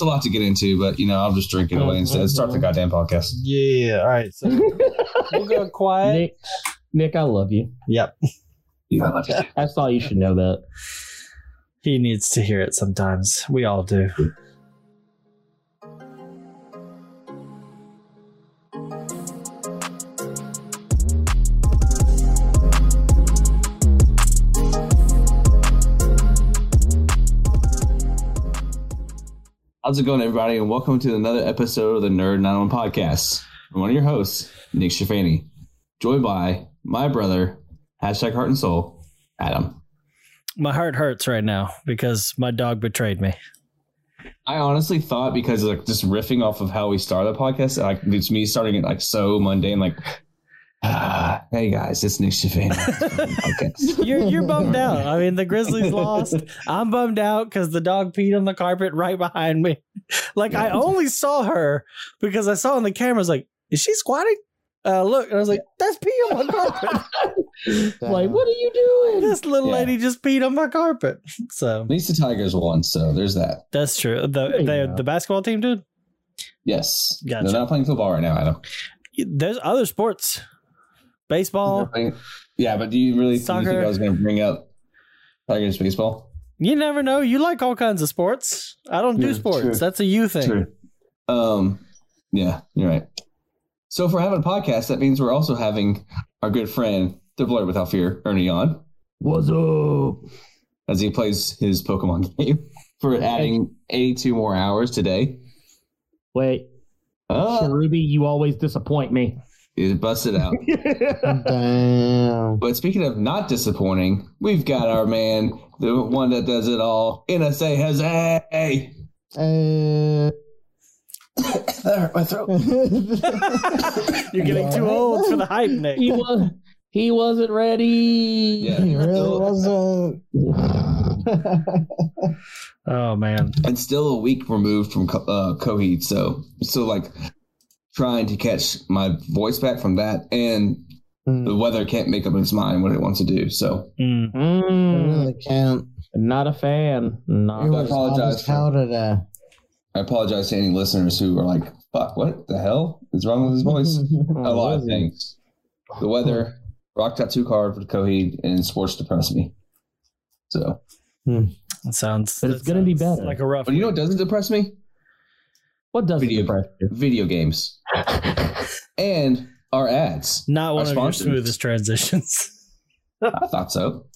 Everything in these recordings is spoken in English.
it's a lot to get into, but you know, I'll just drink it oh, away instead. Start the oh, goddamn oh. podcast. Yeah. All right. So we'll go quiet. Nick, Nick, I love you. Yep. You know, I love you. I thought you should know that. He needs to hear it sometimes. We all do. How's it going, everybody? And welcome to another episode of the Nerd 91 Podcast. I'm one of your hosts, Nick Shafani, joined by my brother, hashtag heart and soul, Adam. My heart hurts right now because my dog betrayed me. I honestly thought because like just riffing off of how we started the podcast, like it's me starting it like so mundane, like ah, hey guys, it's Nick podcast. You're you're bummed out. I mean, the Grizzlies lost. I'm bummed out because the dog peed on the carpet right behind me. Like I only saw her because I saw on the camera. I like, is she squatting? Uh, look, and I was like, that's pee on my carpet. Like, what are you doing? this little Yeah. lady just peed on my carpet. So At least the Tigers won, so there's that. that's true. The you the, the basketball team, dude. Yes. Gotcha. They're not playing football right now, Adam. There's other sports, baseball. Yeah, but do you really do think I was going to bring up Tigers baseball? You never know. You like all kinds of sports. I don't do sports. true. That's a you thing. Um, yeah, you're right. So if we're having a podcast, that means we're also having our good friend, the Blurred Without Fear, Ernie on, What's up? as he plays his Pokemon game for adding 82 more hours today. Wait, Oh, Ruby, you always disappoint me. He busted out. Damn. But speaking of not disappointing, we've got our man, the one that does it all, NSA Jose. Uh, that hurt my throat. You're getting too old for the hype, Nick. he was he wasn't ready. Yeah. he really wasn't. Oh man. and still a week removed from co- uh, Coheed, so still like trying to catch my voice back from that, and the weather can't make up its mind what it wants to do. So Mm. I Mm, really can't. not a fan. Not It a was apologize hot today. I apologize to any listeners who are like, "Fuck, what the hell is wrong with his voice?" a lot of things. The weather rock out too hard for Coheed, and sports depress me. So, That sounds. But it's gonna be sounds better. Like a rough. but you know what doesn't depress me? What does Video- depress you? Video games and our ads. Not one Our of your smoothest transitions. I thought so.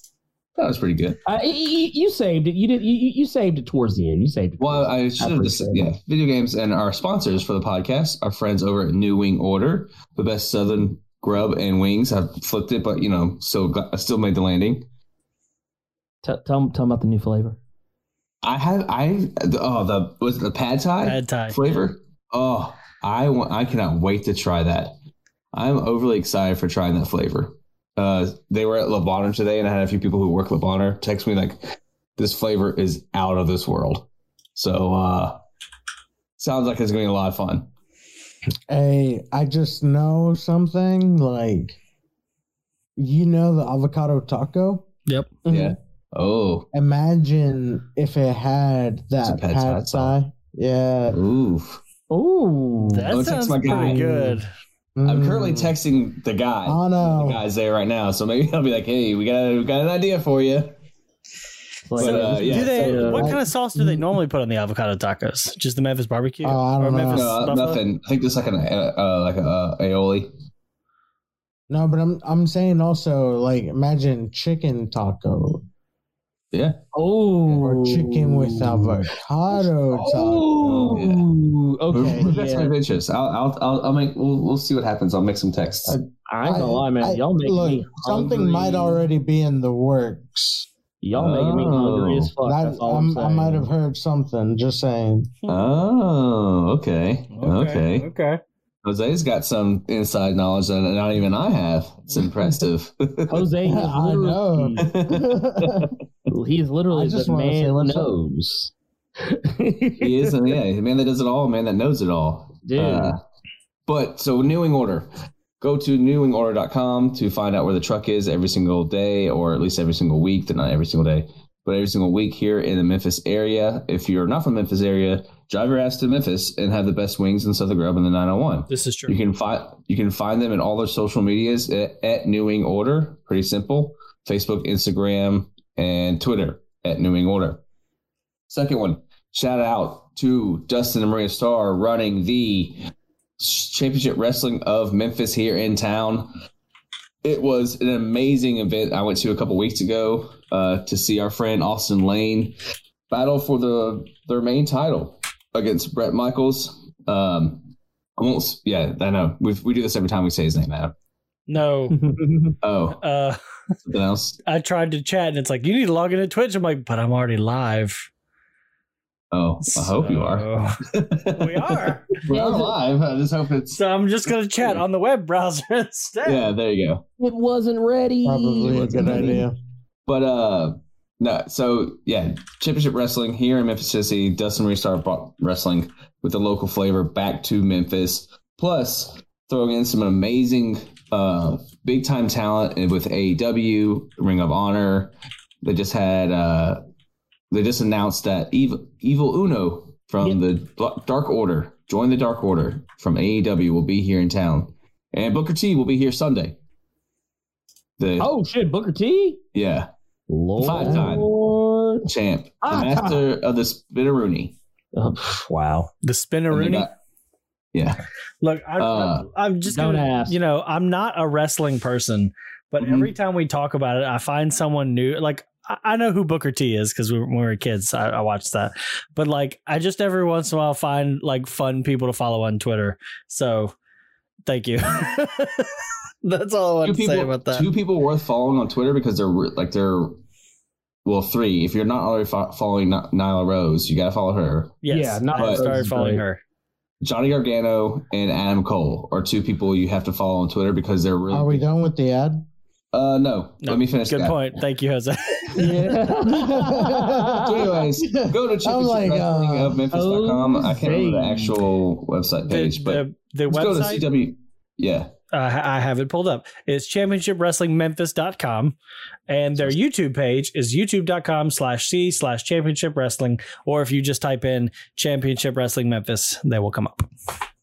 That was pretty good. Uh, you, you you saved it. You did. You, you you saved it towards the end. You saved it. Well, I should have just said, appreciate yeah, video games and our sponsors for the podcast, our friends over at New Wing Order, the best Southern grub and wings. I've flipped it, but you know, still got, I still made the landing. T- tell, tell them about the new flavor. I have I oh the was it the pad thai Pad thai. flavor. Oh, I want I cannot wait to try that. I'm overly excited for trying that flavor. Uh, they were at Le Bonheur today, and I had a few people who work Le Bonheur text me like, "This flavor is out of this world." So, uh, sounds like it's going to be a lot of fun. Hey, I just know something like, you know, the avocado taco. Yep. Yeah. Oh, Imagine if it had that It's a pad pad thai thai. Yeah. oof. Ooh, That I'll text sounds my guy. pretty good. I'm currently Mm. texting the guy. Oh no. The guy's there right now, so maybe I'll be like, "Hey, we got we got an idea for you." Like, But, uh, yeah, do they? so- what kind of sauce do they normally put on the avocado tacos? Just the Memphis barbecue Oh, I don't or know. Memphis No, nothing. I think there's like an uh, uh, like a uh, aioli. No, but I'm I'm saying also like imagine chicken taco Yeah. oh, or chicken with avocado taco. Oh, okay. That's yeah. my interest. I'll, I'll, I'll, I'll make. We'll, we'll see what happens. I'll make some texts. I- I ain't gonna lie, man. I- y'all make look, me something hungry. might already be in the works. Y'all making me hungry as fuck. That, that's all I'm, I'm, I might have heard something. Just saying. oh, okay. okay. Okay. Jose's got some inside knowledge that not even I have. It's impressive. Jose, he's I know. literally, he's literally just the wanna say man who what's up. knows. he is, yeah, the man that does it all, a man that knows it all. Dude. Uh, but so New Wing Order. Go to newwingorder.com to find out where the truck is every single day, or at least every single week. Not every single day, but every single week here in the Memphis area. If you're not from the Memphis area, drive your ass to Memphis and have the best wings in Southern Grub in the 901. This is true. You can find you can find them in all their social medias at, at New Wing Order. Pretty simple. Facebook, Instagram, and Twitter at New Wing Order. Second one, shout out to Dustin and Maria Starr running the Championship Wrestling of Memphis here in town. It was an amazing event I went to a couple weeks ago uh, to see our friend Austin Lane battle for the their main title against Brett Michaels. Um, I won't. Yeah, I know. We we do this every time we say his name, Adam. no. Oh, Uh, something else. I tried to chat and it's like, you need to log into Twitch. I'm like, but I'm already live. Oh, I hope you are. We are. we are live. I just hope it's. So I'm just going to chat on the web browser instead. Yeah, there you go. it wasn't ready. Probably a good idea. But uh, no. So yeah, Championship Wrestling here in Memphis City. Dustin Restart brought wrestling with the local flavor back to Memphis. Plus, throwing in some amazing uh big time talent with AEW, Ring of Honor. They just had uh they just announced that Evil Evil Uno from the Dark Order, join the Dark Order from AEW will be here in town. And Booker T will be here Sunday. The Oh shit, Booker T. yeah, Lord. Five time. champ, the master of the Spinneroonie. Oh, wow. The And spinneroonie. Got- Yeah, Look, I, Uh, I'm, I'm just don't gonna, ask. you know, I'm not a wrestling person, but Mhm. every time we talk about it, I find someone new. Like I, I know who Booker T is because we, when we were kids, I, I watched that. But like, I just every once in a while find like fun people to follow on Twitter. So, thank you. That's all I two want to say about that. two people worth following on Twitter because they're like they're well three. If you're not already fo- following N- Nyla Rose, you got to follow her. yes, Yeah, not- I But- started following her. Johnny Gargano and Adam Cole are two people you have to follow on Twitter because they're really. Are we done with the ad? Uh, no. No, Let me finish. Good that. point. Thank you, Jose. So anyways, go to I'm like, uh, championshipwrestlingofmemphis.com. I can't remember the actual website the, page, but the, the let's go to website. CW. Yeah, uh, I have it pulled up. It's championshipwrestlingmemphis.com. And their YouTube page is youtube.com slash C slash championship wrestling. Or if you just type in championship wrestling Memphis, they will come up.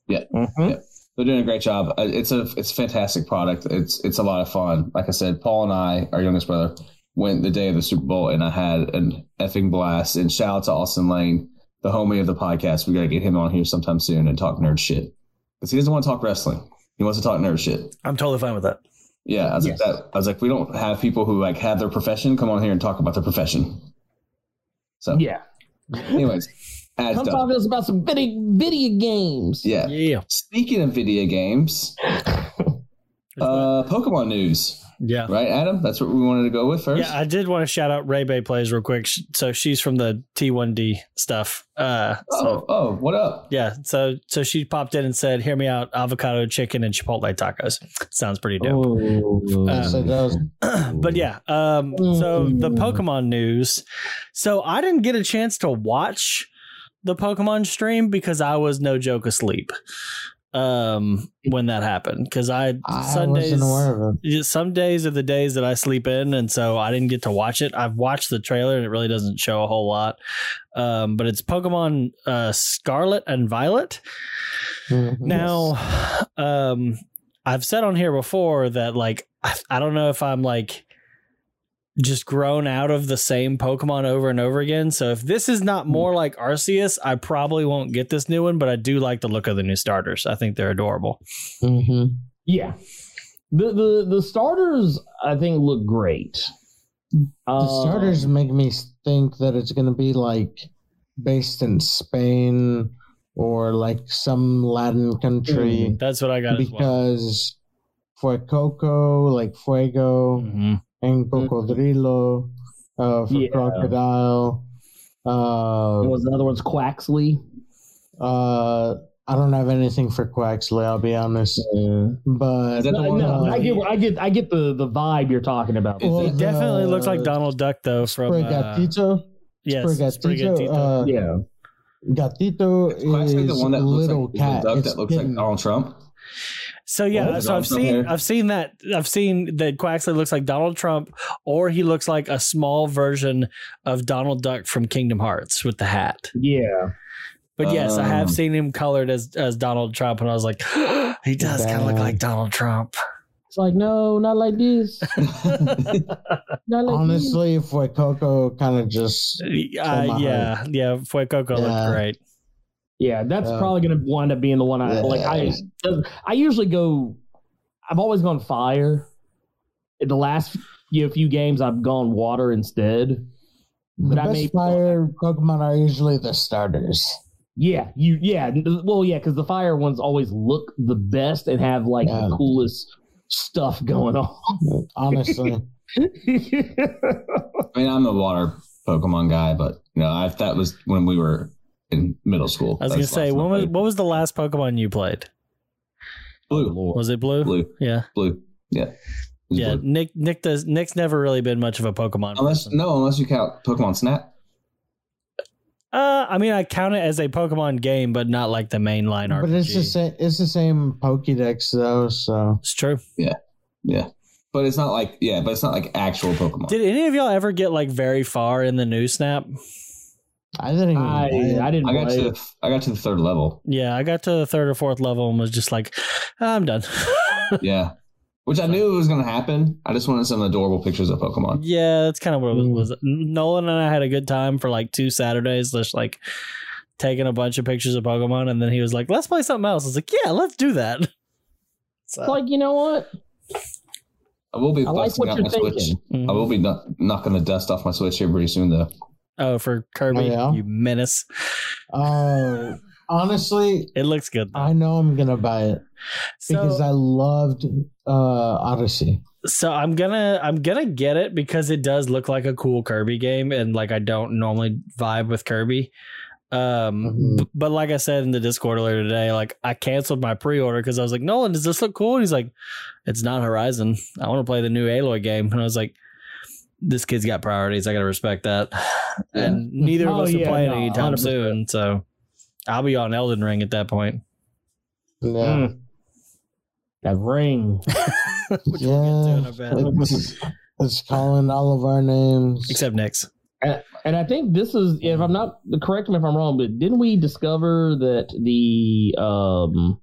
Mhm. they're doing a great job. Uh, It's a it's a fantastic product. It's it's a lot of fun. Like I said, Paul and I, our youngest brother, went the day of the Super Bowl, and I had an effing blast. And shout out to Austin Lane, the homie of the podcast. We got to get him on here sometime soon and talk nerd shit because he doesn't want to talk wrestling. He wants to talk nerd shit. I'm totally fine with that. Yeah, I was Yes. like that. I was like, we don't have people who like have their profession come on here and talk about their profession. So, Yeah. anyways, ads Come done. talk to us about some video, video games. Yeah. Yeah. Speaking of video games, uh, Pokemon news, yeah. right, Adam? That's what we wanted to go with first. Yeah, I did want to shout out Ray Bay Plays real quick. So she's from the T1D stuff. Uh, oh, so oh, what up? yeah, so so she popped in and said, "Hear me out: avocado chicken and chipotle tacos." Sounds pretty dope. Oh. Uh, those, but yeah, um, so the Mm. Pokemon news. So I didn't get a chance to watch the Pokemon stream because I was no joke asleep um when that happened because I I Sundays wasn't aware of it. some days are the days that I sleep in, and so I didn't get to watch it. I've watched the trailer, and it really doesn't show a whole lot. Um, but it's Pokemon uh, Scarlet and Violet. Mhm. Now, um, I've said on here before that like I, I don't know if I'm like just grown out of the same Pokemon over and over again. So if this is not more like Arceus, I probably won't get this new one. But I do like the look of the new starters. I think they're adorable. Mhm. Yeah. The, the the starters I think look great. The Um, starters make me think that it's going to be like based in Spain or like some Latin country That's what I got as well. because Fuecoco, like Fuego, Mhm. And Cocodrilo uh, for Yeah. crocodile. Uh, What was the other one's Quaxly. uh, I don't have anything for Quaxly, I'll be honest. But Is that the No, no, I get I get I get the the vibe you're talking about. Well, it- It definitely looks like Donald Duck though from uh, Sprigatito, yes, Sprigatito, Sprigatito. uh, yeah. Gatito Is is the one that looks little like cat. the duck It's that looks like. Donald Trump? So yeah, Well, so I've seen here. I've seen that I've seen that Quaxly looks like Donald Trump, or he looks like a small version of Donald Duck from Kingdom Hearts with the hat. Yeah. But yes, I have Um, seen him colored as as Donald Trump, and I was like, he does kind of look like Donald Trump. It's like, no, not like this. Not like Honestly, if Coco kind of just Uh, my yeah, yeah. Fuecoco Yeah. looked great. Yeah, that's Yeah. probably going to wind up being the one I like. I I usually go. I've always gone fire. In the last you know, few games, I've gone water instead. the But I best fire Pokemon are usually the starters. Yeah, you. Yeah, well, yeah, because the fire ones always look the best and have like Yeah. the coolest stuff going on. Honestly, I mean, I'm a water Pokemon guy, but you know, I, that was when we were in middle school. I was gonna say, when was what was the last Pokemon you played? blue? Was it blue? Blue, Yeah, blue, yeah, yeah. blue. Nick, Nick does. Nick's never really been much of a Pokemon. Unless person. no, unless you count Pokemon Snap. Uh, I mean, I count it as a Pokemon game, but not like the mainline RPG. but it's the same. It's the same Pokédex though. So It's true. Yeah. Yeah, but it's not like yeah, but it's not like actual Pokemon. Did any of y'all ever get like very far in the new Snap? I didn't. Even I. I didn't. I got play to the, I got to the third level. Yeah, I got to the third or fourth level and was just like, I'm done. Yeah, which I knew it was going to happen. I just wanted some adorable pictures of Pokemon. yeah, that's kind of what it Mm. was. was. Nolan and I had a good time for like two Saturdays, just like taking a bunch of pictures of Pokemon, and then he was like, "Let's play something else." I was like, "Yeah, let's do that." So, like you know what? I will be I like busting what out you're my Switch. thinking. mhm. I will be kno- knocking the dust off my Switch here pretty soon, though. Oh, for Kirby, Oh, yeah? you menace! Oh, honestly, It looks good. Though. I know I'm gonna buy it because so, I loved uh Odyssey. so I'm gonna I'm gonna get it because it does look like a cool Kirby game, and like I don't normally vibe with Kirby. Um, Mhm. b- but like I said in the Discord earlier today, like I canceled my pre-order because I was like, Nolan, does this look cool? And he's like, it's not Horizon. I want to play the new Aloy game, and I was like, this kid's got priorities. I gotta respect that. And neither of Oh, us are yeah, playing no, anytime 100%. soon, so I'll be on Elden Ring at that point. Yeah, Mm. That ring. Which we'll get to in it's, it's calling all of our names. Except Nick's. And I think this is, if I'm not correct me if I'm wrong, but didn't we discover that the um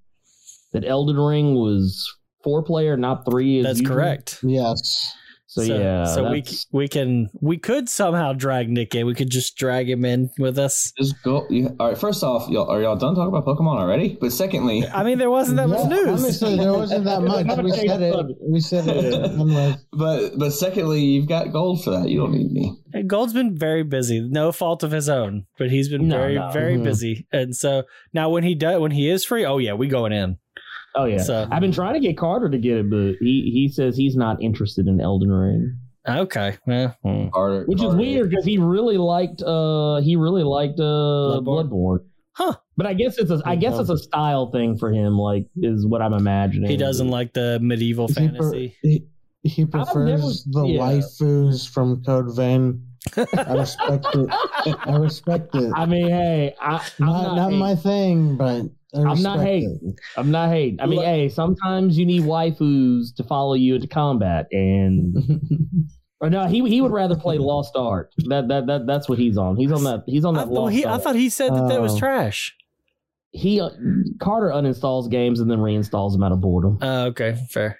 that Elden Ring was four player, not three? That's usual? correct. yes. So, yeah, so we we can we could somehow drag Nick in. We could just drag him in with us. Just go. You, all right. First off, y'all, are y'all done talking about Pokemon already? But secondly, I mean, there wasn't that much news. Honestly, there wasn't that much. We said it. We said it. to begin with. but but secondly, you've got gold for that. You don't need me. Gold's been very busy, no fault of his own, but he's been No, very, no. very Mhm. busy. And so now when he does, when he is free, oh yeah, we going in. Oh yeah, So- I've been trying to get Carter to get it, but he he says he's not interested in Elden Ring, Okay, yeah. hmm. Carter, which is weird because he really liked uh he really liked uh Bloodborne? Bloodborne. Huh. But I guess it's a I guess it's a style thing for him, like is what I'm imagining. He doesn't like the medieval He, pre- fantasy. he, he prefers the yeah. waifus from Code Vein. I respect it. I respect it. I mean, hey, I, I'm not not, not my thing, but I I'm not hating. it. I'm not hating. I mean, Look- hey, sometimes you need waifus to follow you into combat, and or no, he he would rather play Lost Ark. That that that that's what he's on. He's on that. He's on that. well, Lost he, I thought he said that that was Oh. trash. he uh, Carter uninstalls games and then reinstalls them out of boredom. Uh, okay, fair.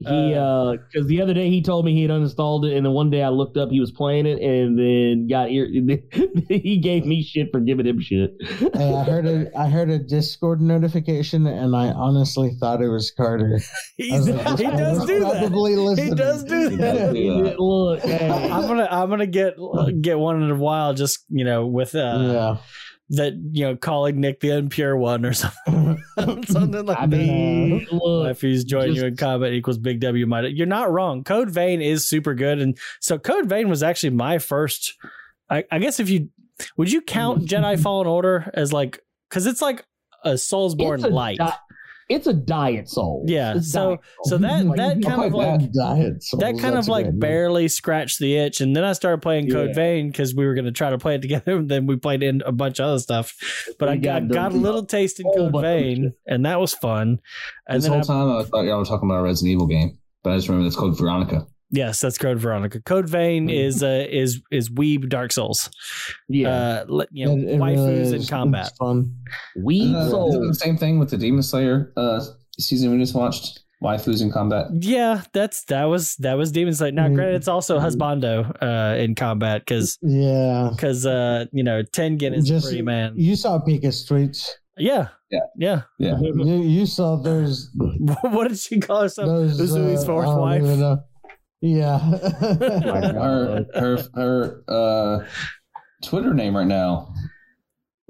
He uh because the other day he told me he had uninstalled it, and then one day I looked up he was playing it, and then got ir- he gave me shit for giving him shit. Hey, I heard a I heard a Discord notification, and I honestly thought it was Carter. He's, was he does do that. probably He does do that. does. Look, hey. I'm gonna I'm gonna get get one in a while, just you know, with uh, yeah. That you know, calling Nick the impure one or something, something like I that. look, if he's joining you in combat equals big W might you're not wrong. Code Vein is super good. And so Code Vein was actually my first I, I guess if you would you count Jedi Fallen Order as like because it's like a Soulsborne light. di- it's a diet soul. Yeah, It's so- so that- Like, that kind of like like- diet. that kind of like barely scratched the itch. And then I started playing Code Yeah. Vein because we were going to try to play it together. And then we played in a bunch of other stuff. But I got, got got a little taste in Code bunch Vein, and that was fun. And this then whole I, time I thought y'all were talking about a Resident Evil game, but I just remember it's called Veronica. Yes, that's Code Veronica. Code Vein Mhm. is uh, is is Weeb Dark Souls. Yeah, Uh, le- you know, It- it waifus really in combat. It's fun. we Uh, sold. isn't it the same thing with the Demon Slayer uh, season we just watched. Waifus in combat. Yeah, that's that was that was Demon Slayer. Now, Mm. granted, it's also Husbando uh, in combat because Yeah. because uh, you know Tengen is Just- pretty man. You saw Pika Streets. Yeah, Yeah. yeah. Yeah. You, you saw there's what did she call herself? those Uzui's uh, fourth I don't wife. Even know. Yeah. Her her her uh, Twitter name right now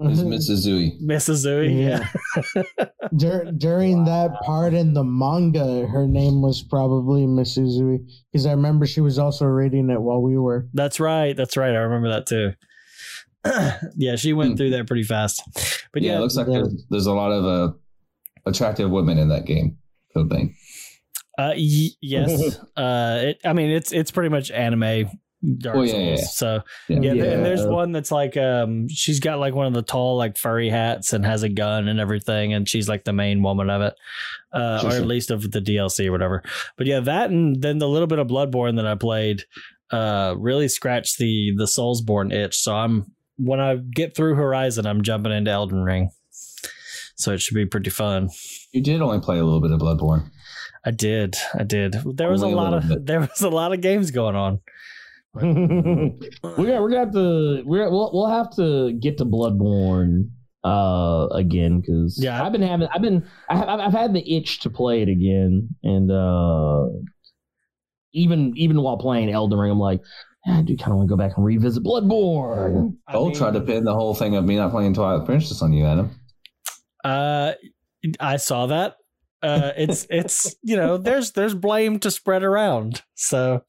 is Mrs. Zui. Mrs. Zui. Yeah. Dur- during that part in the manga, her name was probably Mrs. Zui because I remember she was also reading it while we were. that's right. That's right. I remember that too. yeah, she went Hmm. through that pretty fast. But yeah, yeah, it looks like yeah. there's, there's a lot of uh, attractive women in that game. Code thing. Uh, y- yes. uh, it, I mean, it's it's pretty much anime Dark Oh, yeah, Souls. yeah, yeah. So Yeah. yeah, Yeah. and there's one that's like um, she's got like one of the tall like furry hats and has a gun and everything, and she's like the main woman of it, uh, Sure, or at sure. least of the DLC or whatever. But yeah, that and then the little bit of Bloodborne that I played, uh, really scratched the the Soulsborne itch. So I'm when I get through Horizon, I'm jumping into Elden Ring. So it should be pretty fun. You did only play a little bit of Bloodborne. I did. I did. There was a a lot of bit. there was a lot of games going on. we're gonna we're gonna have to we're we'll, we'll have to get to Bloodborne uh again because Yeah. I've been having I've been I have, I've had the itch to play it again and uh even even while playing Elden Ring I'm like "Ah, I do kind of want to go back and revisit Bloodborne. I Cole mean, tried to pin the whole thing of me not playing Twilight Princess on you, Adam. Uh, I saw that. Uh, it's it's you know there's there's blame to spread around. So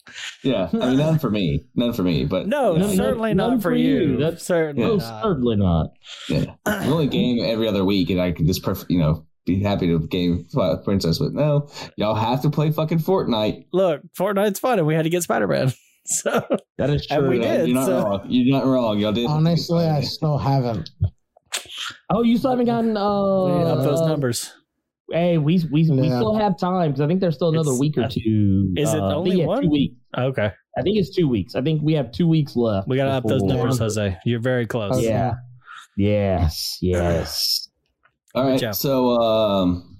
Yeah, I mean none for me, none for me. But no, yeah, none- certainly none not for for you. you. That's- certainly No, not. certainly not. yeah. We only game every other week, and I could just perf- you know be happy to game Princess. But no, y'all have to play fucking Fortnite. Look, Fortnite's fun, and we had to get Spider Man. So That is And true. we You're not- did, You're not so- wrong. You're not wrong. Y'all did. Honestly, I still haven't. Oh, you still haven't gotten uh, up those uh, numbers. Hey, we we, we Yeah. still have time because I think there's still another It's- week or two. is it Uh, I think only yeah, one? Two weeks. Okay, I think it's two weeks. I think we have two weeks left. we gotta up those before- numbers, Jose. You're very close. Okay. Yeah. Yes. Yes. All right. job. So, um,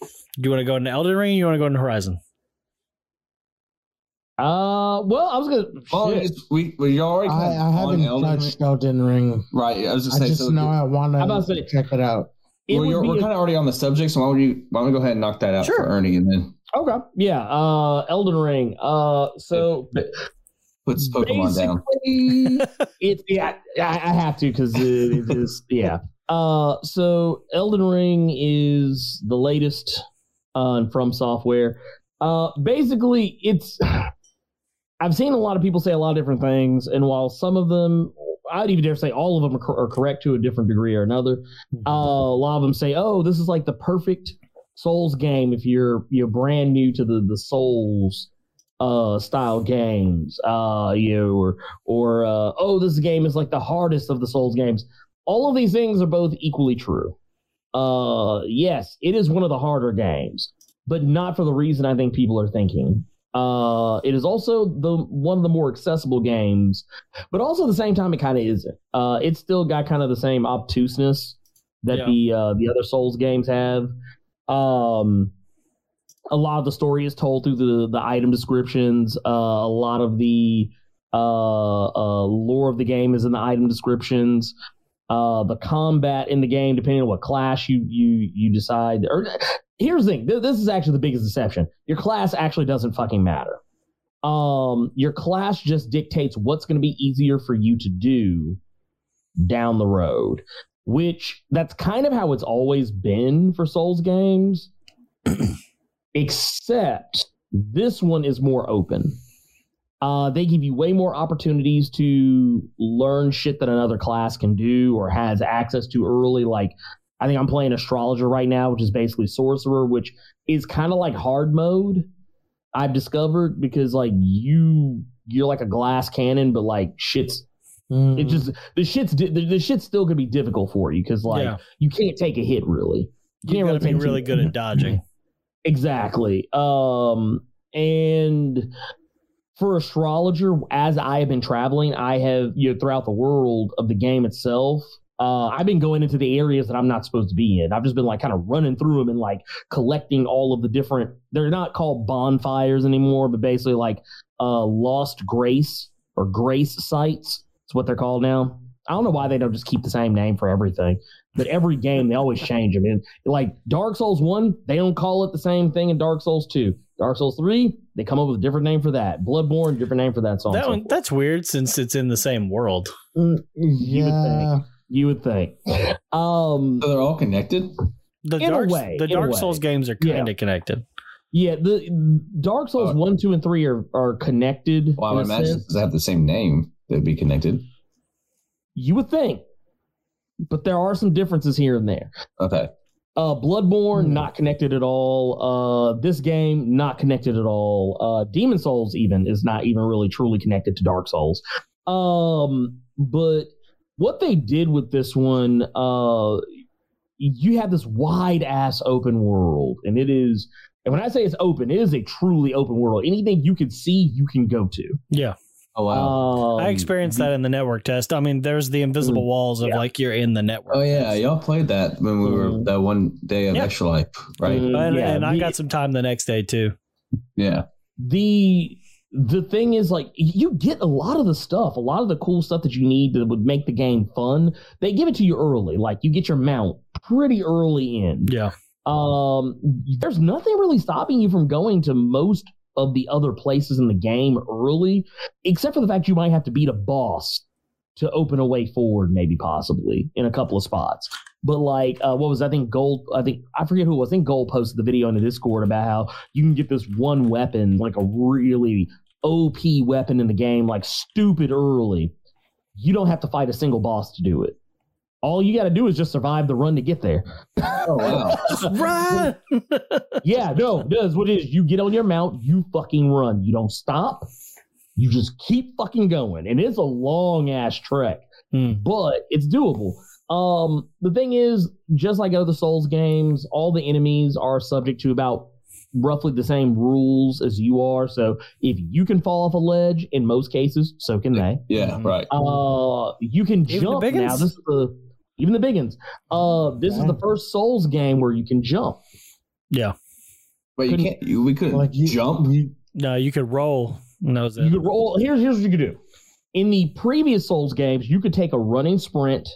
Do you want to go into Elden Ring? or You want to go into Horizon? Uh. Well, I was gonna. well, shit. it's- we we already I, kind I of haven't on Elden Ring. Elden Ring. Right. I was just saying. I just so know I want to to check it out. It well, you're, we're a- kind of already on the subject, so why don't you why don't we go ahead and knock that out Sure. for Ernie, and then okay. Yeah. Uh. Elden Ring. Uh. So put Pokemon down. it's yeah. I, I have to because it is yeah. Uh. So Elden Ring is the latest uh, FromSoftware. Uh. Basically, it's. I've seen a lot of people say a lot of different things, and while some of them, I'd even dare say all of them are, cor- are correct to a different degree or another. Uh, a lot of them say, "Oh, this is like the perfect Souls game if you're you're brand new to the the Souls uh, style games." Uh, you know, or or uh, oh, this game is like the hardest of the Souls games. All of these things are both equally true. Uh, yes, it is one of the harder games, but not for the reason I think people are thinking. Uh, it is also the one of the more accessible games, but also at the same time, it kind of isn't. Uh, it's still got kind of the same obtuseness that Yeah. the uh, the other Souls games have. Um, a lot of the story is told through the the item descriptions. Uh, a lot of the uh, uh, lore of the game is in the item descriptions. Uh, the combat in the game, depending on what class you you you decide. Or here's the thing: th- this is actually the biggest deception. Your class actually doesn't fucking matter. Um, your class just dictates what's going to be easier for you to do down the road. Which that's kind of how it's always been for Souls games, except this one is more open. Uh, they give you way more opportunities to learn shit that another class can do or has access to early. Like, I think I'm playing astrologer right now, which is basically sorcerer, which is kind of like hard mode. I've discovered because like you, you're like a glass cannon, but like shit's Mm. it just the shit's the, the shit's still gonna be difficult for you because like Yeah. you can't take a hit really. You can't to be really good at dodging. Exactly. Um, and for astrologer, as I have been traveling, I have you know throughout the world of the game itself. Uh, I've been going into the areas that I'm not supposed to be in. I've just been like kind of running through them and like collecting all of the different. They're not called bonfires anymore, but basically like uh, lost grace or grace sites. It's what they're called now. I don't know why they don't just keep the same name for everything, but every game they always change them. And like Dark Souls One, they don't call it the same thing in Dark Souls Two. Dark Souls Three, they come up with a different name for that. Bloodborne, different name for that. song. That so one, forth. that's weird since it's in the same world. You would Yeah. think. You would think. Um, So they're all connected. The In a Dark, way, the in a Dark way. Souls games are kind of connected. yeah, the Dark Souls Uh, one, two, and three are are connected. Well, I would imagine because they have the same name, they'd be connected. You would think, but there are some differences here and there. Okay. Uh, Bloodborne Hmm. not connected at all. Uh, this game not connected at all. Uh, Demon's Souls even is not even really truly connected to Dark Souls. Um, but what they did with this one, uh, you have this wide ass open world, and it is. And when I say it's open, it is a truly open world. Anything you can see, you can go to. Yeah, Oh wow. Um, I experienced that in the network test. I mean, there's the invisible walls of Yeah. like you're in the network. oh yeah, y'all played that when we were Mhm. that one day of Yeah. extra life, right? Mhm. and, Yeah, and I got some time the next day too. Yeah. the the thing is like you get a lot of the stuff a lot of the cool stuff that you need that would make the game fun they give it to you early like you get your mount pretty early in Yeah, um there's nothing really stopping you from going to most of the other places in the game early except for the fact you might have to beat a boss to open a way forward maybe possibly in a couple of spots. But like uh, what was I think gold I think I forget who it was. I think gold posted the video in the discord about how you can get this one weapon like a really OP weapon in the game like stupid early. You don't have to fight a single boss to do it all you got to do is just survive the run to get there Oh wow. run. yeah, no, that's what it is. You get on your mount, you fucking run. You don't stop. You just keep fucking going. And it's a long ass trek, Hmm. but it's doable. Um, the thing is, just like other Souls games, all the enemies are subject to about roughly the same rules as you are. So if you can fall off a ledge, in most cases, so can they. Yeah. Mhm. Right. Uh, you can Even jump big now. This is the even the big ones. Uh, this is the first Souls game where you can jump. Yeah, But you couldn't- can't. You, we couldn't Like you, jump. You, no, you could roll. And that was You could roll. Here's here's what you could do. In the previous Souls games, you could take a running sprint,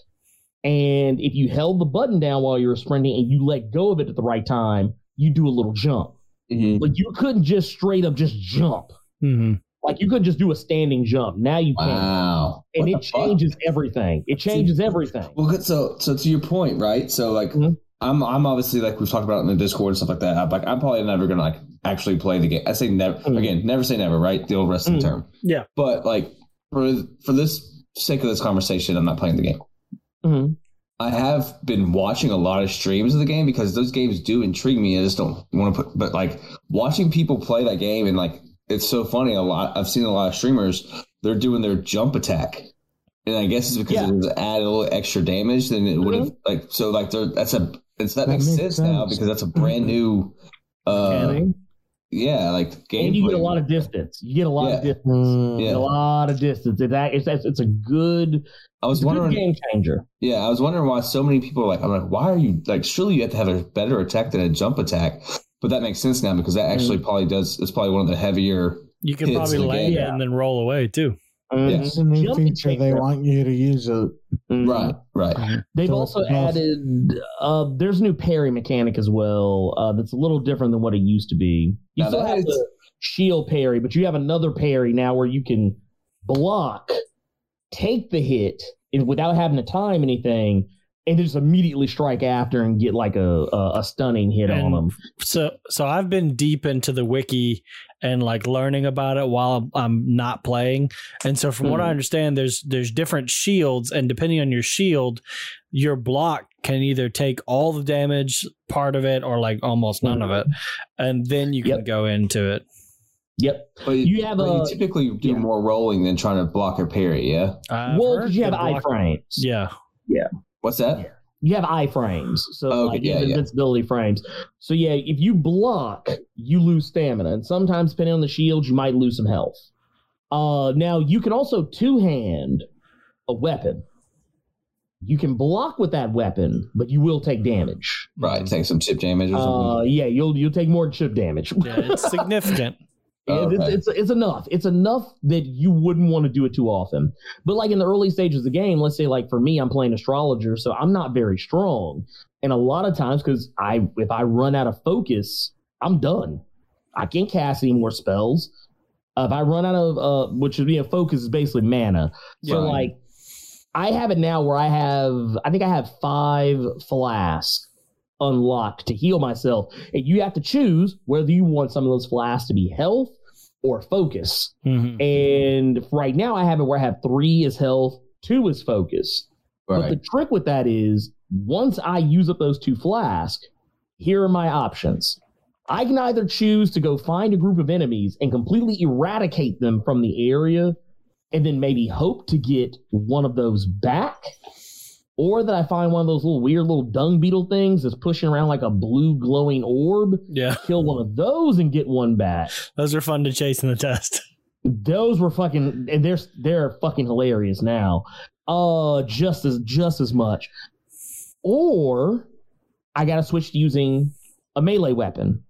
and if you held the button down while you were sprinting and you let go of it at the right time, you do a little jump. Mhm. Like you couldn't just straight up just jump. hmm Like you couldn't just do a standing jump. Now you can, Wow. and What it the fuck? changes everything. It changes everything. Well, good. So, so to your point, right? So, like, Mhm. I'm, I'm obviously like we've talked about in the Discord and stuff like that. I'm like, I'm probably never gonna like actually play the game. I say never Mhm. again, never say never, right? The old wrestling Mhm. term. Yeah. But like for for this sake of this conversation, I'm not playing the game. Mhm. I have been watching a lot of streams of the game because those games do intrigue me. I just don't want to put, but like watching people play that game and like it's so funny. A lot I've seen a lot of streamers they're doing their jump attack, and I guess it's because Yeah. it was add a little extra damage than it would have. Like so, like they're, that's a it's that, That makes, makes sense, now because that's a brand new. uh Mechanic. Yeah, like game. and you get a lot of distance. You get a lot of distance. You get Yeah. a lot of distance. It's that it's it's, it's a good, I was it's good wondering. game changer. Yeah, I was wondering why so many people are like, I'm like, why are you like? Surely you have to have a better attack than a jump attack. But that makes sense now because that actually probably does. It's probably one of the heavier. You could Hits probably the land game. it and then roll away too. Mhm. It's a new Jumping feature. They takes want you to use it. Mhm. Right, right. They've So also added. Uh, there's a new parry mechanic as well. Uh, that's a little different than what it used to be. You Now still have is- the shield parry, but you have another parry now where you can block, take the hit and without having to time anything, and just immediately strike after and get like a a, a stunning hit on them. So so I've been deep into the wiki and like learning about it while I'm not playing. And so from what I Mhm. understand there's there's different shields and depending on your shield your block can either take all the damage part of it or like almost none of it and then you can Yep. go into it. Yep. But You have but a- you typically do yeah. more rolling than trying to block or parry. Yeah. I've well, because you have the block- iframes. Yeah. What's that? you have iframes, so Okay, like you yeah, have yeah. invincibility frames. So yeah, if you block, you lose stamina, and sometimes depending on the shield, you might lose some health. Uh, now you can also two hand a weapon. You can block with that weapon, but you will take damage. Right, take some chip damage or something. Uh, yeah, you'll you'll take more chip damage. Yeah, it's significant. Yeah, Okay. it's, it's it's enough. It's enough that you wouldn't want to do it too often. But like in the early stages of the game, let's say like for me, I'm playing astrologer, so I'm not very strong. And a lot of times, because I if I run out of focus, I'm done. I can't cast any more spells. Uh, if I run out of uh, which would be a focus is basically mana. So Right. like, I have it now where I have I think I have five flasks unlocked to heal myself, and you have to choose whether you want some of those flasks to be health or focus. Mhm. And right now, I have it where I have three is health, two is focus. But the trick with that is once I use up those two flasks, here are my options. I can either choose to go find a group of enemies and completely eradicate them from the area and then maybe hope to get one of those back. Or that I find one of those little weird little dung beetle things that's pushing around like a blue glowing orb, Yeah, kill one of those and get one back. those are fun to chase in the test. Those were fucking and they're they're fucking hilarious now. Uh just as just as much. Or I gotta switch to using a melee weapon.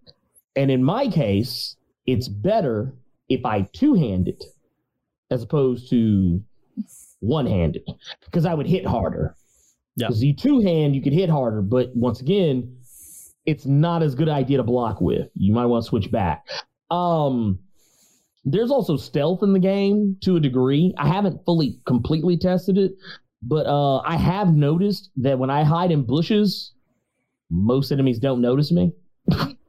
And in my case, it's better if I two hand it as opposed to one handed. Because I would hit harder. Yeah. You two hand you could hit harder, but once again, it's not as good idea to block with. You might want to switch back. Um there's also stealth in the game to a degree. I haven't fully completely tested it, but uh, I have noticed that when I hide in bushes, most enemies don't notice me.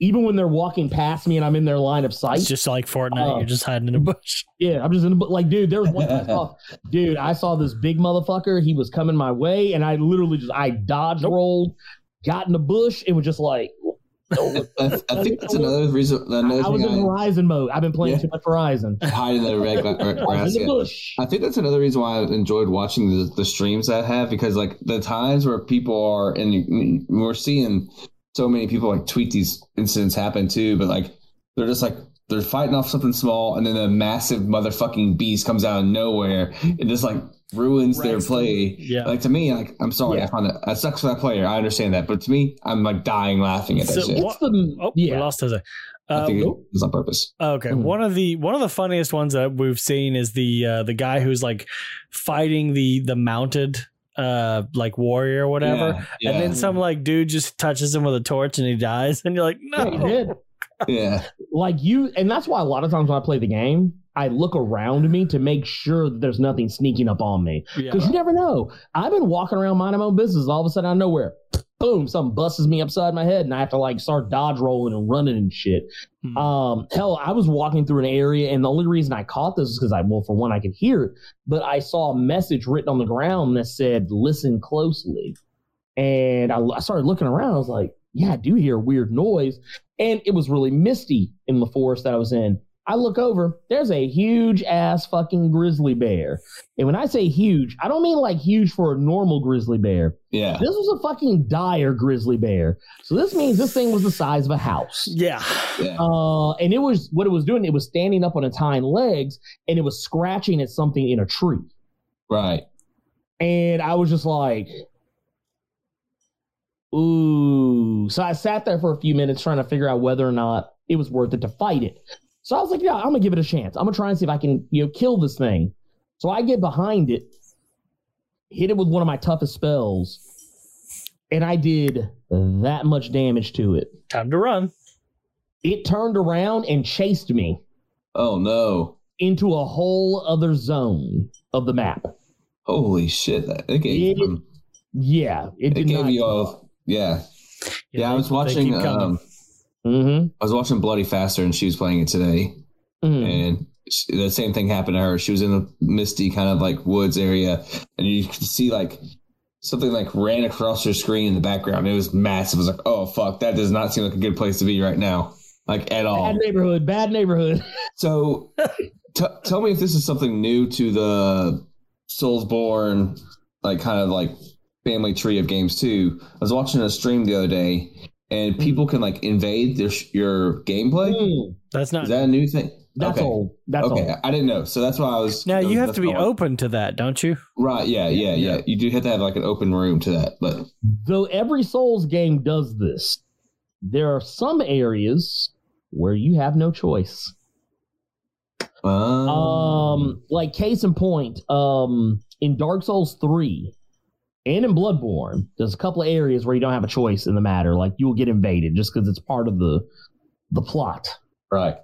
Even when they're walking past me and I'm in their line of sight. It's just like Fortnite. Oh. You're just hiding in a bush. Yeah, I'm just in the bu- like, dude. There was one time I saw, dude. I saw this big motherfucker. He was coming my way, and I literally just I dodge Nope. rolled, got in the bush, and was just like, I, I- I think that's another reason. Another I was in thing Horizon mode. I've been playing Yeah. too much Horizon. I hide in the red gra- I grass. the bush. I think that's another reason why I enjoyed watching the, the streams I have because like the times where people are and we're seeing so many people like tweet these incidents happen too, but like they're just like they're fighting off something small and then a massive motherfucking beast comes out of nowhere and just like ruins their Wrecks them. play. Yeah. Like to me, like I'm sorry, Yeah. I found it that sucks for that player. I understand that, but to me, I'm like dying laughing at that So shit. what- the Oh, we yeah. lost Jose. I think it was on purpose. Okay, Mhm. one of the one of the funniest ones that we've seen is the uh, the guy who's like fighting the the mounted uh like warrior or whatever, Yeah, yeah, and then some like dude just touches him with a torch and he dies, and you're like, Yeah, he no, did. yeah. like you and that's why a lot of times when i play the game i look around me to make sure that there's nothing sneaking up on me yeah. because you never know i've been walking around minding my own business all of a sudden out of nowhere boom something busts me upside my head and i have to like start dodge rolling and running and shit Hmm. um hell i was walking through an area and the only reason i caught this is because i well for one i could hear it but i saw a message written on the ground that said listen closely and I, I started looking around i was like yeah i do hear a weird noise and it was really misty in the forest that I was in. I look over, there's a huge ass fucking grizzly bear. And when I say huge, I don't mean like huge for a normal grizzly bear. Yeah. This was a fucking dire grizzly bear. So this means this thing was the size of a house. yeah, Yeah. Uh, and it was what it was doing, it was standing up on its hind legs and it was scratching at something in a tree. Right. And I was just like, ooh. So I sat there for a few minutes trying to figure out whether or not it was worth it to fight it. So I was like, yeah, I'm gonna give it a chance. I'm gonna try and see if I can, you know, kill this thing. So I get behind it, hit it with one of my toughest spells, and I did that much damage to it. time to run. It turned around and chased me Oh no. into a whole other zone of the map. Holy shit. That it gave, It- um, Yeah, it it did gave not. you all yeah. Yeah, I was watching um Mm-hmm. I was watching Bloody Faster and she was playing it today. Mm-hmm. And she, the same thing happened to her. She was in the misty kind of like woods area and you could see like something like ran across her screen in the background. It was massive. It was like, oh fuck, that does not seem like a good place to be right now. Like at all. Bad neighborhood, bad neighborhood. So, t- tell me if this is something new to the Soulsborne, like kind of like family tree of games too. I was watching a stream the other day, and people can like invade their, your gameplay. Mm. That's not Is that a new thing? That's Okay. all. That's okay, all. I didn't know. So that's why I was. Now you have to be why I- open to that, don't you? Right. Yeah. Yeah. Yeah. You do have to have like an open room to that, but Though every Souls game does this, there are some areas where you have no choice. um, Um, like case in point, um, in Dark Souls three and in Bloodborne, there's a couple of areas where you don't have a choice in the matter. Like you will get invaded just because it's part of the the plot. right.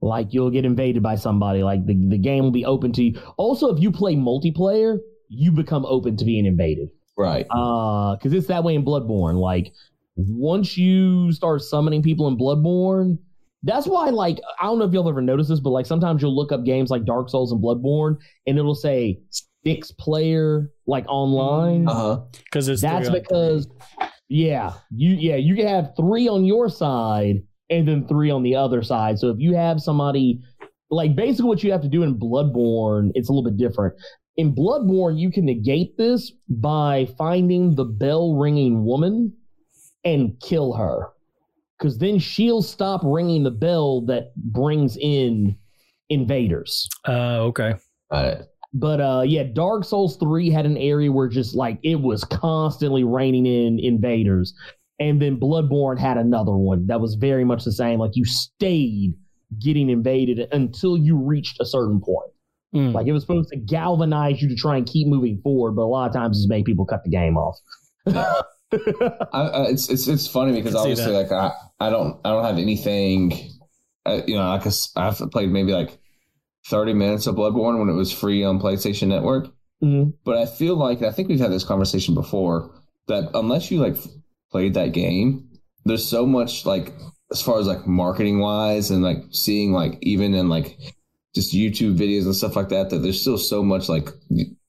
Like you'll get invaded by somebody. Like the the game will be open to you. Also, if you play multiplayer, you become open to being invaded. Right. Uh, because it's that way in Bloodborne. Like once you start summoning people in Bloodborne, that's why like I don't know if y'all ever noticed this, but like sometimes you'll look up games like Dark Souls and Bloodborne, and it'll say six player like online. Uh huh. Because it's That's three on because yeah, you yeah you can have three on your side and then three on the other side. So if you have somebody like basically what you have to do in Bloodborne, it's a little bit different. In Bloodborne, you can negate this by finding the bell ringing woman and kill her. Because then she'll stop ringing the bell that brings in invaders. Uh, okay. Right. But uh yeah, Dark Souls 3 had an area where just like it was constantly raining in invaders. And then Bloodborne had another one that was very much the same. Like you stayed getting invaded until you reached a certain point. Mm. Like it was supposed to galvanize you to try and keep moving forward, but a lot of times it's made people cut the game off. I, I, it's it's it's funny because Can obviously like I, I don't I don't have anything uh, you know like I've played maybe like 30 minutes of Bloodborne when it was free on PlayStation Network. Mhm. but I feel like I think we've had this conversation before that unless you like played that game there's so much like as far as like marketing wise and like seeing like even in like just YouTube videos and stuff like that that there's still so much like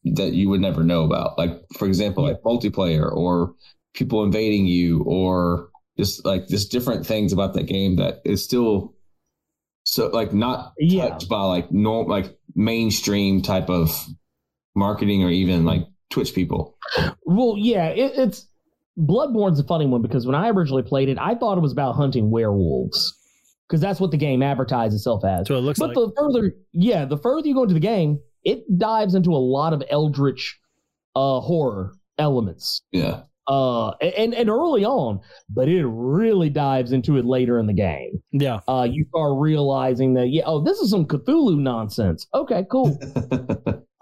that you would never know about. Like for example like multiplayer or people invading you or just like just different things about that game that is still so like not Yeah. touched by like norm like mainstream type of marketing or even like Twitch people. Well, yeah, it, it's Bloodborne's a funny one because when I originally played it, I thought it was about hunting werewolves because that's what the game advertised itself as. So it looks but like. the further, yeah, the further you go into the game, it dives into a lot of eldritch uh, horror elements. Yeah. Uh, and and early on, but it really dives into it later in the game. yeah. Uh, you start realizing that yeah, oh, this is some Cthulhu nonsense. Okay, cool.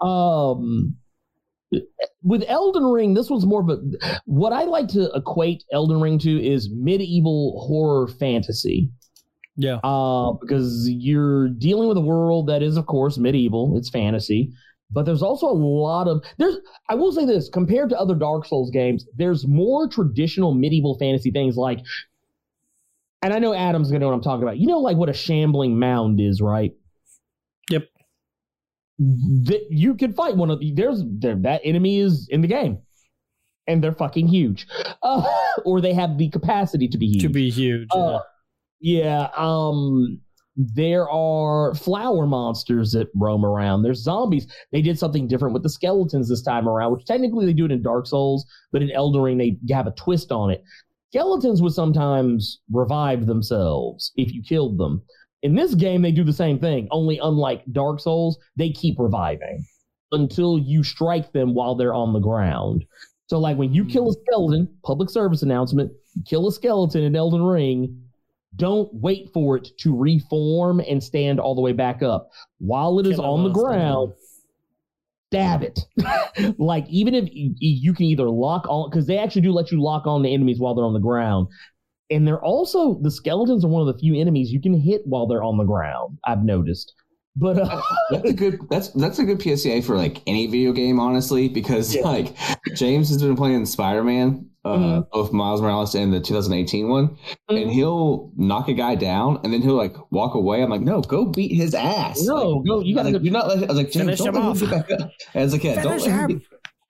um with Elden Ring, this was more of a what I like to equate Elden Ring to is medieval horror fantasy. Yeah. Uh, because you're dealing with a world that is, of course, medieval. It's fantasy, but there's also a lot of there's. I will say this: compared to other Dark Souls games, there's more traditional medieval fantasy things like. And I know Adam's gonna know what I'm talking about. You know, like what a shambling mound is, right? Yep. That you could fight one of the, there's there, that enemy is in the game, and they're fucking huge, uh, or they have the capacity to be huge. To be huge. Uh, yeah, um there are flower monsters that roam around. There's zombies. They did something different with the skeletons this time around, which technically they do it in Dark Souls, but in Elden Ring they have a twist on it. Skeletons would sometimes revive themselves if you killed them. In this game, they do the same thing, only unlike Dark Souls, they keep reviving until you strike them while they're on the ground. So, like when you kill a skeleton, public service announcement, kill a skeleton in Elden Ring, don't wait for it to reform and stand all the way back up. While it is Kill it on the ground, stab it. like even if you, you can either lock on, because they actually do let you lock on the enemies while they're on the ground. And they're also the skeletons are one of the few enemies you can hit while they're on the ground. I've noticed, but uh, That's a good that's that's a good PSA for like any video game, honestly, because Yeah. like James has been playing Spider Man, uh, Mhm. both Miles Morales and the 2018 one, and Mhm. he'll knock a guy down and then he'll like walk away. I'm like, no, go beat his ass. no, Like, go. You got to. You're not. Let, I was like, James, Finish don't him let off. him get back up. And I was like, yeah, don't let him. Be,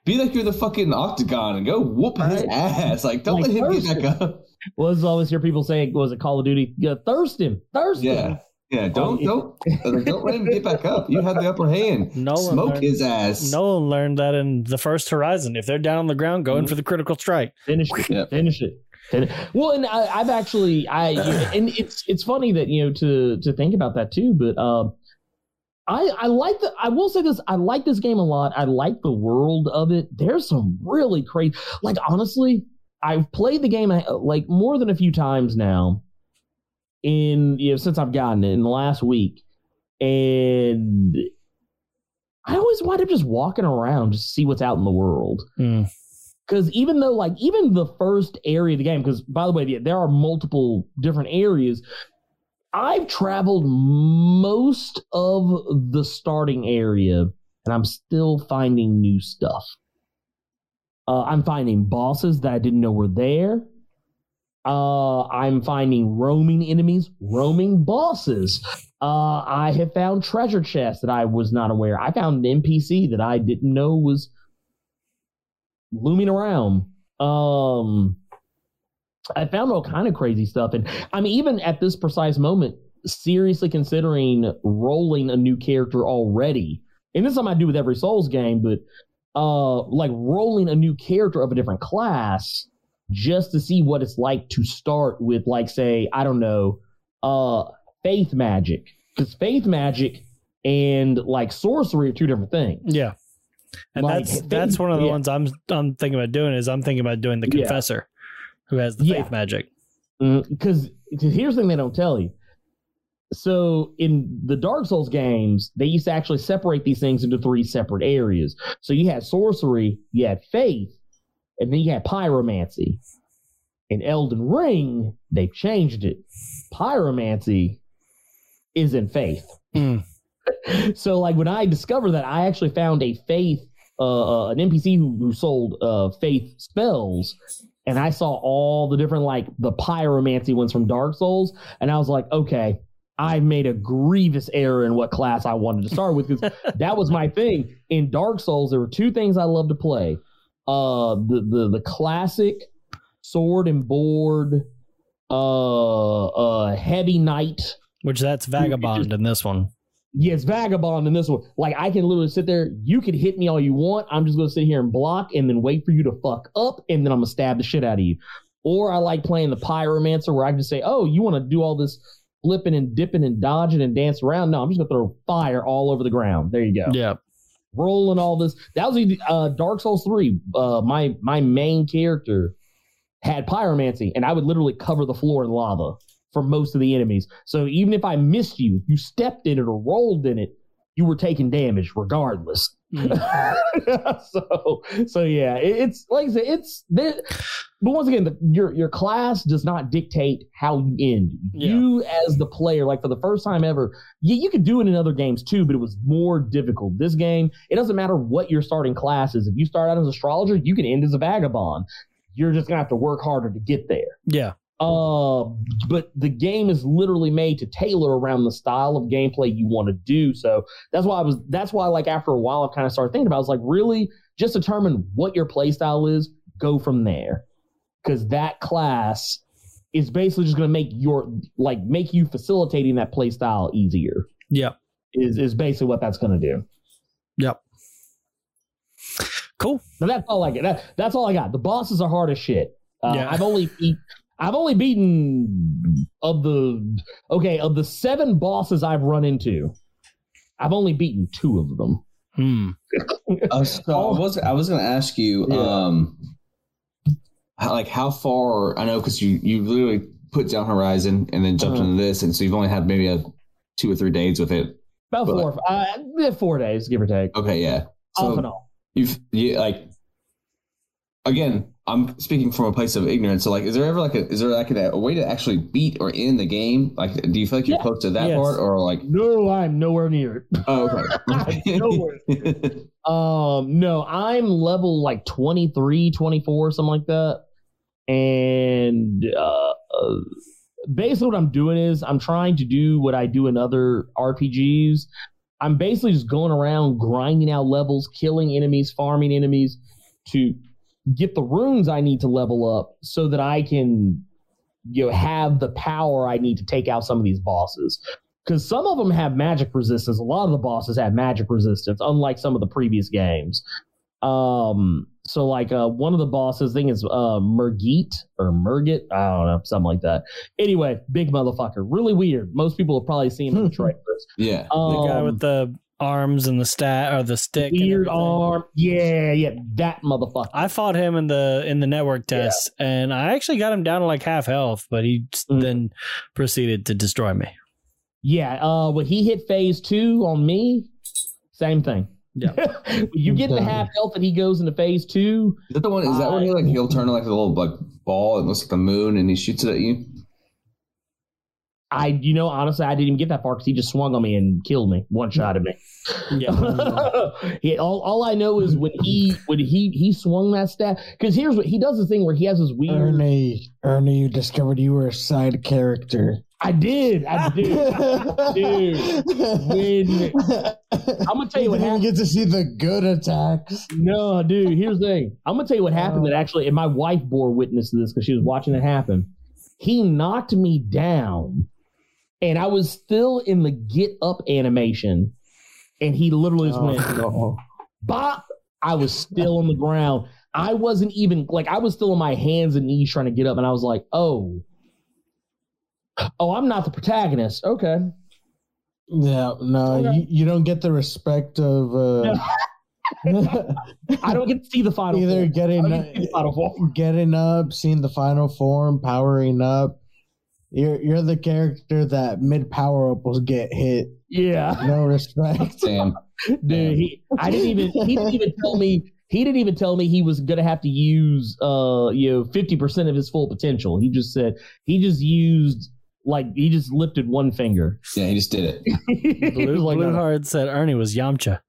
be like you're the fucking octagon and go whoop his Right. ass. Like, don't Like let him get back up. Was always hear people saying, "Was it Call of Duty? Yeah, thirst him, thirst him." Yeah. Yeah, don't don't don't let him get back up. You have the upper hand. Nolan Smoke learned- his ass. Nolan learned that in the first Horizon. If they're down on the ground, go in for the critical strike. Finish it. Yep. Finish it. Well, and I, I've actually, I and it's it's funny that you know to to think about that too. But um, I, I like the I will say this I like this game a lot. I like the world of it. There's some really crazy like honestly, I've played the game uh, like more than a few times now in you know since I've gotten it in the last week. And I always wind up just walking around just to see what's out in the world. Mm. Because even though, like, even the first area of the game, because by the way, there are multiple different areas. I've traveled most of the starting area, and I'm still finding new stuff. Uh, I'm finding bosses that I didn't know were there. Uh, I'm finding roaming enemies, roaming bosses. Uh, I have found treasure chests that I was not aware. I found an NPC that I didn't know was looming around. Um, I found all kind of crazy stuff, and I'm even at this precise moment seriously considering rolling a new character already. And this is something I do with every Souls game, but uh, like rolling a new character of a different class just to see what it's like to start with, like, say, I don't know, uh, faith magic, because faith magic and like sorcery are two different things. Yeah. And Like, that's faith- that's one of the yeah. ones I'm I'm thinking about doing is I'm thinking about doing the Yeah. confessor who has the Yeah. faith magic. because here's the thing they don't tell you. So in the Dark Souls games, they used to actually separate these things into three separate areas. So you had sorcery, you had faith, and then you had pyromancy. In Elden Ring, they've changed it. Pyromancy is in faith. Mm. so like when I discovered that, I actually found a faith, uh, uh, an NPC who, who sold uh, faith spells, and I saw all the different like the pyromancy ones from Dark Souls, and I was like, okay, I made a grievous error in what class I wanted to start with because that was my thing in Dark Souls. There were two things I loved to play: uh, the the the classic sword and board, uh, uh, heavy knight. Which that's vagabond in this one. Yeah, it's vagabond in this one. Like I can literally sit there. You can hit me all you want. I'm just gonna sit here and block, and then wait for you to fuck up, and then I'm gonna stab the shit out of you. Or I like playing the pyromancer, where I can just say, "Oh, you want to do all this flipping and dipping and dodging and dance around?" No, I'm just gonna throw fire all over the ground. There you go. Yeah. Rolling all this. That was uh, Dark Souls three. Uh, my my main character had pyromancy, and I would literally cover the floor in lava for most of the enemies. So even if I missed you, you stepped in it or rolled in it, you were taking damage regardless. Mm. so so yeah, it, it's like I said, it's there. But once again, the, your your class does not dictate how you end. Yeah. You as the player, like for the first time ever, you, you could do it in other games too, but it was more difficult. This game, it doesn't matter what your starting class is. If you start out as an astrologer, you can end as a vagabond. You're just gonna have to work harder to get there. Yeah. Uh, but the game is literally made to tailor around the style of gameplay you want to do. So that's why I was. That's why, like after a while, I've kind of started thinking about. I was like, really, just determine what your play style is. Go from there, because that class is basically just going to make your like make you facilitating that play style easier. Yep. Is is basically what that's going to do. Yep. Cool. Now that's all I get. That, that's all I got. The bosses are hard as shit. Uh, Yeah. I've only beat, I've only beaten of the okay of the seven bosses I've run into. I've only beaten two of them. Hmm. Uh, so I was I was going to ask you, Yeah. um, how, like how far? I know because you you literally put down Horizon and then jumped Uh-huh. into this, and so you've only had maybe a two or three days with it. About But- four, uh, four days, give or take, Okay, yeah. off and So on. you've you like again. I'm speaking from a place of ignorance. So, like, is there ever like a is there like a, a way to actually beat or end the game? Like, do you feel like you're Yeah. close to that Yes. part, or like, No, I'm nowhere near it. oh, okay, Nowhere. Um, no, I'm level like 23, 24, something like that. And uh, uh, basically, what I'm doing is I'm trying to do what I do in other RPGs. I'm basically just going around grinding out levels, killing enemies, farming enemies to get the runes I need to level up so that I can you know have the power I need to take out some of these bosses because some of them have magic resistance. A lot of the bosses have magic resistance, unlike some of the previous games. Um, So like uh, one of the bosses, thing is uh, Mergit or Mergit, I don't know, something like that. Anyway, big motherfucker, really weird. Most people have probably seen him in the trailers. Yeah. Um, the guy with the arms and the stat or the stick. weird everything. arm, yeah, yeah, that motherfucker. I fought him in the in the network test, and I actually got him down to like half health, but he s- Mhm. then proceeded to destroy me. Yeah, uh, when he hit phase two on me, same thing. Yeah. you get the half health and he goes into phase two, Is that the one? Is that when he like he'll turn like a little like ball and looks like the moon and he shoots it at you? I, you know, honestly, I didn't even get that far because he just swung on me and killed me, one shot at me. Yeah. he, all, all I know is when he when he he swung that staff because here's what he does this thing where he has this weird. Ernie, Ernie, you discovered you were a side character. I did, I did. Dude, when- I'm gonna tell you what didn't happened. get to see the good attacks. No, dude. Here's the thing. I'm gonna tell you what happened. That actually, and my wife bore witness to this because she was watching it happen. He knocked me down, and I was still in the get up animation, and he literally just went Oh, bop. I was still on the ground. I wasn't even like I was still on my hands and knees trying to get up, and I was like, oh, oh, I'm not the protagonist. Okay. yeah, no, Okay. you, you don't get the respect of uh, I don't get to see the final. either form. getting I get the final form. getting up, seeing the final form, powering up. You're you're the character that mid power up will get hit. Yeah. No respect. Damn. Dude, he, I didn't even he didn't even tell me he didn't even tell me he was gonna have to use uh you know fifty percent of his full potential. He just said he just used like he just lifted one finger. Yeah, he just did it. He Blue, was like, Blue no, no. Said Ernie was Yamcha.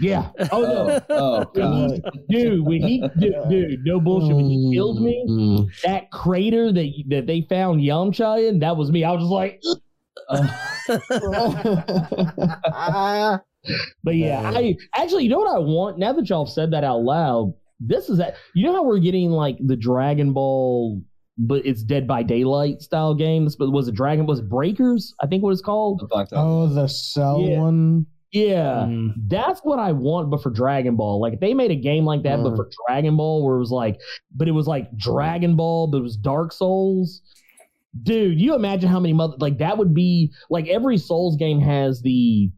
Yeah. Oh no. Oh, oh god. dude, when he dude, dude, no bullshit. When he killed me, Mm. that crater that that they found Yamcha in, that was me. I was just like, But yeah, I actually, you know what I want? Now that y'all have said that out loud, this is that. You know how we're getting like the Dragon Ball, but it's Dead by Daylight style games. But was it Dragon? Was it Breakers? I think what it's called. Blacked oh, the cell Yeah. one. Yeah, Mm. that's what I want. But for Dragon Ball, like if they made a game like that, but Mm. for Dragon Ball, where it was like, but it was like Dragon Ball, but it was Dark Souls. Dude, you imagine how many mother like that would be like every Souls game has the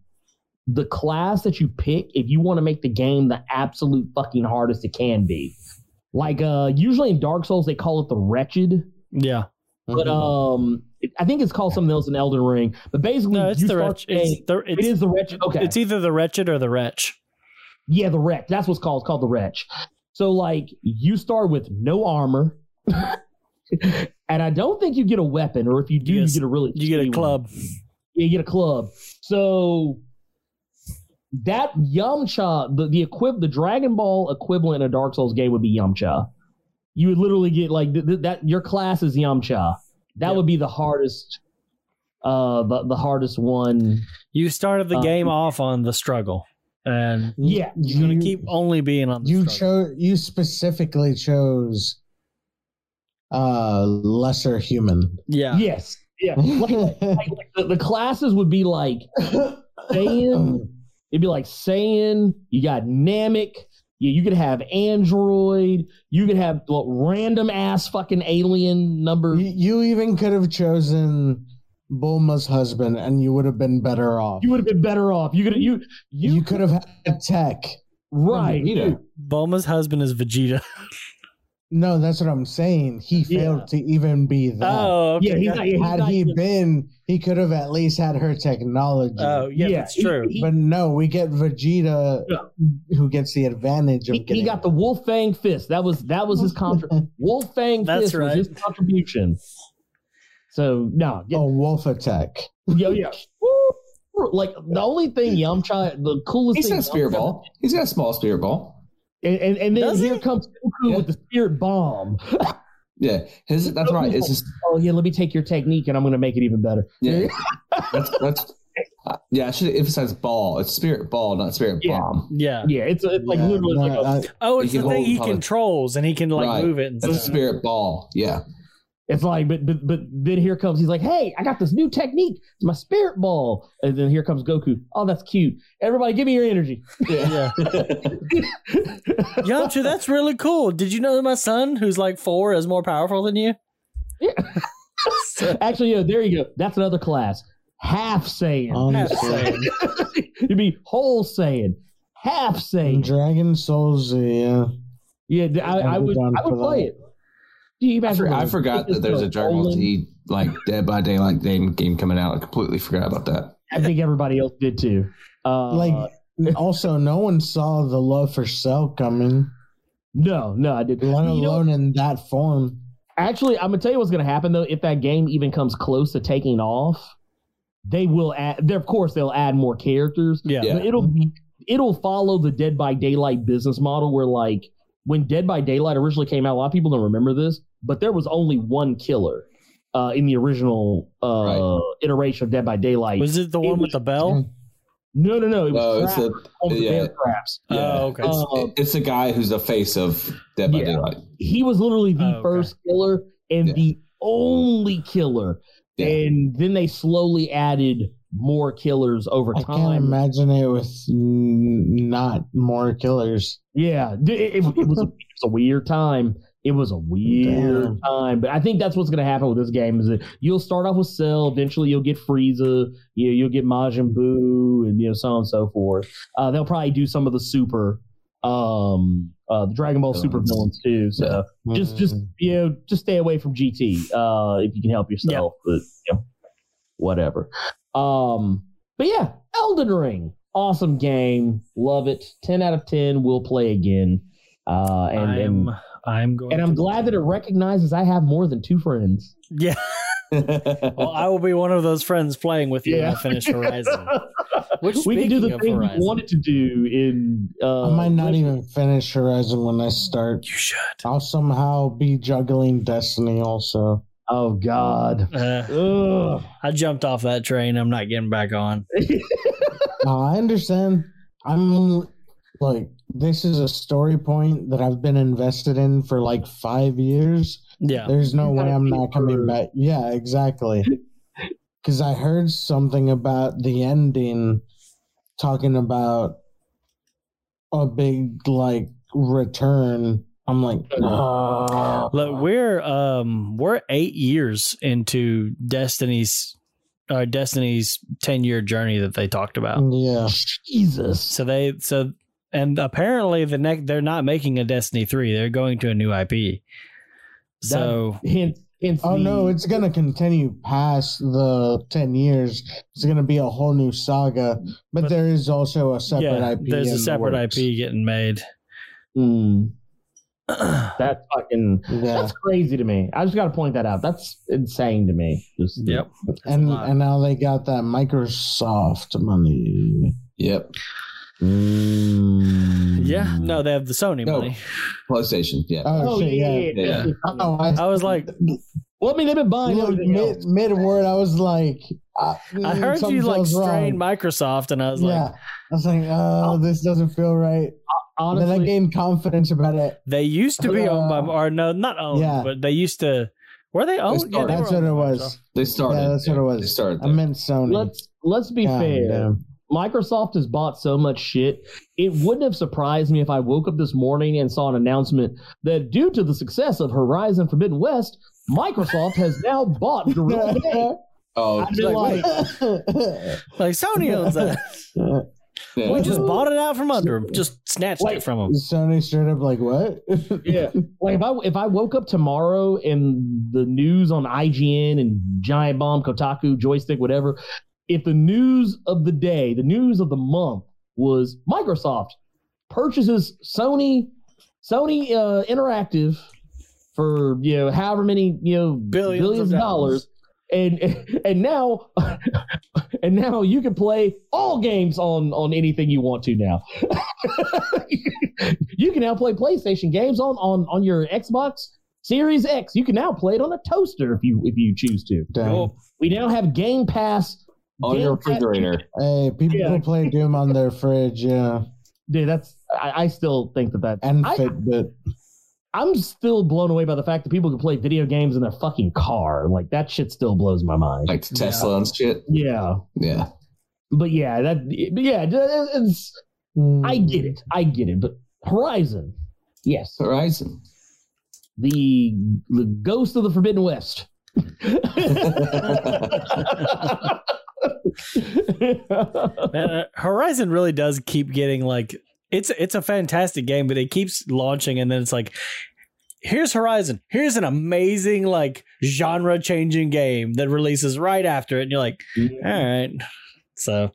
the class that you pick if you want to make the game the absolute fucking hardest it can be. Like uh usually in Dark Souls they call it the wretched, Yeah. but um I think it's called something else in Elden Ring. But basically No, it's you the start wretch. It's, the, it it's, the wretched. Okay. it's either the wretched or the wretch. Yeah, the wretch. That's what's called. It's called the wretch. So like you start with no armor. and I don't think you get a weapon, or if you do, You you get a- really You get a shitty one. club. Yeah, you get a club. So that Yamcha, the the equip, the Dragon Ball equivalent in a Dark Souls game would be Yamcha. You would literally get like th- th- that. Your class is Yamcha. That Yep. would be the hardest. Uh, the the hardest one. You started the Uh, game off on the struggle, and Yeah, you're gonna keep only being on the You struggle. chose. You specifically chose uh lesser human. yeah. Yes. Yeah. Like, like, like the, the classes would be like Saiyan. It'd be like Saiyan. You got Namek. Yeah, you could have Android. You could have well, random ass fucking alien number. You, you even could have chosen Bulma's husband, and you would have been better off. You would have been better off. You could you you, You, could have had tech. right. Vegeta. Bulma's husband is Vegeta. No, that's what I'm saying. He Yeah. failed to even be that. Oh, okay. Yeah, he's not, he's had not he even- been, he could have at least had her technology. oh, yeah, Yeah, that's true. he- but no, we get Vegeta, Yeah. who gets the advantage of He, getting. he got the Wolf Fang fist. That was that was his contra- Wolf Fang That's fist right. was his contribution. So no, yeah, oh wolf attack. Yo, yeah. Woo! Like the only thing Yamcha, the coolest He's thing. got a spirit Yamcha- ball. He's got a small spear ball. And, and, and then Does here he? comes Goku Yeah. with the spirit bomb. Yeah, his that's right. It's just Oh yeah, let me take your technique and I'm gonna make it even better. yeah. that's that's uh, yeah. I should emphasize ball. It's spirit ball, not spirit Yeah. bomb. yeah. Yeah, it's, it's like Yeah, literally no, like a, I- Oh, it's He the thing he probably- controls, and he can like Right. move it and That's a spirit ball. Yeah, It's like, but but but then here comes he's like, hey, I got this new technique. It's my spirit ball, and then here comes Goku. Oh, that's cute. Everybody, give me your energy. Yeah. yeah. Yamcha, that's really cool. Did you know that my son, who's like four, is more powerful than you? Yeah. Actually, yeah, there you go. That's another class. Half Saiyan. Honestly. You'd be whole Saiyan. Half Saiyan. Dragon Souls, yeah. Yeah, I, I I'd be would. down I would play that. it. Do you I, imagine for- I forgot that there's a Dragon Ball Z like Dead by Daylight game game coming out. I completely forgot about that. I think everybody else did too. Uh, Like, also, no one saw the love for Cell coming, no, no, I didn't. let You know- alone in that form. Actually, I'm gonna tell you what's gonna happen though. If that game even comes close to taking off, they will add. There, of course, they'll add more characters. Yeah. Yeah. But it'll be it'll follow the Dead by Daylight business model, where like when Dead by Daylight originally came out, a lot of people don't remember this, but there was only one killer uh, in the original uh, Right. iteration of Dead by Daylight. Was it the It one was- with the bell? no, no, no. It Oh, was it's a on the yeah. traps. yeah. Oh, okay. It's, Uh, it's the guy who's the face of Dead by Yeah. Daylight. He was literally the Oh, okay. first killer and Yeah. the only killer. Yeah. And then they slowly added more killers over time. I can't imagine it with not more killers. Yeah, it, it, it was a, it was a weird time. It was a weird Damn. time, but I think that's what's going to happen with this game. Is that you'll start off with Cell, eventually you'll get Frieza, you you'll get Majin Buu, and you know so on and so forth. Uh, they'll probably do some of the super, um, uh, the Dragon Ball Super Villains. too. So just just you know just stay away from GT uh, if you can help yourself. But you know, whatever. Um, but yeah, Elden Ring, awesome game, love it. Ten out of ten. We'll play again. Uh, and I'm, and, I'm going. and I'm to- glad that it recognizes I have more than two friends. Yeah. Well, I will be one of those friends playing with you when I finish Horizon. Which we can do the speaking thing Horizon- we wanted to do in. Uh, I might not even finish Horizon when I start. You should. I'll somehow be juggling Destiny also. Oh God. Uh, Ugh. I jumped off that train. I'm not getting back on. Uh, I understand. I'm like, this is a story point that I've been invested in for like five years. Yeah. There's no way I'm not coming through. back. Yeah, exactly. Because I heard something about the ending talking about a big like return. I'm like. Look, we're um we're eight years into Destiny's uh Destiny's ten year journey that they talked about. yeah. Jesus. So they so and apparently the next they're not making a Destiny three. They're going to a new IP. So Hint. Hint. Oh the- no, it's gonna continue past the ten years. It's gonna be a whole new saga, but, But- there is also a separate yeah, IP. there's a separate works. IP getting made. Mm, that's fucking. Yeah, That's crazy to me. I just got to point that out. That's insane to me. Just Yep. and and now they got that Microsoft money. yep. Mm. Yeah. No, they have the Sony No. money. PlayStation. Yeah. Oh, Oh shit, yeah. yeah. yeah. Yeah. Oh, I, I was like, Well, I mean, they've been buying look, everything mid else. mid word, I was like, uh, I mm, heard you like feels strain wrong. Microsoft, and I was Yeah, like, I was like, oh, this doesn't feel right. And then I gained confidence about it. they used to be owned by, Uh, or no, not owned, yeah. but they used to. Were they owned? started- they That's what it was. They started. Yeah, that's what it was. They started. I meant Sony. let's let's be God fair. damn. Microsoft has bought so much shit. It wouldn't have surprised me if I woke up this morning and saw an announcement that due to the success of Horizon Forbidden West, Microsoft has now bought Guerrilla Games. oh, I'd be like, Like Sony owns that. yeah. we just bought it out from under them. Just snatched Like- it from them. Sony straight up like what? yeah. Like if I if I woke up tomorrow and the news on IGN and Giant Bomb, Kotaku, Joystick, whatever, if the news of the day, the news of the month was Microsoft purchases Sony Sony uh, Interactive for you know however many you know Billions billions, of of dollars. And and now and now you can play all games on on anything you want to now. you can now play PlayStation games on on on your Xbox Series X. You can now play it on a toaster if you if you choose to. Damn. Cool. We now have Game Pass on Game your Pass- refrigerator. Hey, people Yeah. who play Doom on their fridge, yeah, Dude, that's I, I still think that that and I, Fitbit. I'm still blown away by the fact that people can play video games in their fucking car. Like that shit still blows my mind. Like Tesla and shit. yeah, Yeah. but yeah, that but yeah, it's I get it, I get it. But Horizon, yes, Horizon. the the ghost of the Forbidden West. Man, uh, Horizon really does keep getting like it's it's a fantastic game, but it keeps launching and then it's like here's Horizon. Here's an amazing like genre changing game that releases right after it and you're like, mm-hmm. all right. So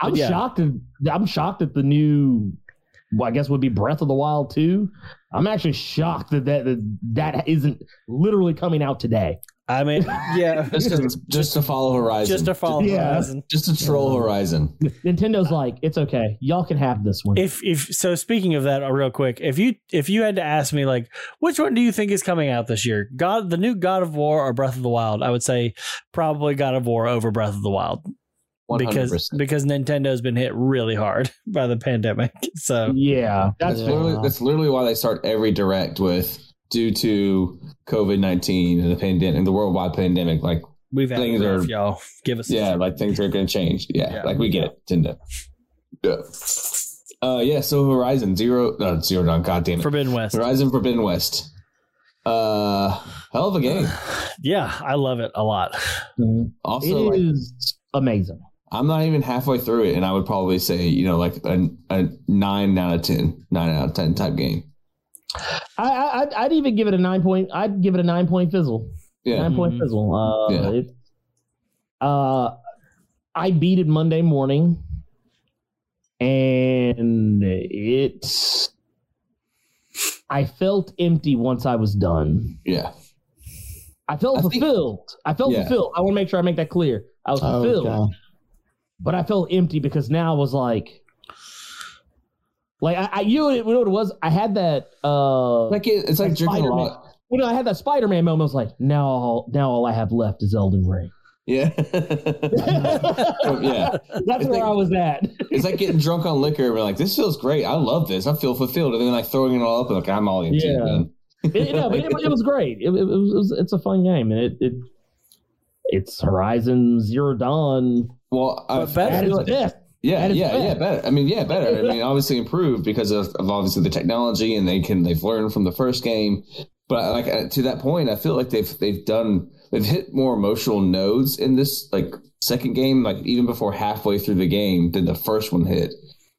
I'm yeah. shocked. At, I'm shocked at the new. Well, I guess would be Breath of the Wild too. I'm actually shocked that that that, that isn't literally coming out today. I mean, yeah, Just to, just to follow Horizon. just to follow Yeah. Horizon. Just to troll Horizon. Nintendo's like, it's okay, y'all can have this one. If if so, speaking of that, uh, real quick, if you if you had to ask me like, which one do you think is coming out this year, God, the new God of War or Breath of the Wild? I would say probably God of War over Breath of the Wild because 100%. because Nintendo's been hit really hard by the pandemic. So yeah, that's That's literally that's literally why they start every direct with due to COVID nineteen and the pandemic, and the worldwide pandemic. Like, we've had Things it rough, are- y'all. Give us yeah, second. like things are going to change. Yeah, Yeah. like we get it, Nintendo. Yeah. Uh, yeah. So Horizon Zero, no Zero Dawn. God damn it, Forbidden West. Horizon Forbidden West. Uh, hell of a game. Yeah, I love it a lot. Mhm. Also, It like, amazing. I'm not even halfway through it, and I would probably say, you know, like a, a nine out of ten, nine out of ten type game. I, I I'd, I'd even give it a nine point. I'd give it a nine point fizzle. Yeah. Nine point Mhm. fizzle. Uh, Yeah. it- uh, I beat it Monday morning, and it's. I felt empty once I was done. Yeah. I felt I think- fulfilled. I felt Yeah. fulfilled. I want to make sure I make that clear. I was fulfilled, Okay. but I felt empty because now I was like, like I, I you know, what- you know what it was? I had that. uh Like it, it's like Like drinking a Spider-Man. lot. Well, no, I had that Spider-Man moment. I was like, now, all, now all I have left is Elden Ring. Yeah. yeah. That's where I was at. It's like getting drunk on liquor and we're like, this feels great. I love this. I feel fulfilled. And then like throwing it all up and like, I'm all into Yeah. it. No, but it, it was great. It, it, was, it was. It's a fun game, and it, it it's Horizon Zero Dawn Well, I. I feel its like, yeah, yeah, yeah, better. I mean, yeah, better. I mean, obviously improved because of, of obviously the technology and they can, they've learned from the first game. But like uh, to that point, I feel like they've, they've done, they've hit more emotional nodes in this like second game, like even before halfway through the game than the first one hit.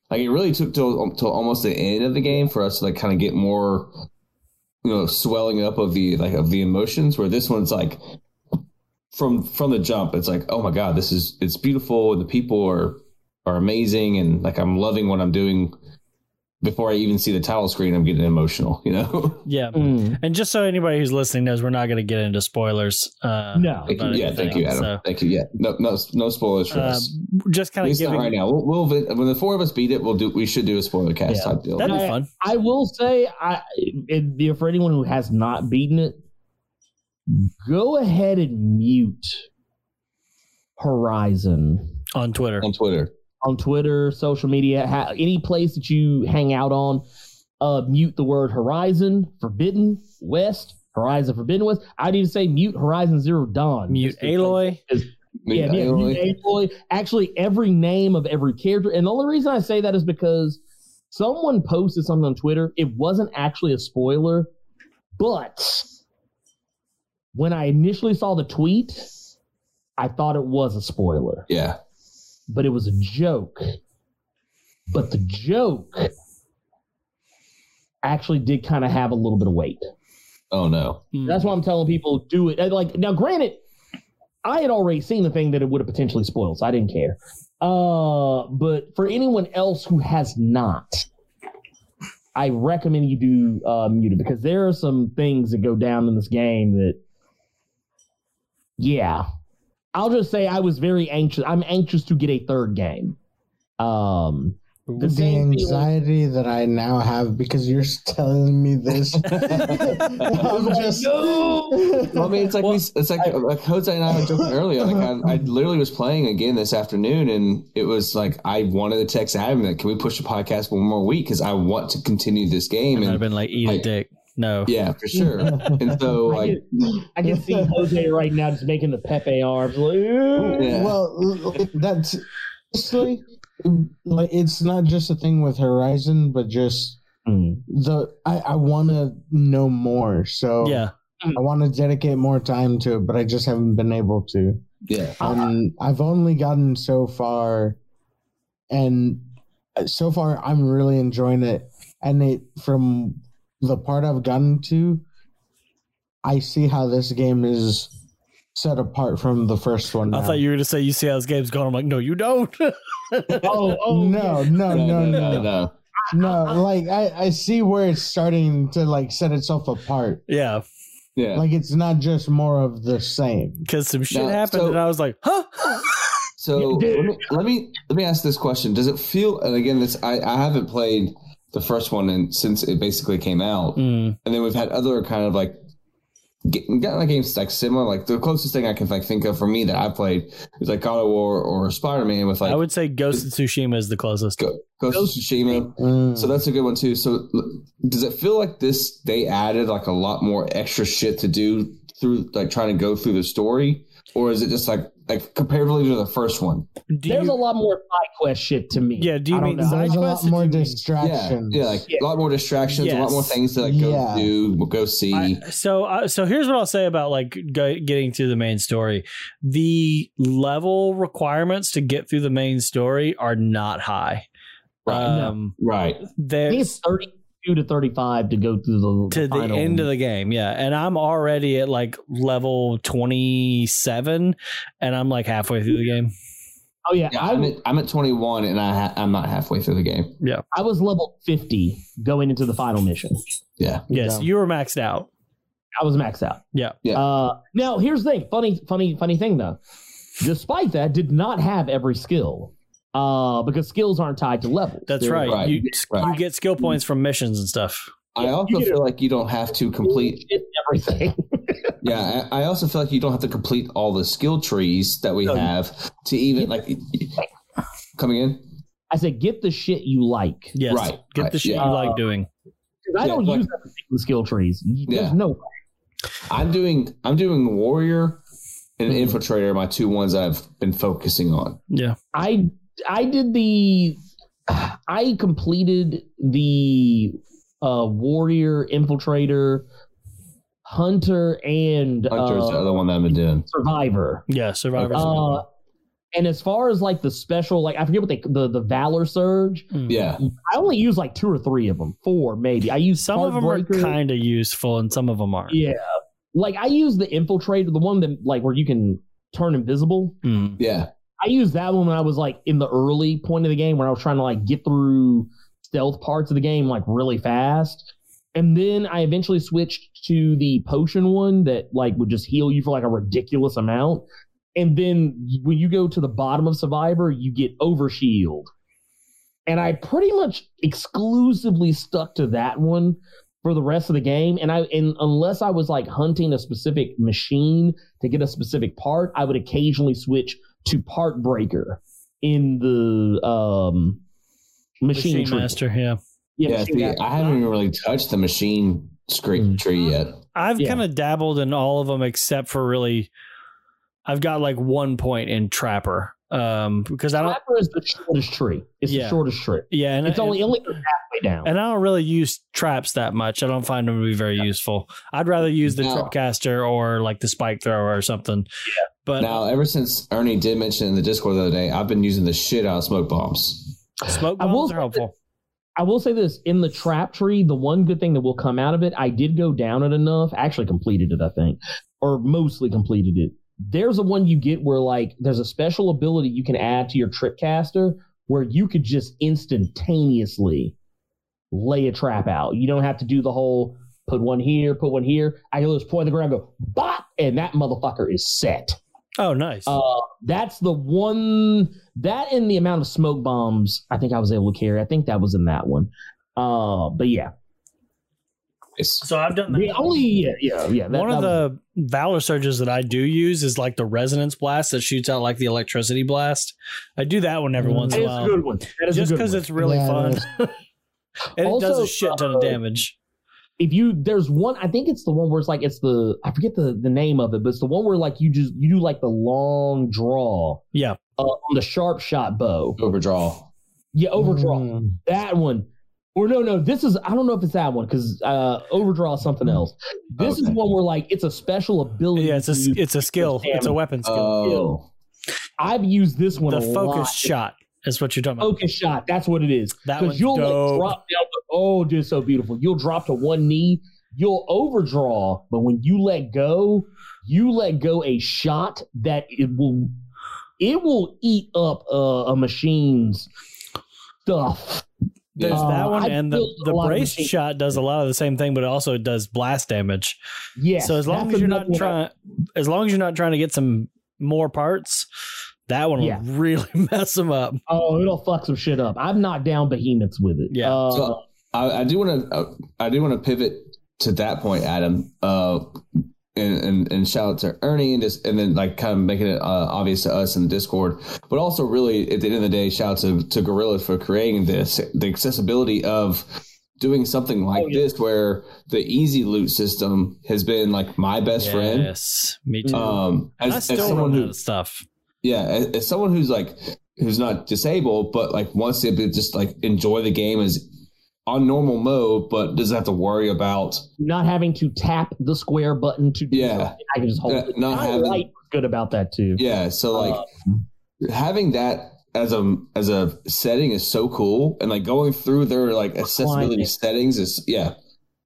Like it really took till, till almost the end of the game for us to like kind of get more, you know, swelling up of the like of the emotions. Where this one's like from from the jump, it's like, oh my god, this is it's beautiful, and the people are are amazing, and like I'm loving what I'm doing. Before I even see the title screen, I'm getting emotional. You know. Yeah. Mm. And just so anybody who's listening knows, we're not going to get into spoilers. Uh, No. Thank you. Yeah, anything, thank you, Adam. So, Thank you. Yeah, no, no, no spoilers for uh, us. just kind of least giving. right now. We'll, we'll when the four of us beat it, we'll do. We should do a spoiler cast Yeah. type deal. That'd be I- fun. I will say, I it, for anyone who has not beaten it, go ahead and mute Horizon on Twitter. on Twitter. On Twitter, social media, ha- any place that you hang out on. Uh, mute the word Horizon Forbidden West. Horizon Forbidden West. I'd even say mute Horizon Zero Dawn. Mute Just because- Aloy. Yeah, yeah, mute Aloy. Actually, every name of every character. And the only reason I say that is because someone posted something on Twitter. It wasn't actually a spoiler, but when I initially saw the tweet, I thought it was a spoiler, Yeah. But it was a joke. But the joke actually did kind of have a little bit of weight. Oh no. Hmm. That's why I'm telling people do it. Like now, granted, I had already seen the thing that it would have potentially spoiled, so I didn't care. Uh, but for anyone else who has not, I recommend you do uh, mute it because there are some things that go down in this game that, yeah, I'll just say I was very anxious. I'm anxious to get a third game. Um, the The same feeling- anxiety that I now have because you're telling me this. I'm just. Well, I mean, it's like Well, we, it's like like Jose and I were joking earlier. Like I, I literally was playing again this afternoon, and it was like I wanted to text Adam that can we push the podcast one more week because I want to continue this game. And I'd have been like, eat a like- dick. No. Yeah, for sure. And so I like can, I can see Jose right now just making the Pepe arms. Like, Yeah. Well, that's honestly, like it's not just a thing with Horizon, but just Mm. the I, I want to know more. So Yeah. Hmm. I want to dedicate more time to it, but I just haven't been able to. yeah. And I've only gotten so far, and uh, so far I'm really enjoying it. And it from the part I've gotten to, I see how this game is set apart from the first one. I thought you were going to say you see how this game's going. I'm like, no, you don't. Oh, oh, no, no, no, no, no, no. no. Like I, I see where it's starting to like set itself apart. yeah. Yeah. Like it's not just more of the same. Because some shit Now, happened so- and I was like, huh? So let me, let me let me ask this question: Does it feel? And again, this I, I haven't played the first one and since it basically came out, Mm. and then we've had other kind of like get, gotten like games like similar. Like the closest thing I can like think of for me that I played is like God of War or Spider Man with like I would say Ghost of Tsushima is the closest. Go, Ghost of Tsushima. Mm. So that's a good one too. So does it feel like this? They added like a lot more extra shit to do through like trying to go through the story, or is it just like like comparatively to the first one. Do There's you, a lot more side quest shit to me. Yeah, do you mean side quest? A lot more distractions. Yeah, yeah like yeah. a lot more distractions, yes. a lot more things to like go yeah. do, go see. I, so, uh, so here's what I'll say about like go, getting through the main story. The level requirements to get through the main story are not high. Right. Um, no. Right. There's 30 two to thirty five to go through the to the, the end of the game. Yeah, and I'm already at like level twenty seven, and I'm like halfway through the game. Oh yeah, yeah I, am at, I'm at 21 and I ha- I'm not halfway through the game. Yeah, I was level 50 going into the final mission. Yeah. Yes, so, you were maxed out. I was maxed out. Yeah. Yeah. Uh, now here's the thing. Funny, funny, funny thing though. Despite that, did not have every skill. Uh, because skills aren't tied to levels. That's right. Right, You right. you get skill points from missions and stuff. I also feel like you don't have to complete. Everything. Yeah, I I also feel like you don't have to complete all the skill trees that we No, you- have to even like coming in. I said, get the shit you like. Yes. Right, Get right, the shit yeah. you like doing. 'Cause I Yeah, don't like- use everything in the skill trees. There's Yeah. no way. I'm doing I'm doing warrior and Mhm. infiltrator, my two ones I've been focusing on. Yeah. I I did the I completed the uh warrior infiltrator hunter and Hunter's the uh, other one that I've been doing. survivor Yeah. survivor uh and as far as like the special like i forget what they the the valor surge Mm. Yeah, i only use like two or three of them four maybe i use Some of them are kind of useful and some of them aren't. yeah like i use the infiltrator the one that like where you can turn invisible Mm. yeah, I used that one when I was like in the early point of the game when I was trying to like get through stealth parts of the game like really fast. And then I eventually switched to the potion one that like would just heal you for like a ridiculous amount. And then when you go to the bottom of Survivor, you get overshield. And I pretty much exclusively stuck to that one for the rest of the game. And I and unless I was like hunting a specific machine to get a specific part, I would occasionally switch to part breaker in the um machine, Machine tree. Master. Yeah. Yeah, yeah. see, master. I haven't even really touched the machine scrape Mm. tree yet. I've Yeah. kind of dabbled in all of them except for really, I've got like one point in Trapper. Um, because I don't, Trapper is the shortest tree. It's Yeah. the shortest tree. yeah, and It's and, only only halfway down. and I don't really use traps that much. I don't find them to be very useful. I'd rather use the No. trip caster or like the spike thrower or something. Yeah, but Now, ever since Ernie did mention in the Discord the other day, I've been using the shit out of smoke bombs. smoke I will bombs say are helpful. I will say this in the trap tree, the one good thing that will come out of it, I did go down it enough, actually completed it, I think, or mostly completed it. There's a one you get where like there's a special ability you can add to your trip caster where you could just instantaneously lay a trap out. You don't have to do the whole put one here, put one here. I can just point the ground, and go bop, and that motherfucker is set. Oh, nice. Uh, that's the one that and the amount of smoke bombs I think I was able to carry. I think that was in that one. Uh, but yeah, so I've done the only yeah yeah yeah. that- One of that was- the Valor surges that I do use is like the resonance blast that shoots out like the electricity blast. I do that one every Mm. once in a is a while. good one. Just because it's really Yeah, fun. is. and it does a shit ton of uh, damage. If you there's one I think it's the one where it's like it's the I forget the the name of it, but it's the one where like you just you do like the long draw Yeah. uh, on the sharp shot bow. Overdraw. Yeah, overdraw. Mm. That one. Or no, no, this is I don't know if it's that one because uh overdraw is something else. This is Okay. one where like it's a special ability. Yeah, it's a it's a skill. It's a weapon skill. Oh, I've used this one the a focus lot. shot is what you're talking about. Focus shot. That's what it is. That Because one's you'll dope. like drop down. To, oh, dude, so beautiful. You'll drop to one knee. You'll overdraw, but when you let go, you let go a shot that it will, it will eat up uh, a machine's stuff. There's Uh, that one, I and the, the brace shot does a lot of the same thing, but it also does blast damage. Yeah. so as long as you're not trying, as long as you're not trying to get some more parts, that one Yeah. will really mess them up. Oh, it'll fuck some shit up. I've knocked down behemoths with it. Yeah. Uh, So- I, I do want to. Uh, I do want to pivot to that point, Adam. Uh, and, and and shout out to Ernie and just and then like kind of making it uh, obvious to us in the Discord, but also really at the end of the day, shout out to to Guerrilla for creating this the accessibility of doing something like Oh, yeah. this where the easy loot system has been like my best friend. Yes, me too. Um, And I as, as still someone who stuff. yeah, as, as someone who's like who's not disabled, but like wants to just like enjoy the game as on normal mode, but doesn't have to worry about not having to tap the square button to do Yeah. something. I can just hold Uh, it. not I having- like what's good about that too. yeah. So like Uh, having that as a as a setting is so cool, and like going through their like accessibility Climate. settings is yeah,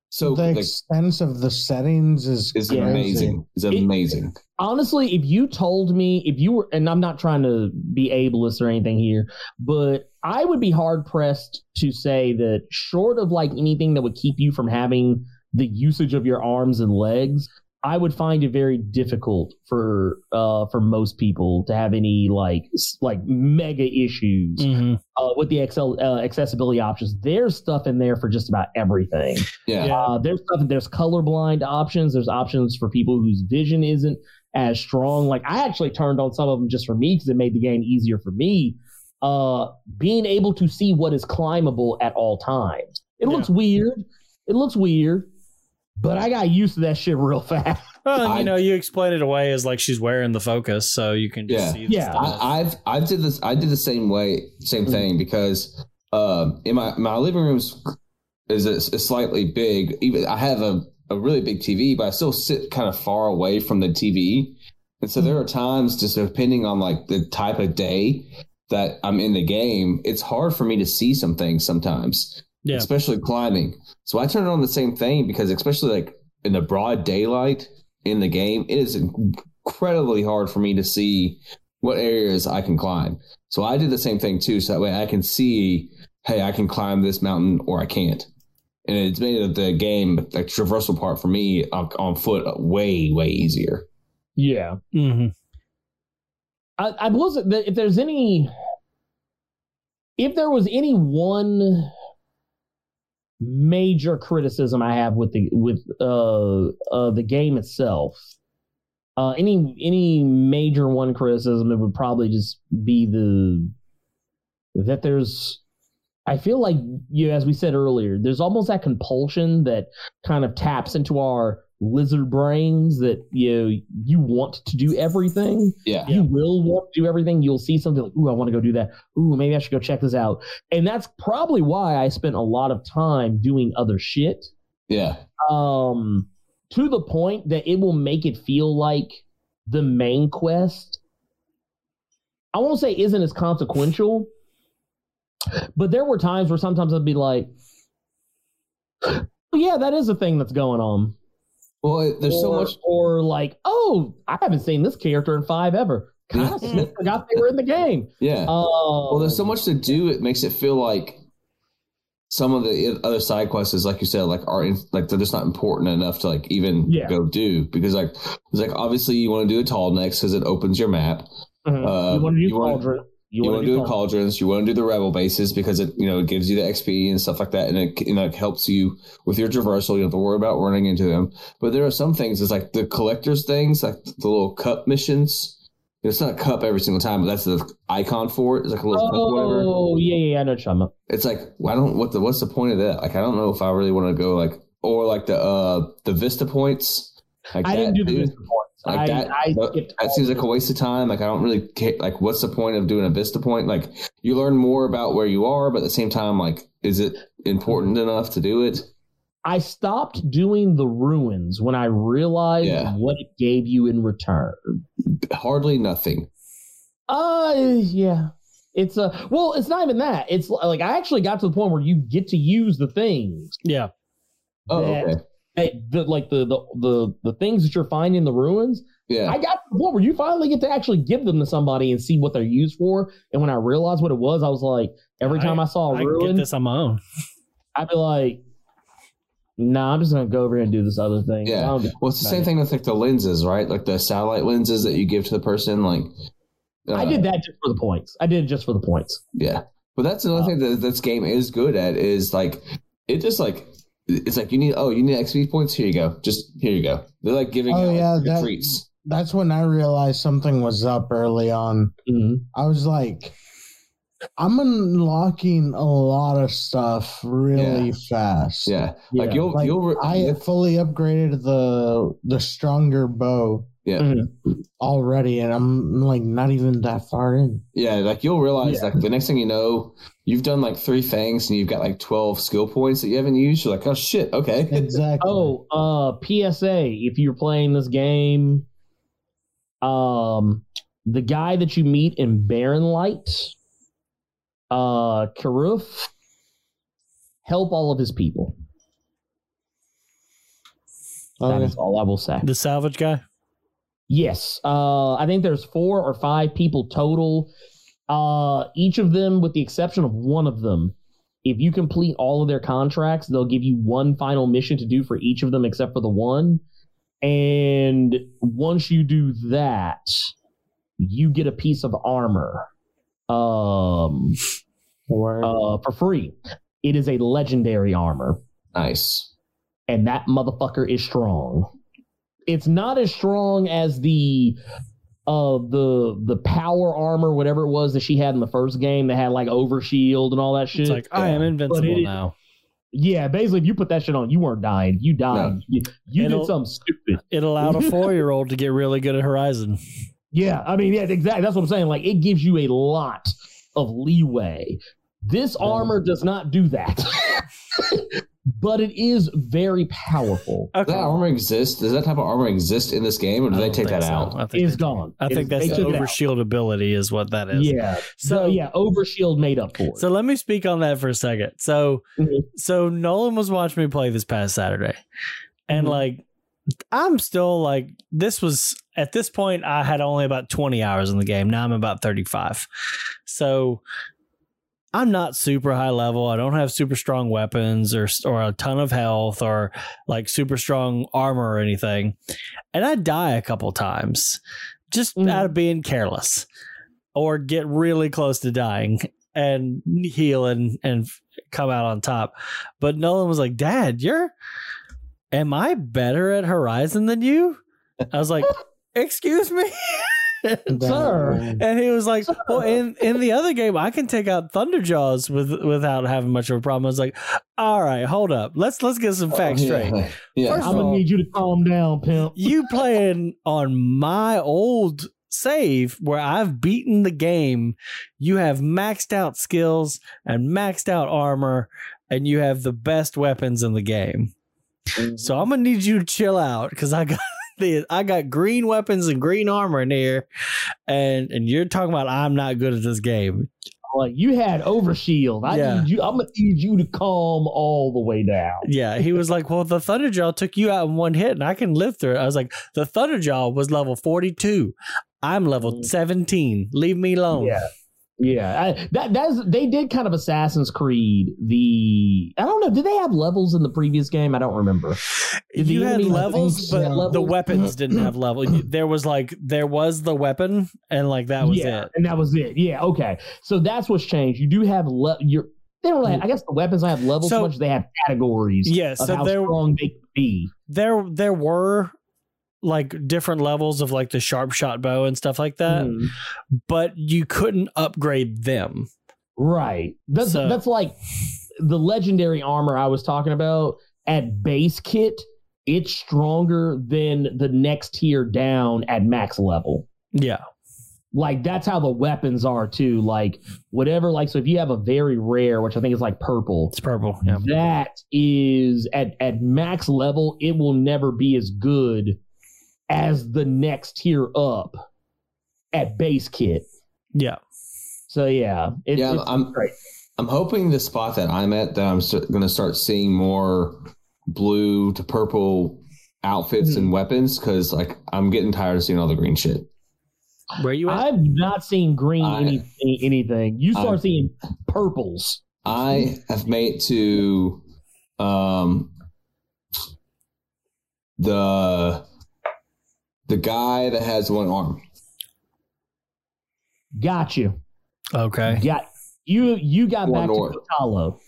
so the like extent of the settings is is Yeah. amazing. Is It- amazing. honestly, if you told me, if you were, and I'm not trying to be ableist or anything here, but I would be hard pressed to say that short of like anything that would keep you from having the usage of your arms and legs, I would find it very difficult for uh for most people to have any like like mega issues Mhm. uh, with the Excel uh, accessibility options. There's stuff in there for just about everything. Yeah. Yeah. Uh, there's stuff. There's colorblind options. There's options for people whose vision isn't as strong. Like I actually turned on some of them just for me because it made the game easier for me. Uh, being able to see what is climbable at all times. It Yeah. looks weird. It looks weird, but I got used to that shit real fast. Well, and, I- you know, you explain it away as like she's wearing the focus, so you can just Yeah. see. The Yeah, stuff. I, I've I did this I did the same way same thing because um in my my living room's is is is slightly big even I have a, a really big TV but I still sit kind of far away from the TV and so there are times just depending on like the type of day that I'm in the game it's hard for me to see some things sometimes Yeah. especially climbing so I turn on the same thing because especially like in the broad daylight in the game it is incredibly hard for me to see what areas I can climb. So I did the same thing too. So that way I can see, hey, I can climb this mountain or I can't. And it's made the game, the traversal part for me on, on foot, way, way easier. Yeah. hmm I, I wasn't if there's any if there was any one major criticism I have with the with uh uh the game itself. Uh any any major one criticism it would probably just be the that there's I feel like you as we said earlier, there's almost that compulsion that kind of taps into our lizard brains that you you want to do everything Yeah. you will want to do everything. You'll see something like, ooh, I want to go do that. Ooh, maybe I should go check this out. And that's probably why I spent a lot of time doing other shit. Yeah. Um, to the point that it will make it feel like the main quest. I won't say isn't as consequential, but there were times where sometimes I'd be like, "Oh, yeah, that is a thing that's going on Well, there's so much. or like, oh, I haven't seen this character in five ever. Kind of forgot they were in the game. Yeah. Oh, well, there's so much to do. It makes it feel like some of the other side quests, is like you said, like are in, like they're just not important enough to like even Yeah. go do because like it's like obviously you want to do a Tallneck because it opens your map. Mhm. uh, you want to do you wanna- cauldron. You, want to do the cauldrons. You want to do the rebel bases because it, you know, it gives you the XP and stuff like that, and it, you know, it helps you with your traversal. You don't have to worry about running into them. But there are some things. It's like the collectors things, like the little cup missions. It's not a cup every single time, but that's the icon for it. It's like a little cup, whatever. Oh yeah, yeah, yeah, I know what about. It's like, why don't what the what's the point of that? Like, I don't know if I really want to go like or like the uh the Vista points. Like I didn't do the. Vista points. Like I, that, I that, that seems like a waste of time. Like I don't really care. Like, what's the point of doing a Vista point? Like you learn more about where you are, but at the same time, like, is it important enough to do it? I stopped doing the ruins when I realized Yeah. what it gave you in return. Hardly nothing. Uh, yeah. It's a well. It's not even that. It's like I actually got to the point where you get to use the things Yeah. Oh, that, okay. That- the like the, the the the things that you're finding in the ruins. Yeah. I got to the point where you finally get to actually give them to somebody and see what they're used for. And when I realized what it was, I was like, every time I, saw a I can get ruin, this on my own. I'd be like, Nah, I'm just gonna go over here and do this other thing. Yeah. I don't give Well, it's the same it. thing with like the lenses, right? Like the satellite lenses that you give to the person. Like, I uh, did that just for the points. I did it just for the points. Yeah, but that's another Uh, thing that this game is good at is like it just like it's like you need oh you need XP points here you go just here you go they're like giving Oh, out like, yeah, free that- treats That's when I realized something was up early on. Mhm. I was like, I'm unlocking a lot of stuff really fast. yeah like Yeah. you'll Like, you'll I fully upgraded the the stronger bow yeah Mhm. already, and I'm like not even that far in. yeah like you'll realize Yeah. like the next thing you know you've done like three things and you've got like 12 skill points that you haven't used you're like oh shit okay Exactly. Oh, uh, PSA: If you're playing this game, um, the guy that you meet in Barren Light, uh, Karuf, help all of his people. That Okay. is all I will say. The salvage guy. Yes. Uh, I think there's four or five people total. Uh, each of them, with the exception of one of them, if you complete all of their contracts, they'll give you one final mission to do for each of them except for the one. And once you do that, you get a piece of armor um, Word. uh, for free. It is a legendary armor nice and that motherfucker is strong. It's not as strong as the uh the the power armor, whatever it was that she had in the first game that had like overshield and all that shit. It's like I am invincible it is- now. yeah, basically, if you put that shit on, you weren't dying. You died. No. You, you did something stupid. It allowed a four year old to get really good at Horizon. Yeah, I mean, yeah, exactly. That's what I'm saying. Like, it gives you a lot of leeway. This armor does not do that, but it is very powerful. does that armor exist does that type of armor exist in this game or do they take that so. out I think It's they- gone. I think that's they the took it out. overshield ability is what that is. Yeah. So, So- yeah, overshield made up for it. So let me speak on that for a second. So Mhm. so Nolan was watching me play this past Saturday. And Mhm. like I'm still like this was at this point I had only about 20 hours in the game. Now I'm about 35. So I'm not super high level. I don't have super strong weapons or or a ton of health or like super strong armor or anything. And I die a couple times just Mhm. out of being careless or get really close to dying and heal and and come out on top. But Nolan was like, "Dad, you're am I better at Horizon than you?" I was like, "Excuse me." Sir. And he was like, "Well, in in the other game, I can take out Thunderjaws with without having much of a problem." I was like, "All right, hold up. Let's let's get some facts oh, straight. yeah, yeah. First I'm gonna all- need you to calm down, pimp. You playing on my old save where I've beaten the game. You have maxed out skills and maxed out armor, and you have the best weapons in the game. Mm-hmm. So I'm gonna need you to chill out because I got the I got green weapons and green armor in here, and and you're talking about I'm not good at this game. Like you had overshield. I Yeah. need you. I'm gonna need you to calm all the way down. Yeah, he was like, "Well, the Thunderjaw took you out in one hit, and I can live through it." I was like, "The Thunderjaw was level 42. I'm level Mm. 17. Leave me alone." Yeah. Yeah, I, that that's they did kind of Assassin's Creed. The I don't know. Did they have levels in the previous game? I don't remember. Did you had levels, but have the levels? weapons didn't mm-hmm. have level. There was like there was the weapon, and like that was yeah, it. and that was it. Yeah, okay. So that's what's changed. You do have le- your. They don't. Really, mm. I guess the weapons don't have levels so, So- much they have categories. Yes, of so how there strong they could be. there there were like different levels of like the sharp shot bow and stuff like that, Mm. but you couldn't upgrade them. Right. That's So- that's like the legendary armor I was talking about at base kit, it's stronger than the next tier down at max level. Yeah. Like that's how the weapons are too. Like whatever, like so if you have a very rare, which I think is like purple, It's purple. Yeah. that is at at max level, it will never be as good as the next tier up at base kit. Yeah. So yeah, it, Yeah, it's I'm- great. I'm hoping the spot that I'm at that I'm going to start seeing more blue to purple outfits Mm-hmm. and weapons because like I'm getting tired of seeing all the green shit. Where you at? I've not seen green I- any, any- anything. You start I'm- seeing purples. I have made to um the the guy that has one arm. Got you. okay. Got you. You got Or back north. to Kotallo.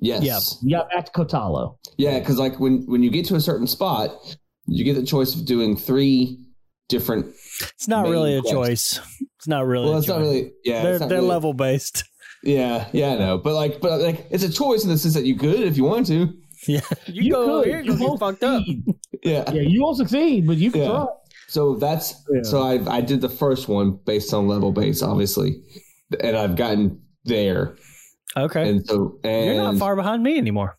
Yes. Yeah. You got back to Kotallo. Yeah, because like when when you get to a certain spot, you get the choice of doing three different. It's not main really a quest. choice. It's not really. Well, a it's not really. Yeah, They're they're really- level based. Yeah, yeah, I know, but like, but like, it's a choice in the sense that you could if you want to. Yeah. You, go over here, you won't get fucked up. Yeah. Yeah, you won't succeed, but you can Yeah. try. So that's Yeah. so I I did the first one based on level base, obviously, and I've gotten there, Okay. and so and You're not far behind me anymore.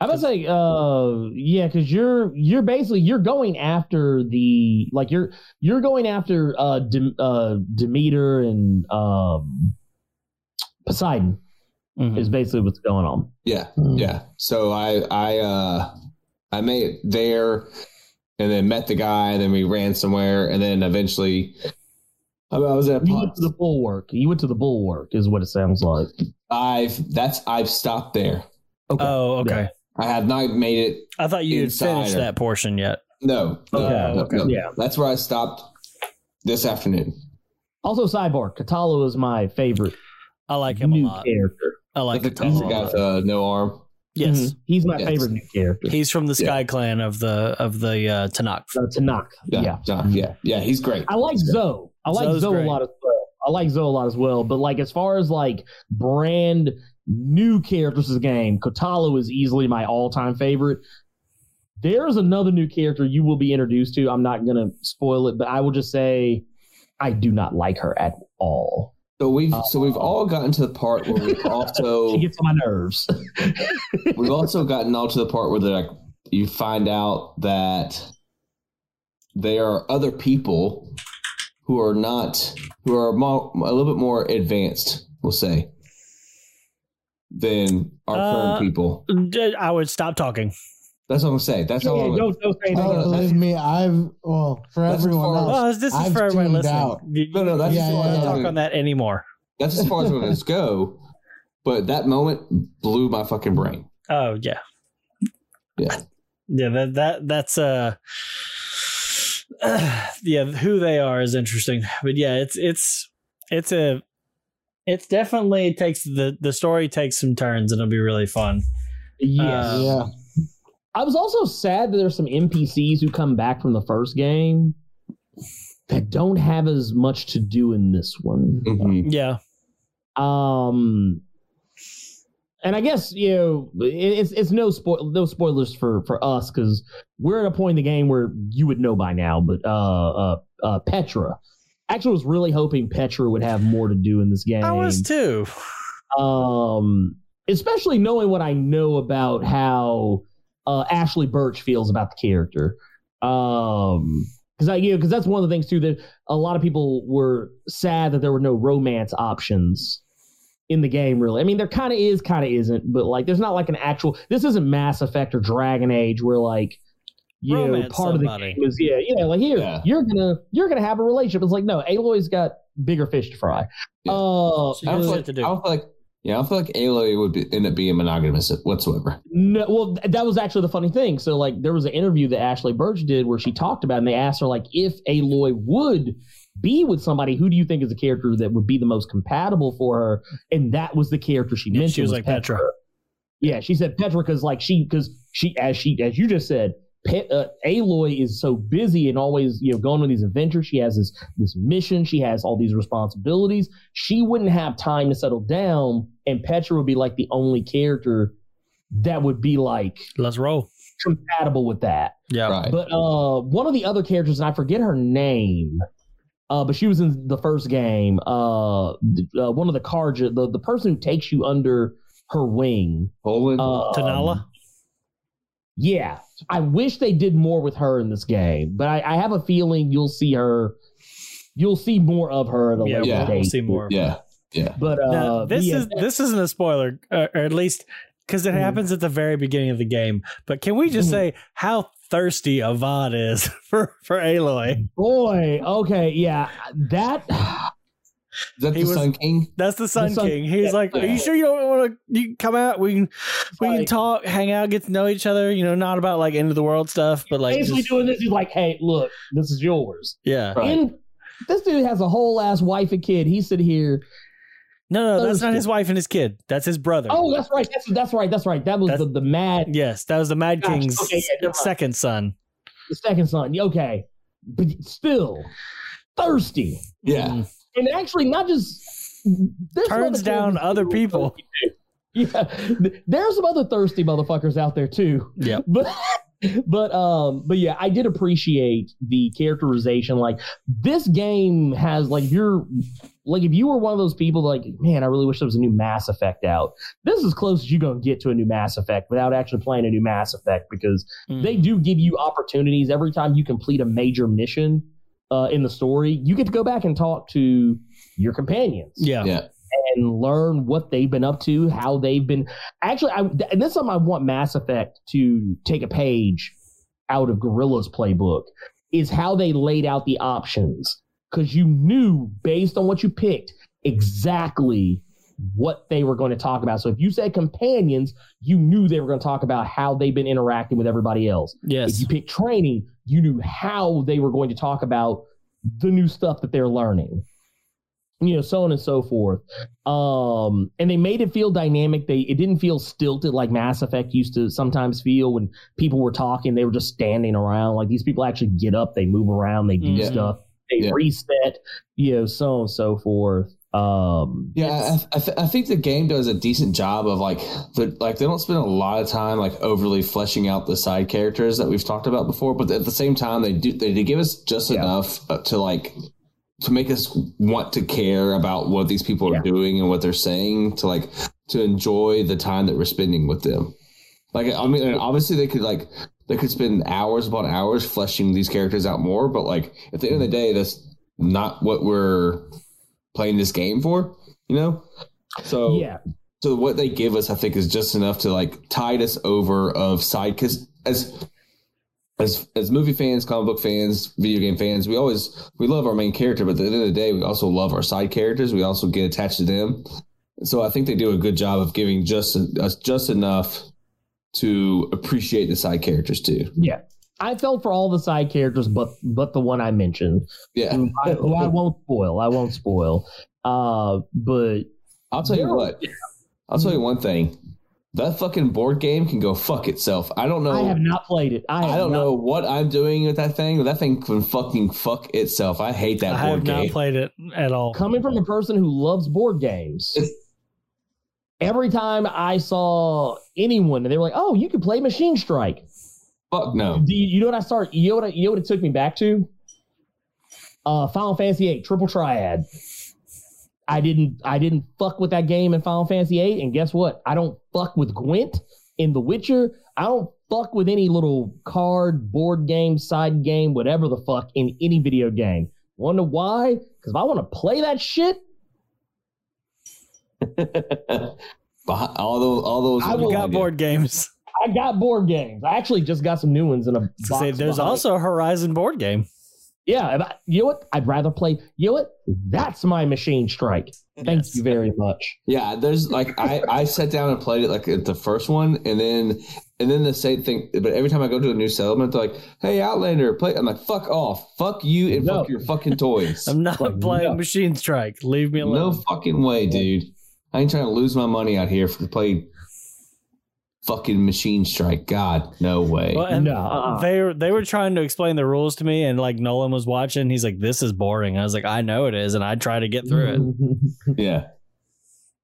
I was say, uh, yeah, because you're you're basically you're going after the like you're you're going after uh, Dem- uh Demeter and um Poseidon Mhm. is basically what's going on. Yeah, Mm. yeah. So I I uh I made it there and then met the guy, then we ran somewhere and then eventually I was at You went to the bulwark. You went to the bulwark, is what it sounds like. I've that's I've stopped there. Okay. Oh, okay. I have not made it I thought you had Insider. finished that portion yet. no. no, Okay, no, okay. no. Yeah. That's where I stopped this afternoon. Also, sidebar: Kotallo is my favorite I like him a lot. character. I like the, Katana he's a guy with uh, no arm. Yes. Mhm. he's my Yes. favorite new character. He's from the Yeah. Sky Clan of the of the uh, Tenakth. Uh, Tenakth. Yeah, yeah. yeah, yeah, yeah. He's great. I like Zoe. I like Zoe's Zoe great. a lot as well. I like Zoe a lot as well. But like as far as like brand new characters in the game, Kotallo is easily my all time favorite. There's another new character you will be introduced to. I'm not gonna spoil it, but I will just say I do not like her at all. So we've so we've all gotten to the part where we've also She gets on my nerves. we've also gotten all to the part where they're like you find out that there are other people who are not who are mo- a little bit more advanced, we'll say, than our Uh, current people. I would stop talking. That's what I'm saying. That's Yeah, all. I'm, don't, don't say anything Oh, believe me, I've well for That's everyone else. Well, this is I've for everyone tuned listening. out. You, No, no, that's Yeah, as yeah, as don't yeah. Talk on that anymore. that's as far as I'm going to go. But that moment blew my fucking brain. Oh yeah, Yeah. yeah. That that that's uh, yeah. Who they are is interesting, but yeah, it's it's it's a it's definitely takes the the story takes some turns and it'll be really fun. Yeah, Uh, yeah, I was also sad that there's some NPCs who come back from the first game that don't have as much to do in this one. Mhm. Yeah, Um, and I guess you know it's it's no spoil no spoilers for for us because we're at a point in the game where you would know by now. But uh, uh, uh Petra, actually, was really hoping Petra would have more to do in this game. I was too. um, especially knowing what I know about how uh, Ashly Burch feels about the character. Um, because I, you know, because that's one of the things too that a lot of people were sad that there were no romance options in the game. Really, I mean, there kind of is, kind of isn't, but like, there's not like an actual. This isn't Mass Effect or Dragon Age where like. You know, Romance part of the game is yeah, yeah. Like here, Yeah. you're gonna you're gonna have a relationship. It's like no, Aloy's got bigger fish to fry. Yeah. Uh, She I don't feel like, to I do. don't feel like yeah, I feel like Aloy would be, end up being monogamous whatsoever. No, well, that was actually the funny thing. So, like, there was an interview that Ashly Burch did where she talked about, it, and they asked her, like, if Aloy would be with somebody, who do you think is a character that would be the most compatible for her? And that was the character she Yeah, mentioned. she was like Petra. Yeah, she said Petra because, like, she because she as she as you just said, Pe- uh, Aloy is so busy and always you know going on these adventures. She has this this mission. She has all these responsibilities. She wouldn't have time to settle down, and Petra would be like the only character that would be like Let's roll. compatible with that. Yeah. Right. But uh, one of the other characters, and I forget her name, uh, but she was in the first game. Uh, th- uh one of the cards, the the person who takes you under her wing. Poland. Uh, Talanah. Yeah, I wish they did more with her in this game, but I, I have a feeling you'll see her. You'll see more of her at a Yeah, later Yeah. we'll see more. yeah. Yeah. But uh, Now, this yeah, is this isn't a spoiler, uh, or at least because it Mhm. happens at the very beginning of the game. But can we just Mhm. say how thirsty Avad is for for Aloy? boy. Okay, yeah, that. Is that He the was- Sun King? That's the Sun Sun- King. He's yeah, like, "Are you sure you don't want to? You come out. We can we can talk, hang out, get to know each other. You know, not about like end of the world stuff, but like basically just- doing this. He's like, "Hey, look, this is yours." yeah. Right. And this dude has a whole ass wife and kid. He sit here. No, no, that's not his wife and his kid. That's his brother. Oh, that's right. That's that's right. That's right. That was That's- the the mad yes, that was the Mad Gosh, King's okay, yeah, second son. the second son. Okay, but still thirsty, Yeah. Mm. and actually not just Turns down other people. Yeah, there's some other thirsty motherfuckers out there too. Yeah, but but um but yeah i did appreciate the characterization like this game has like you're like if you were one of those people like man i really wish there was a new mass effect out this is as close as you're going to get to a new mass effect without actually playing a new mass effect because Mm. they do give you opportunities every time you complete a major mission uh, in the story you get to go back and talk to your companions yeah. Yeah. and learn what they've been up to, how they've been. Actually, I, and this is something I want Mass Effect to take a page out of Guerrilla's playbook is how they laid out the options because you knew based on what you picked exactly what they were going to talk about. So if you said companions, you knew they were going to talk about how they've been interacting with everybody else. Yes. If you picked training, you knew how they were going to talk about the new stuff that they're learning. You know, so on and so forth. Um, and they made it feel dynamic. They it didn't feel stilted like Mass Effect used to sometimes feel when people were talking, they were just standing around. Like these people actually get up, they move around, they do Yeah. stuff, they Yeah. reset, you know, so on and so forth. Um Yeah, I, I, th- I think the game does a decent job of like, the, like they don't spend a lot of time like overly fleshing out the side characters that we've talked about before, but at the same time they do they, they give us just Yeah. enough uh, to like to make us want to care about what these people are Yeah. doing and what they're saying to like to enjoy the time that we're spending with them. Like I mean, obviously they could like they could spend hours upon hours fleshing these characters out more, but like at the end of the day, that's not what we're playing this game for, you know. So yeah. so what they give us, I think, is just enough to like tide us over of side because as as as movie fans, comic book fans, video game fans, we always we love our main character, but at the end of the day, we also love our side characters. We also get attached to them. So I think they do a good job of giving just us just enough to appreciate the side characters too. Yeah. I felt for all the side characters but but the one I mentioned. Yeah, who I, who I won't spoil. I won't spoil. Uh, but I'll tell you There- what. I'll tell you one thing. That fucking board game can go fuck itself. I don't know. I have not played it. I, I don't not- know what I'm doing with that thing, but that thing can fucking fuck itself. I hate that I board game. I have not played it at all. Coming from a person who loves board games, every time I saw anyone, they were like, "Oh, you can play Machine Strike." Fuck no. Do you, you know what I start? You know what? I- You know what it took me back to? Uh, Final Fantasy VIII Triple Triad. I didn't. I didn't fuck with that game in Final Fantasy VIII, and guess what? I don't fuck with Gwent in The Witcher. I don't fuck with any little card, board game, side game, whatever the fuck in any video game. Wonder why? Because if I want to play that shit, all those, all those. I got board games. I got board games. I actually just got some new ones in a box. say, there's behind- also a Horizon board game. Yeah, I- you know what? I'd rather play. You know what? That's my machine strike. Thank Yes. you very much. Yeah, there's like I I sat down and played it like at the first one, and then and then the same thing. But every time I go to a new settlement, they're like, "Hey, Outlander, play." I'm like, "Fuck off, fuck you, and No. fuck your fucking toys." I'm not Like, playing no. Machine Strike. Leave me alone. no fucking way, dude. I ain't trying to lose my money out here for to play fucking Machine Strike. God, no way. Well, and No, they were they were trying to explain the rules to me, and like Nolan was watching. He's like, "This is boring." I was like, "I know it is," and I try to get through it. Yeah,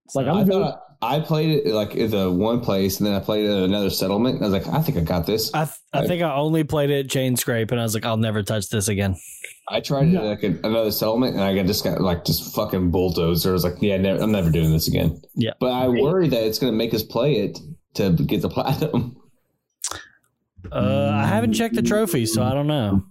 it's Like I I'm good. thought I played it like at the one place, and then I played it at another settlement. And I was like, I think I got this. I th- I think I only played it Chainscrape, and I was like, I'll never touch this again. I tried it at like a, another settlement, and I got just got like just fucking bulldozed. I was like, yeah, never, I'm never doing this again. Yeah. but I worry that it's going to make us play it to get the platinum. Uh, I haven't checked the trophies, so I don't know.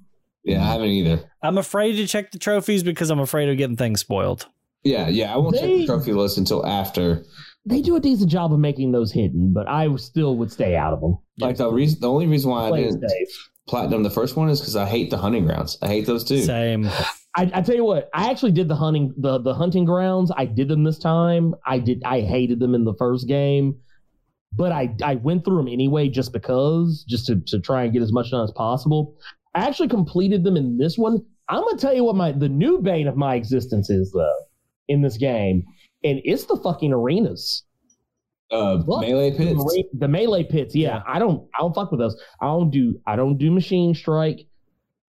Yeah, I haven't either. I'm afraid to check the trophies because I'm afraid of getting things spoiled. Yeah, yeah, I won't check the trophy list until after. They do a decent job of making those hidden, but I still would stay out of them. Like the reason, the only reason why I Play it didn't safe. platinum the first one is because I hate the hunting grounds. I hate those too. Same. I, I tell you what, I actually did the hunting the the hunting grounds. I did them this time. I did. I hated them in the first game, but I I went through them anyway just because, just to to try and get as much done as possible. I actually completed them in this one. I'm gonna tell you what my the new bane of my existence is though in this game, and it's the fucking arenas. Uh, melee The, pits. mara- the melee pits, yeah, I don't, I don't fuck with those. I don't do, I don't do machine strike.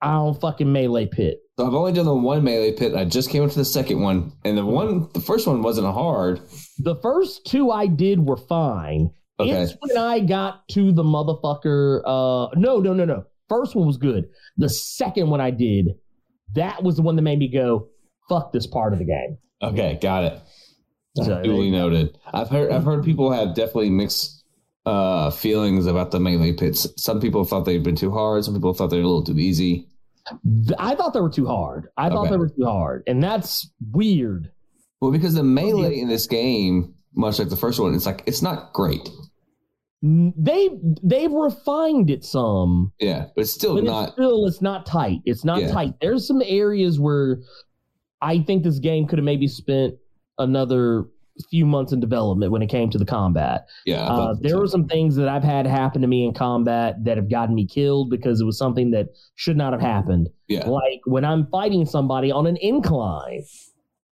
I don't fucking melee pit. So I've only done the one melee pit. I just came into the second one, and the one, the first one wasn't hard. The first two I did were fine. Okay. It's when I got to the motherfucker. Uh, no, no, no, no. First one was good. The second one I did, that was the one that made me go, "Fuck this part of the game." Okay, got it. So, Duly noted. I've heard I've heard people have definitely mixed uh feelings about the melee pits. Some people thought they'd been too hard. Some people thought they were a little too easy. I thought they were too hard. I thought they were too hard, and that's weird. Well, because the melee in this game, much like the first one, it's like it's not great. They they've refined it some. Yeah, but it's still but not. it's still it's not tight. It's not Yeah. tight. There's some areas where I think this game could have maybe spent another few months in development when it came to the combat. Yeah, Uh, there so. were some things that I've had happen to me in combat that have gotten me killed because it was something that should not have happened. Yeah, Like when I'm fighting somebody on an incline.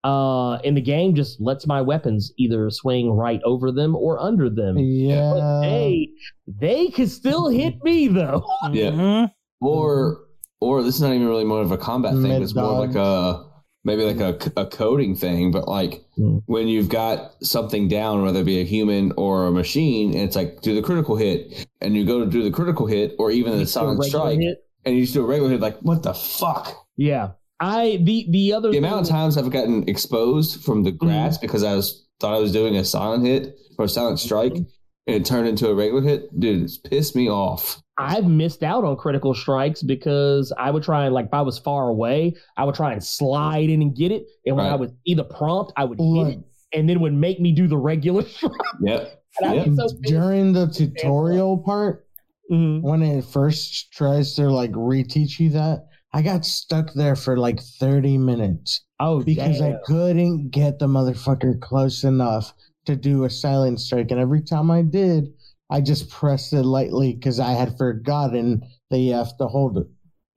Uh, and the game just lets my weapons either swing right over them or under them. But Yeah. they they can still hit me though. Yeah. Mhm. or or this is not even really more of a combat thing. Mid It's more like a maybe like a, a coding thing. But like Hmm. when you've got something down, whether it be a human or a machine, and it's like do the critical hit, and you go to do the critical hit, or even the silent strike, hit. and you just do a regular hit. Like what the fuck? Yeah. I the the other The amount of times I've gotten exposed from the grass Mm-hmm. because I was thought I was doing a silent hit or a silent strike, Mm-hmm. And it turned into a regular hit. Dude, it's pissed me off. I've missed out on critical strikes because I would try and like if I was far away, I would try and slide in and get it, and when Right. I was either prompt, I would hit it, and then it would make me do the regular strike. Yep. And Yep. so during the tutorial part, Mhm. when it first tries to like reteach you that, I got stuck there for like 30 minutes Oh, because damn. I couldn't get the motherfucker close enough to do a silent strike. And every time I did, I just pressed it lightly because I had forgotten that you have to hold it.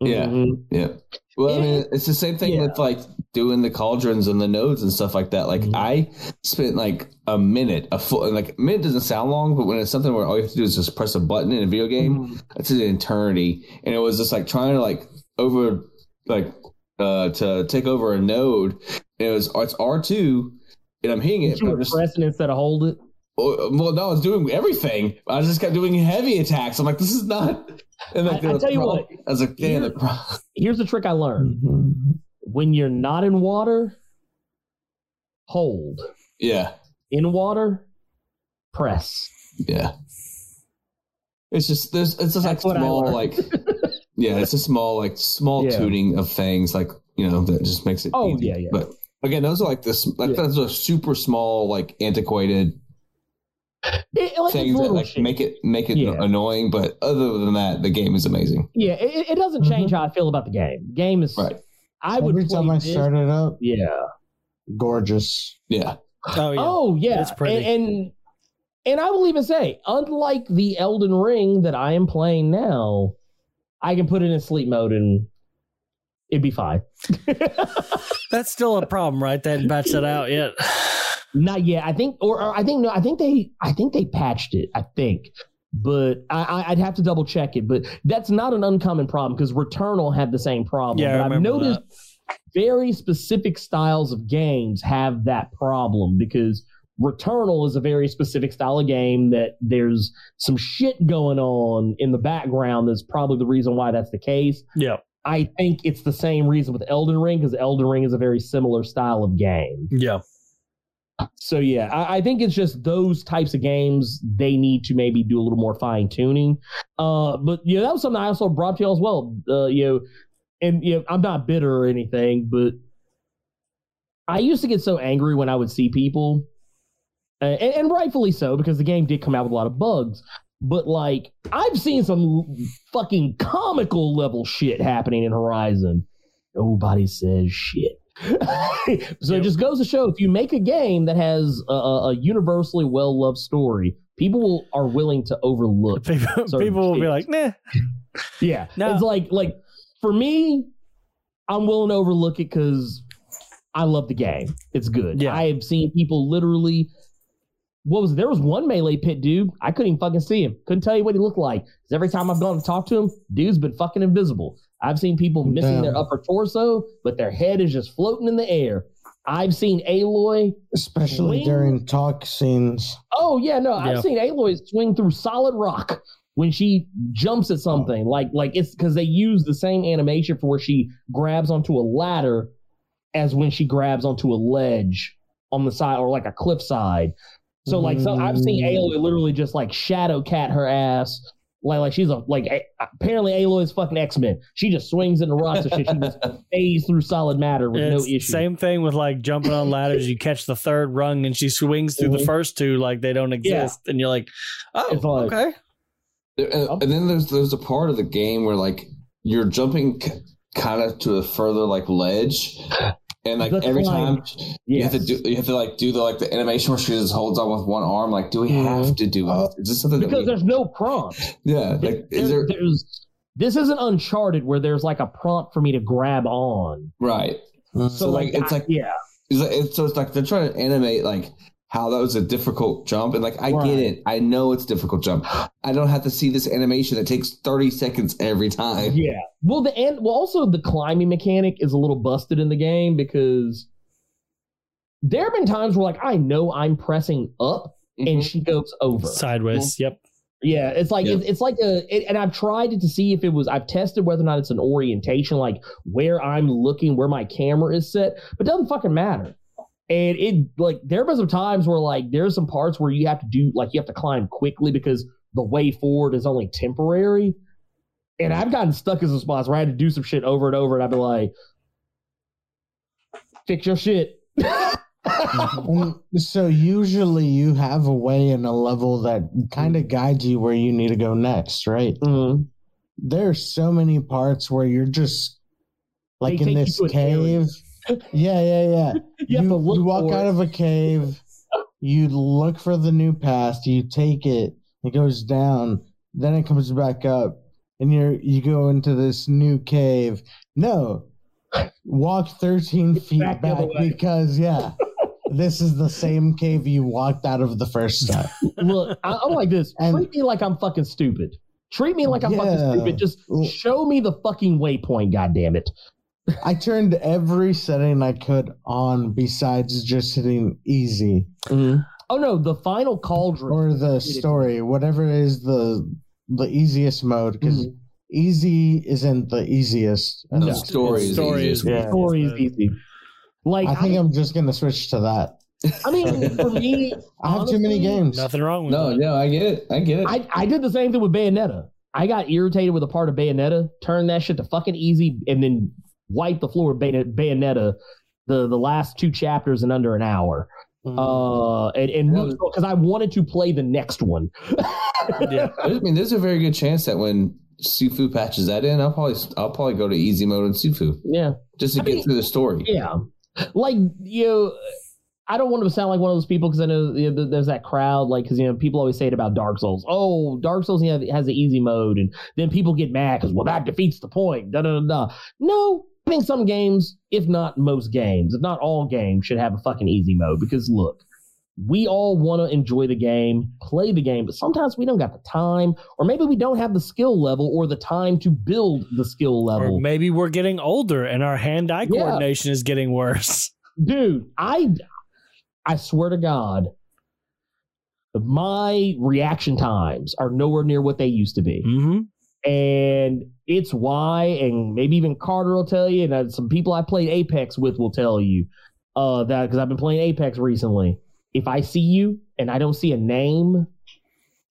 Yeah. Mhm. Yeah. Well, I mean, it's the same thing yeah. with like doing the cauldrons and the nodes and stuff like that. Like Mhm. I spent like a minute, a full like a minute doesn't sound long, but when it's something where all you have to do is just press a button in a video game, Mhm. it's an eternity. And it was just like trying to like over like uh to take over a node. And it was it's R two and I'm hitting it, You were just pressing instead of hold it. Oh, well, no, I was doing everything. I just kept doing heavy attacks. I'm like, this is not. And like, I- I tell you pro- what, I was like, damn, here- Here's the trick I learned: Mm-hmm. when you're not in water, hold. yeah, In water, press. yeah. It's just there's it's just like That's what I small like yeah, it's a small like small Yeah. tuning of things like you know that just makes it. Oh, easy. yeah, yeah. But again, those are like this like Yeah. those are super small like antiquated It, like, things that like shit. make it make it Yeah. annoying. But other than that, the game is amazing. Yeah, it, it doesn't change mm-hmm. how I feel about the game. The game is. Right. I would Every time I this- start it up, Yeah. gorgeous. Yeah, Oh yeah. Oh yeah. It's pretty. And, and and I will even say, unlike the Elden Ring that I am playing now, I can put it in sleep mode and it'd be fine. That's still a problem, right? They hadn't patched it out yet. Not yet. I think, or, or I think no. I think they. I think they patched it. I think, but I, I'd have to double check it. But that's not an uncommon problem because Returnal had the same problem. Yeah, I've noticed very specific styles of games have that problem because Returnal is a very specific style of game that there's some shit going on in the background. That's probably the reason why that's the case. Yeah. I think it's the same reason with Elden Ring because Elden Ring is a very similar style of game. Yeah. So yeah, I, I think it's just those types of games they need to maybe do a little more fine tuning. Uh, but yeah, that was something I also brought to you as well. Uh, you know, and you know, I'm not bitter or anything, but I used to get so angry when I would see people, uh, and, and rightfully so because the game did come out with a lot of bugs. But like, I've seen some fucking comical level shit happening in Horizon. Nobody says shit. so it just goes to show if you make a game that has a, a a universally well loved story, people are willing to overlook. People, people will be like, nah. Yeah, No. it's like like for me, I'm willing to overlook it because I love the game. It's good. Yeah. I have seen people literally. What was there was one melee pit dude? I couldn't even fucking see him. Couldn't tell you what he looked like. 'Cause every time I've gone to talk to him, dude's been fucking invisible. I've seen people missing Damn. their upper torso, but their head is just floating in the air. I've seen Aloy. especially Swing. during talk scenes. Oh yeah, no, Yeah. I've seen Aloy swing through solid rock when she jumps at something. Like like it's because they use the same animation for where she grabs onto a ladder as when she grabs onto a ledge on the side or like a cliff side. So like so I've seen Mm. Aloy literally just like shadow cat her ass. Like, like she's a like a, apparently Aloy's fucking X Men. She just swings into rocks and shit. She just phase through solid matter with It's no issue. Same thing with like jumping on ladders. You catch the third rung and she swings through the Mhm. first two like they don't exist. And you're like, oh, It's like- okay. And, and then there's there's a part of the game where like you're jumping k- kind of to a further like ledge, and like The every climb. time you have to do you have to like do the like the animation where she just holds on with one arm. Like, do we Mhm. have to do Oh. it? Is this something because we, there's no prompt. yeah? Like, is There- there there's this isn't Uncharted where there's like a prompt for me to grab on. right? Mm. So like it's I- like yeah, It's like, it's, so it's like they're trying to animate like how that was a difficult jump, and like I Right. get it, I know it's a difficult jump. I don't have to see this animation that takes thirty seconds every time. yeah. Well, the and well also the climbing mechanic is a little busted in the game because there have been times where like I know I'm pressing up and Mhm. she goes over. Sideways. Yep. Yeah, it's like Yeah. It's, it's like a, it, and I've tried it to see if it was. I've tested whether or not it's an orientation, like where I'm looking, where my camera is set, but it doesn't fucking matter. And it like there have been some times where like there's some parts where you have to do like you have to climb quickly because the way forward is only temporary. And I've gotten stuck in some spots where I had to do some shit over and over, and I'd be like, "Fix your shit." So usually you have a way in a level that kind of guides you where you need to go next, right? Mhm. There's so many parts where you're just like They in this cave. Yeah, yeah, yeah. You look you walk out it. of a cave, you look for the new path, you take it, it goes down, then it comes back up, and you're you go into this new cave. No, walk 13 feet back back because yeah, this is the same cave you walked out of the first time. Look, I, I'm like this. And- Treat me like I'm fucking stupid. Treat me like I'm Yeah. fucking stupid. Just show me the fucking waypoint. God damn it. I turned every setting I could on besides just hitting easy Oh no, the final cauldron. or the story, whatever is the the easiest mode because Mhm. easy isn't the easiest. The No. story is Story is- Yeah. story is easy. Like I think I'm just gonna switch to that. I mean, for me, I have too many games. Nothing wrong with No, that. no, I get it. I get it. I, I did the same thing with Bayonetta. I got irritated with a part of Bayonetta, turned that shit to fucking easy, and then wiped the floor with Bay- Bayonetta the the last two chapters in under an hour. Mm. Uh, and and because I wanted to play the next one. Yeah. I mean, there's a very good chance that when Sifu patches that in, I'll probably I'll probably go to easy mode in Sifu yeah. just to I get mean- through the story. Yeah, like you know, I don't want to sound like one of those people because I know you know, there's that crowd, like because you know people always say it about Dark Souls. Oh, Dark Souls you know, has an easy mode, and then people get mad because well that defeats the point. Da da da. da. No, I think some games, if not most games, if not all games, should have a fucking easy mode because look. We all want to enjoy the game, play the game, but sometimes we don't got the time, or maybe we don't have the skill level or the time to build the skill level. Or maybe we're getting older and our hand-eye Yeah. coordination is getting worse. dude i i swear to god my reaction times are nowhere near what they used to be. Mm-hmm. And it's why, and maybe even Carter will tell you, and some people I played Apex with will tell you uh, that because I've been playing Apex recently. If I see you and I don't see a name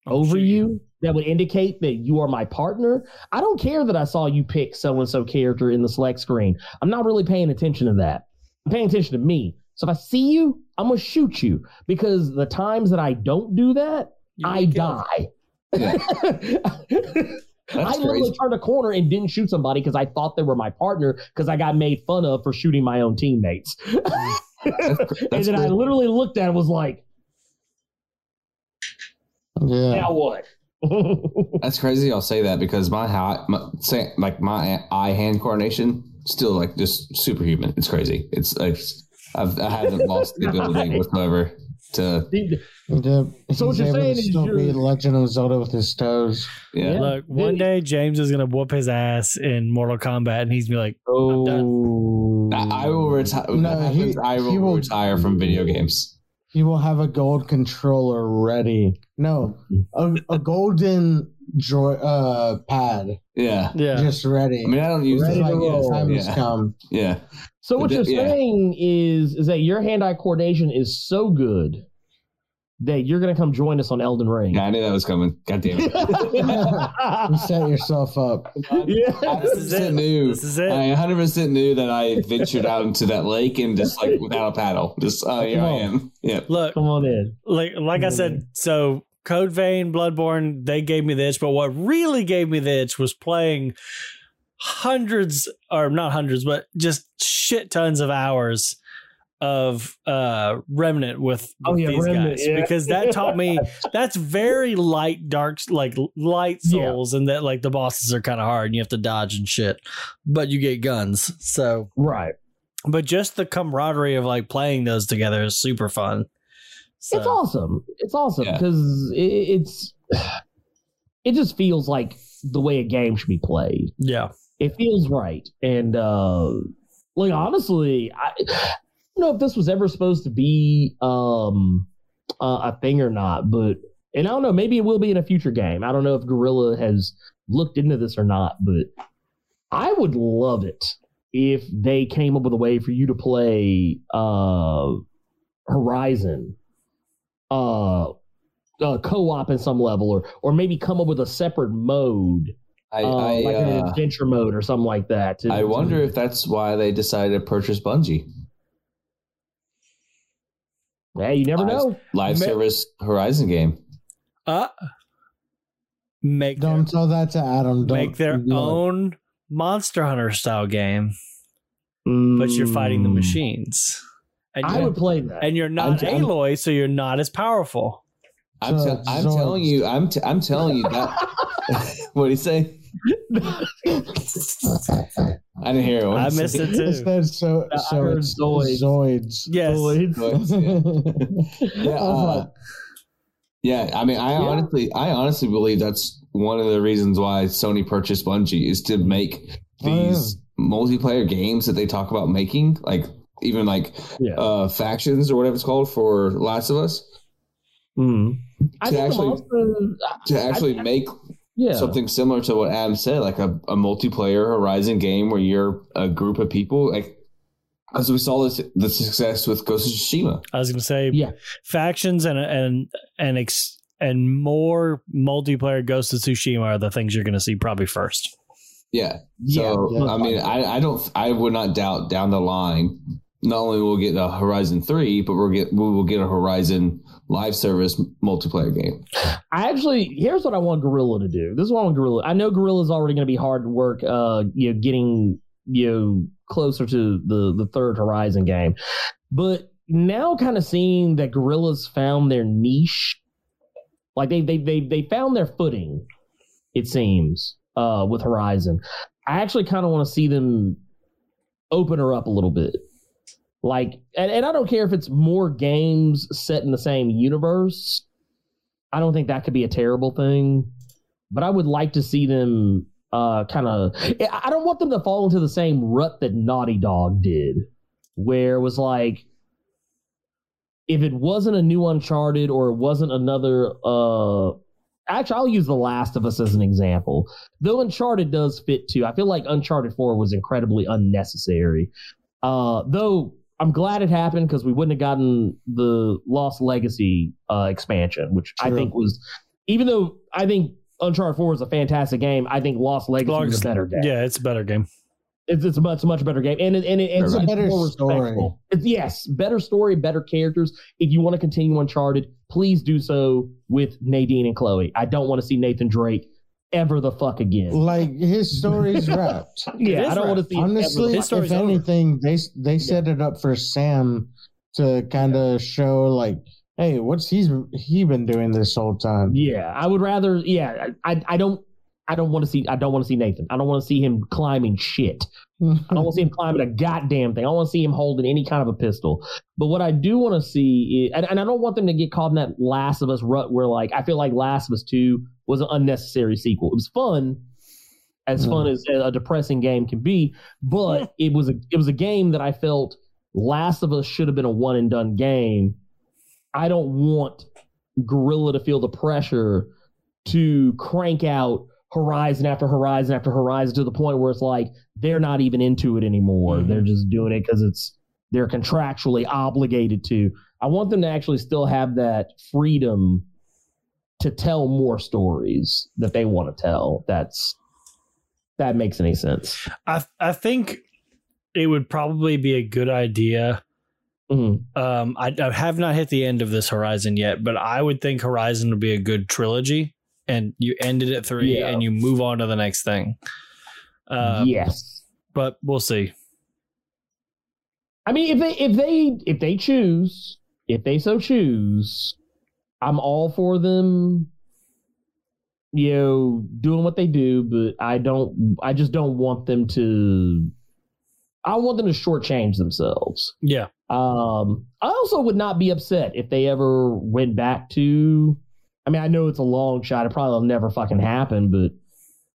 over you that would indicate that you are my partner, I don't care that I saw you pick so and so character in the select screen. I'm not really paying attention to that. I'm paying attention to me. So if I see you, I'm gonna shoot you because the times that I don't do that, I die. Yeah. I That's literally crazy. turned a corner and didn't shoot somebody because I thought they were my partner because I got made fun of for shooting my own teammates. and That's then I literally looked at it and was like, Yeah. now what? That's crazy. I'll say that because my, hi- my say, like my eye hand coordination still like just superhuman. It's crazy. It's like I've, I haven't lost the ability whatsoever to Dude, Yeah. So what you're saying to is still you're- beat Legend of Zelda with his toes. yeah. Yeah. Look, one day James is gonna whoop his ass in Mortal Kombat, and he's gonna be like, oh, I, I will retire. No, No, he- I will, he will- retire from video games. He will have a gold controller ready. No, a, a golden joy uh pad Yeah. "Yeah, just ready. I mean, I don't use ready that. like to roll. the time has Yeah. come. Yeah. So what you're yeah. saying is is that your hand-eye coordination is so good that you're gonna come join us on Elden Ring. Yeah, I knew that was coming. God damn it. You set yourself up. yeah. I This is 100% it. knew. this is it." I 100% knew that I ventured out into that lake and just like without a paddle, just uh, here I am. Yeah. Look, Come on in. like like I said, so Code Vein, Bloodborne, they gave me the itch, but what really gave me the itch was playing hundreds or not hundreds, but just shit tons of hours of uh Remnant with, with Oh, yeah, these Remnant, guys yeah. because that taught me that's very light dark like light Yeah. souls and that like the bosses are kind of hard and you have to dodge and shit but you get guns so Right. but just the camaraderie of like playing those together is super fun so, It's awesome. It's awesome Yeah. because it, it's it just feels like the way a game should be played. yeah It feels right, and uh like honestly, I, don't know if this was ever supposed to be um uh, a thing or not, but and I don't know, maybe it will be in a future game. I don't know if Guerrilla has looked into this or not, but I would love it if they came up with a way for you to play uh Horizon uh, uh co-op in some level or or maybe come up with a separate mode I, uh, I, like an uh, adventure mode or something like that to- I to- wonder if that's why they decided to purchase Bungie. Yeah, you never I- know Live Ma- service Horizon game. uh make Don't their, tell that to Adam. Don't make their look. own monster hunter style game but you're fighting the Mm. machines and I you're, would play that and you're not I'm- I'm- Aloy, so you're not as powerful I'm, So, te- I'm telling you, I'm, t- I'm telling you that. what do you say? I didn't hear it. I missed it too. It said so. I So heard it's Zoids. Zoids. yes yeah, uh, yeah. I mean, I Yeah. honestly, I honestly believe that's one of the reasons why Sony purchased Bungie is to make Oh, yeah. these multiplayer games that they talk about making, like even like yeah uh factions or whatever it's called for Last of Us, Mm. To think actually- also, to actually I- make yeah something similar to what Adam said, like a, a multiplayer Horizon game where you're a group of people, like as we saw this the success with Ghost of Tsushima. I was gonna say Yeah. factions and and and ex, and more multiplayer Ghost of Tsushima are the things you're gonna see probably first. Yeah. yeah So yeah. I mean, I, I don't, I would not doubt down the line. Not only will we get a Horizon three, but we'll get we will get a Horizon live service multiplayer game. I actually here's what I want Guerrilla to do. This is what I want Guerrilla. I know Guerrilla's already going to be hard work. Uh, you know, getting you know closer to the the third Horizon game, but now kind of seeing that Guerrilla's found their niche, like they they they they found their footing. It seems uh with Horizon. I actually kind of want to see them open her up a little bit. Like, and, and I don't care if it's more games set in the same universe. I don't think that could be a terrible thing, but I would like to see them uh kind of. I don't want them to fall into the same rut that Naughty Dog did, where it was like if it wasn't a new Uncharted or it wasn't another uh actually I'll use The Last of Us as an example. Though Uncharted does fit too. I feel like Uncharted 4 was incredibly unnecessary. Uh though I'm glad it happened because we wouldn't have gotten the Lost Legacy uh expansion, which I think was even though I think Uncharted 4 is a fantastic game, I think Lost Legacy was Lost- a better game. Yeah, it's a better game. It's, it's a much much better game, and it, and it, it's, It's a better more story. respectful. It's, yes, better story, better characters. If you want to continue Uncharted, please do so with Nadine and Chloe. I don't want to see Nathan Drake ever the fuck again. Like his story's wrapped. Yeah, I don't want to see him ever Honestly, the if story's over. anything, they they set it up for Sam to kind of show like, hey, what's he's he been doing this whole time? Yeah, I would rather. Yeah, I I don't. I don't want to see. I don't want to see Nathan. I don't want to see him climbing shit. I don't want to see him climbing a goddamn thing. I don't want to see him holding any kind of a pistol. But what I do want to see is, and, and I don't want them to get caught in that Last of Us rut where, like, I feel like Last of Us 2 was an unnecessary sequel. It was fun, as fun mm. as a depressing game can be, but it was a it was a game that I felt Last of Us should have been a one and done game. I don't want Guerrilla to feel the pressure to crank out horizon after horizon after horizon to the point where it's like they're not even into it anymore. Mhm. They're just doing it because it's they're contractually obligated to. I want them to actually still have that freedom to tell more stories that they want to tell. That's that makes any sense. I I think it would probably be a good idea. Mhm. Um, I, I have not hit the end of this Horizon yet, but I would think Horizon would be a good trilogy, and you ended at three, Yeah. and you move on to the next thing. Um, yes. but we'll see. I mean, if they if they if they choose, if they so choose, I'm all for them. You know, doing what they do, but I don't. I just don't want them to. I want them to shortchange themselves. Yeah, Um, I also would not be upset if they ever went back to. I mean, I know it's a long shot. It probably will never fucking happen, but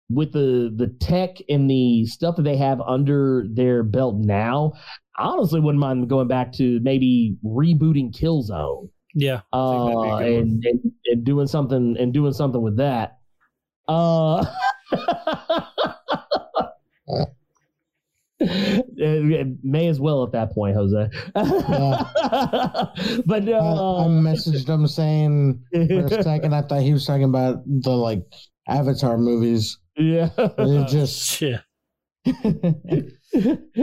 with the the tech and the stuff that they have under their belt now, I honestly wouldn't mind going back to maybe rebooting Killzone yeah. uh, think that'd be a good and, and and doing something and doing something with that. Uh, it may as well at that point, Jose. but no, I, I uh, messaged him saying for a second I thought he was talking about the like Avatar movies. yeah, It just Yeah,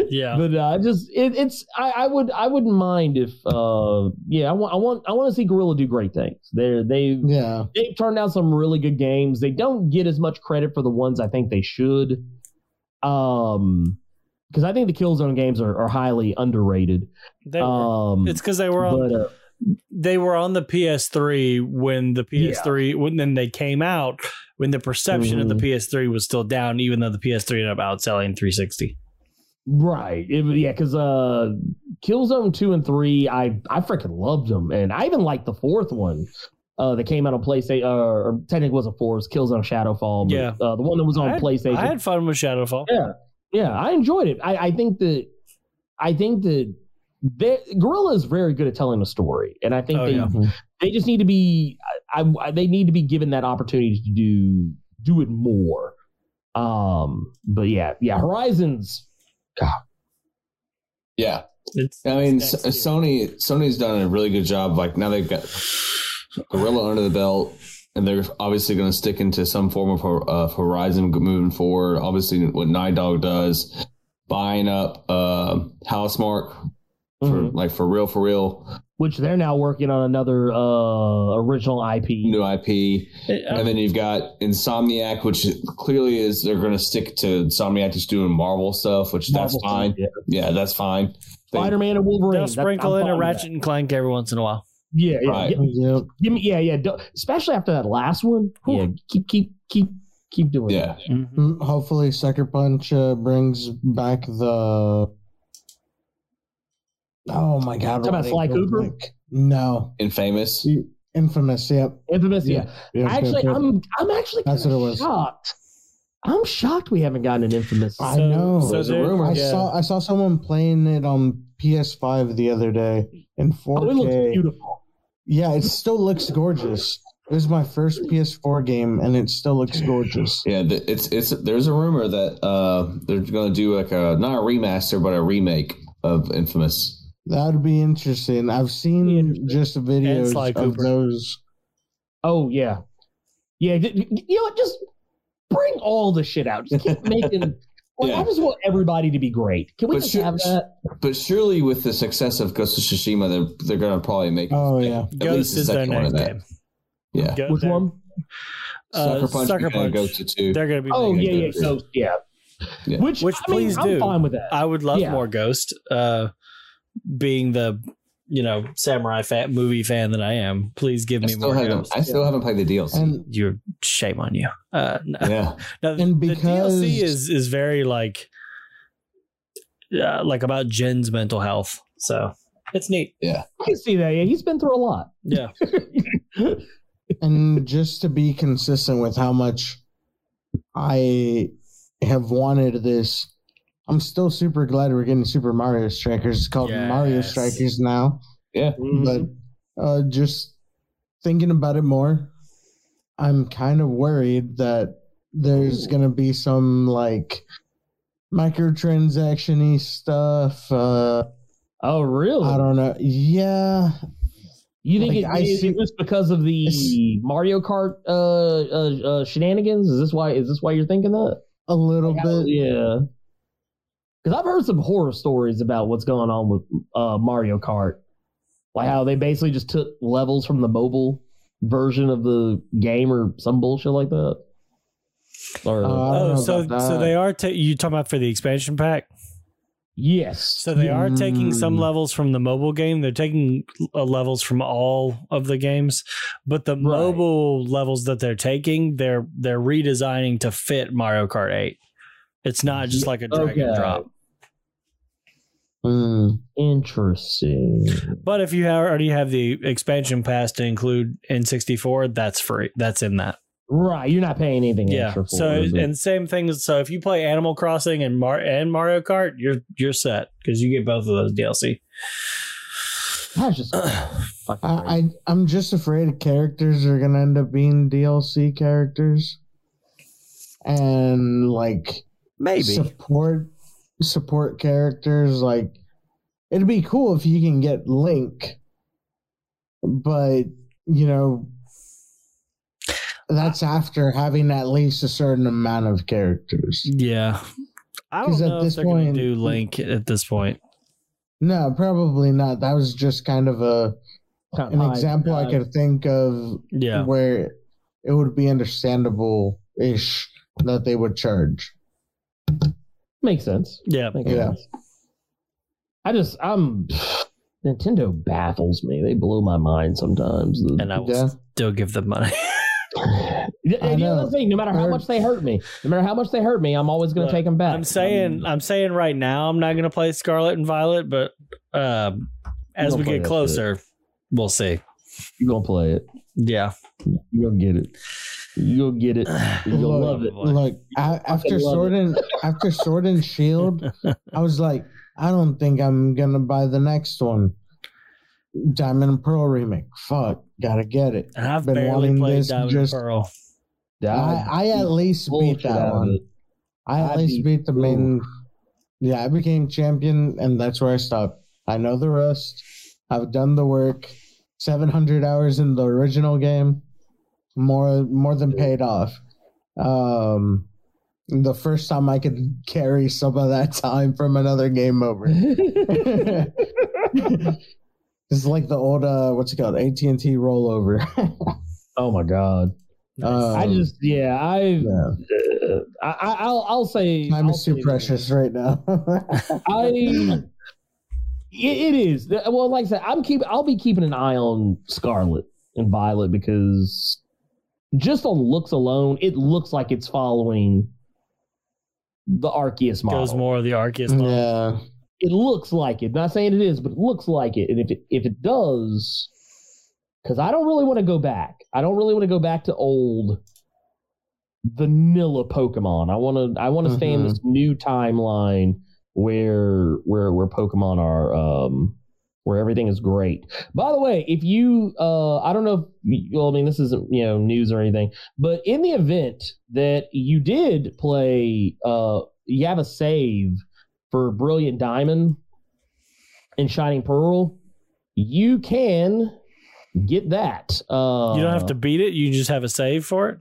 yeah. but uh, just it, it's I, I would I wouldn't mind if uh yeah I want I want I want to see Guerrilla do great things. They're they yeah. they've turned out some really good games. They don't get as much credit for the ones I think they should. Um, because I think the Killzone games are, are highly underrated. They were, Um, it's because they were on but uh, they were on the PS3 when the PS3 when then they came out when the perception of the Mm-hmm. PS3 was still down, even though the PS3 ended up outselling 360. right, it, yeah, because uh, Killzone two and three, I I freaking loved them, and I even liked the fourth one. Uh, that came out on PlayStation, uh, or technically was a four, it was Killzone Shadowfall. But, Yeah. uh, the one that was on I had, PlayStation. I had fun with Shadowfall. Yeah, yeah, I enjoyed it. I, I think that I think that they, Guerrilla is very good at telling a story, and I think Oh, they yeah. they just need to be I, I they need to be given that opportunity to do do it more. Um, but yeah, yeah, Horizons. Yeah, It's, I mean, it's S- Sony Sony's done a really good job. Like now they've got Guerrilla under the belt, and they're obviously going to stick into some form of, hor- of Horizon moving forward. Obviously, what Naughty Dog does, buying up uh, Housemarque for Mhm. like for real, for real, Which they're now working on another uh original IP. new IP. Uh, And then you've got Insomniac, which clearly is they're going to stick to Insomniac just doing Marvel stuff, which that's fine. stuff, yeah. Yeah, that's fine. Spider Man and Wolverine. they'll sprinkle in a fine with Ratchet and Clank every once in a while. That. Yeah, yeah. Right. Give, Yep. give me, yeah, yeah. Especially after that last one. Whew. Yeah, keep, keep, keep, keep doing. Yeah. that. Mm, Hopefully, Sucker Punch uh, brings back the. Oh my god! Talking about what Sly Cooper? like. No, Infamous. Infamous. Yep. Infamous. Yeah. Yeah, Actually, good, good. I'm I'm actually That's what it was. shocked. I'm shocked we haven't gotten an infamous. I So- know. so There's a rumor. I yeah. saw I saw someone playing it on PS5 the other day in 4K. oh, it looks beautiful. Yeah, it still looks gorgeous. It was my first PS4 game, and it still looks gorgeous. Yeah, it's it's. There's a rumor that uh, they're going to do like a not a remaster but a remake of Infamous. That would be interesting. I've seen just videos Sly of Cooper. those. Oh yeah, yeah. d- d- You know what? Just bring all the shit out. Just keep making. Like, I just want everybody to be great. Can we But just sure- have that? But surely, with the success of Ghost of Tsushima, they're they're going to probably make. Oh, yeah. at Ghost a is their one next game. Yeah, Go- Which they're- one? Uh, Sucker Punch. Sucker Sucker Punch. Punch. to two. They're going to be. Oh yeah, yeah, Ghost. Ghost, yeah. Yeah. Which, Which I mean, please I'm do. fine with that. I would love Yeah. more Ghost. Uh, being the you know samurai fan, movie fan that I am, please give I me more haven't. I still haven't played the DLC. And You're shame on you. Uh, no, yeah, no, And the DLC is is very like, uh, like about Jin's mental health. So it's neat. Yeah, I can see that. Yeah, he's been through a lot. Yeah. and just to be consistent with how much I have wanted this, I'm still super glad we're getting Super Mario Strikers. It's called Mario Strikers now. yeah. But uh, just thinking about it more, I'm kind of worried that there's going to be some like microtransaction y stuff. Uh, oh really? I don't know. Yeah. You think Like, it, I is see- it was because of the Mario Kart uh, uh, uh, shenanigans? Is this why? Is this why you're thinking that? A little bit. Yeah. Because I've heard some horror stories about what's going on with uh, Mario Kart, like how they basically just took levels from the mobile version of the game or some bullshit like that. Or Uh, Oh, so about so they are ta- you talking about for the expansion pack? yes, So they are taking some Mm. levels from the mobile game. They're taking uh, levels from all of the games, but the mobile levels that they're taking, they're they're redesigning to fit Mario Kart 8. It's not just like a drag and drop. Mm. interesting. But if you have, already have the expansion pass to include N64, that's free. That's in that. Right, you're not paying anything Yeah. extra for So it. is it? and same thing. So if you play Animal Crossing and Mar- and Mario Kart, you're you're set because you get both of those DLC. That's just I, I I'm just afraid characters are gonna end up being DLC characters, and like Maybe. support support characters. Like it'd be cool if you can get Link, but you know that's after having at least a certain amount of characters. Yeah. I don't 'Cause at know if this they're going point- to do Link at this point. No, probably not. That was just kind of a Kinda an high- example I uh, could think of Yeah. where it would be understandable ish that they would charge. Makes sense. Yeah. Makes Yeah. sense. I just I'm Nintendo baffles me. They blow my mind sometimes. The- And I will Yeah. still give them money. I and the know. other thing, no matter how much they hurt me, no matter how much they hurt me, I'm always going to take them back. I'm saying I'm saying right now I'm not going to play Scarlet and Violet, but um, as we get that closer, we'll see. you're gonna play it. Yeah. You're gonna get it. You'll get it. You'll Look, love it. Look, a- after Sword and after Sword and Shield, I was like, I don't think I'm gonna buy the next one. Diamond and Pearl remake. Fuck, gotta get it. And I've Been barely wanting played this Diamond just- and Pearl. I, I at least beat that one. I at I least beat- beat the main. Yeah, I became champion, and that's where I stopped. I know the rest. I've done the work. Seven hundred hours in the original game, more more than paid off. Um, the first time I could carry some of that time from another game over. it's like the old uh, what's it called? AT and T rollover. oh my god! Um, I just yeah, I yeah, uh, I I- I'll I'll say time I'll is too say precious right now. I it, it is well, like I said, I'm keep I'll be keeping an eye on Scarlet and Violet because just on looks alone, it looks like it's following the Arceus model. Goes more of the Arceus model. yeah. It looks like it. Not saying it is, but it looks like it. And if it if it does, because I don't really want to go back. I don't really want to go back to old vanilla Pokemon. I want to I want to stay in this new timeline where where where Pokemon are um where everything is great. By the way, if you uh I don't know if you, well I mean this isn't you know news or anything, but in the event that you did play uh you have a save for Brilliant Diamond and Shining Pearl, you can get that. Uh you don't have to beat it. You just have a save for it.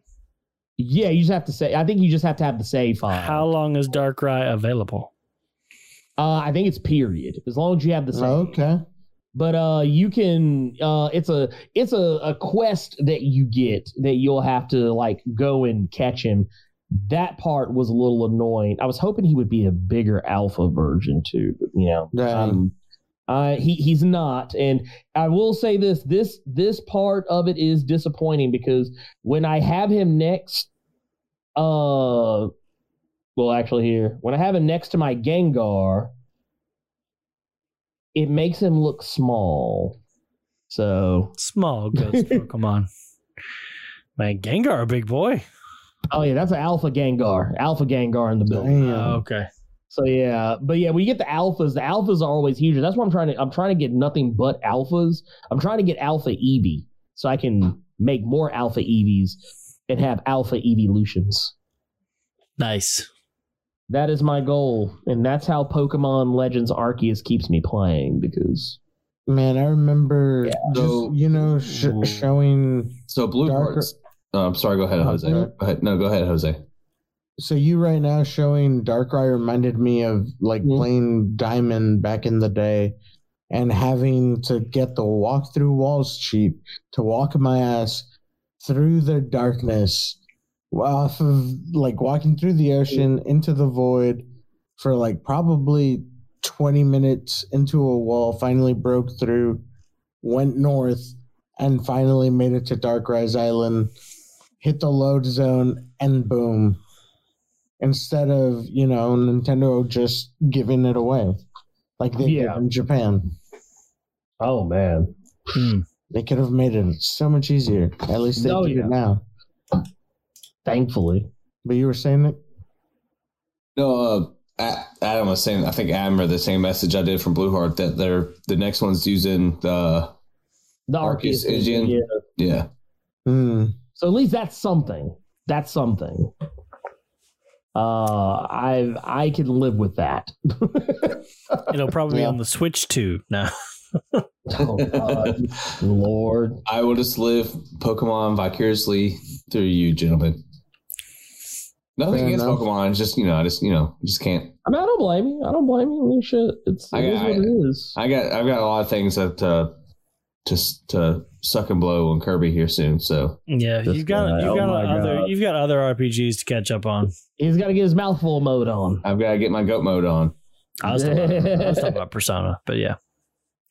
Yeah, you just have to say. I think you just have to have the save file. How long is Darkrai available? Uh, I think it's period. As long as you have the save. Okay. But uh, you can. Uh, it's a it's a, a quest that you get that you'll have to like go and catch him. That part was a little annoying. I was hoping he would be a bigger alpha version too. But, you know, Right. um, uh, he he's not, and I will say this: this this part of it is disappointing because when I have him next, uh, well, actually, here when I have him next to my Gengar, it makes him look small. So, Small ghost Pokemon. Man, Gengar, a big boy. oh yeah, that's an Alpha Gengar, Alpha Gengar in the build. Damn. Oh, okay. So yeah, but yeah, when you get the alphas, the alphas are always huge. That's why I'm trying to. I'm trying to get nothing but alphas. I'm trying to get alpha Eevee so I can make more alpha Eevees and have alpha evolutions. Nice. That is my goal, and that's how Pokemon Legends Arceus keeps me playing because Man, I remember just, So- you know sh- showing. So blue Darker- cards. Oh, I'm sorry. Go ahead, Oh, Jose. Go ahead. No, go ahead, Jose. So you right now showing Darkrai reminded me of like Mhm. playing Diamond back in the day, and having to get the walk-through walls cheap to walk my ass through the darkness, off of like walking through the ocean into the void for like probably 20 minutes into a wall, finally broke through, went north, and finally made it to Darkrai's Island, hit the load zone, and boom. Instead of, you know, Nintendo just giving it away like they Yeah. did in Japan. oh man, Hmm. They could have made it so much easier. At least they Oh, do yeah. it now. Thankfully, But you were saying it? No, uh, Adam was saying. I think Adam read the same message I did from Blue Heart that they're the next one's using the the Arceus Arceus engine. yeah. yeah. Hmm. So at least that's something. That's something. Uh, I I can live with that. It'll probably be on the Switch too. now. oh God, Lord. I will just live Pokemon vicariously through you, gentlemen. Nothing Fair against enough. Pokemon. It's just you know, I just you know, just can't. I mean, I don't blame you. I don't blame you. I mean, shit. It's it I- is I- what it is. I got I've got a lot of things that uh, to to suck and blow on Kirby here soon. So Yeah, This you've got guy, you've oh got my other God. you've got other RPGs to catch up on. He's got to get his mouthful mode on. I've got to get my goat mode on. I was, talking about, I was talking about Persona, but yeah,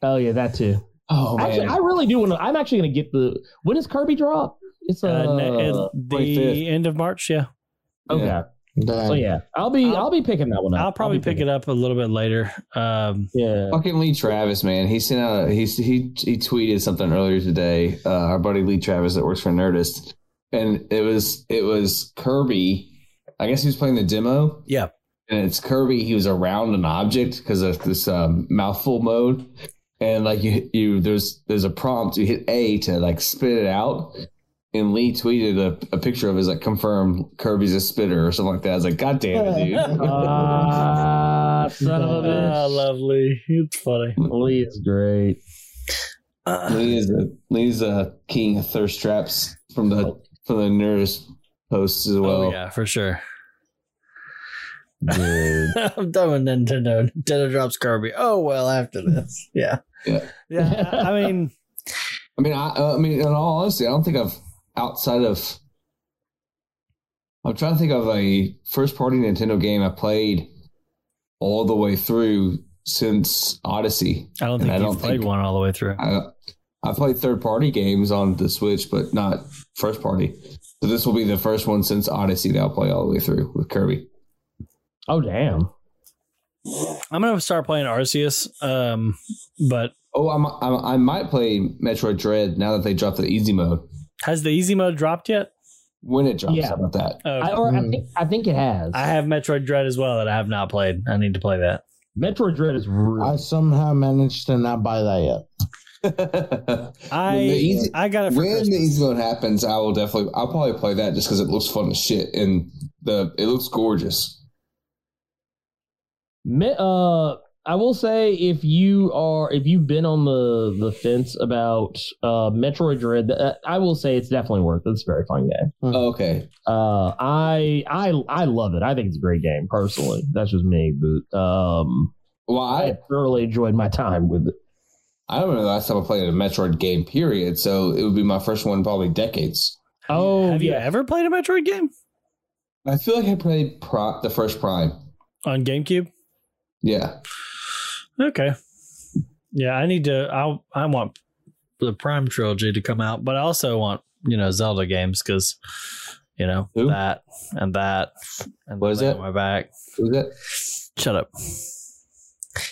Oh yeah, that too. Oh actually, I really do want to. I'm actually going to get the. When does Kirby drop? It's uh, uh, uh, the 25th. end of March. Yeah, okay. Yeah. Damn. So yeah, I'll be I'll- I'll, be picking that one up. I'll probably pick it up a little bit later. Um, Yeah. Fucking Lee Travis, man. He sent out. He he he tweeted something earlier today. Uh, our buddy Lee Travis that works for Nerdist, and it was it was Kirby. I guess he was playing the demo. Yeah. and it's Kirby. He was around an object because of this um, mouthful mode, and like you you there's there's a prompt. You hit A to like spit it out. And Lee tweeted a, a picture of his like confirmed Kirby's a spitter or something like that. I was like, God damn it, dude. Ah, son of a lovely. It's funny. Lee is great. Uh, Lee is a Lee's a king of thirst traps from the from the Nerdist posts as well. oh yeah, for sure. Dude. I'm done with Nintendo. Nintendo drops Kirby. Oh well, after this, yeah, Yeah. yeah. I I mean, I mean, I, uh, I mean, in all honesty, I don't think I've outside of. I'm trying to think of a first party Nintendo game I played all the way through since Odyssey. I don't think I you've don't played think- one all the way through. I I played third party games on the Switch, but not first party. So this will be the first one since Odyssey that I'll play all the way through with Kirby. Oh damn. I'm gonna start playing Arceus, um, but Oh, I'm, I'm, I might play Metroid Dread now that they dropped the easy mode. Has the easy mode dropped yet? when it drops. Yeah. How about that? Oh, I, or I think I think it has. I have Metroid Dread as well that I have not played. I need to play that. Metroid Dread is really I somehow managed to not buy that yet. I easy- I got it for when the easy mode happens, I will definitely. I'll probably play that just because it looks fun as shit and the it looks gorgeous. Me- uh, I will say if you are if you've been on the the fence about uh Metroid Dread, uh, I will say it's definitely worth it. It's a very fun game. Oh, okay, Uh, I I I love it. I think it's a great game personally. That's just me, but um, well, I I thoroughly enjoyed my time with it. I don't remember the last time I played a Metroid game. Period. So it would be my first one in probably decades. Oh, have you yeah. ever played a Metroid game I feel like I played Pro- the first Prime. on GameCube? Yeah, Okay. Yeah, I need to. I I want the Prime trilogy to come out, but I also want you know Zelda games because you know Who? that and that and What the is Lay it? my back. was it? Shut up.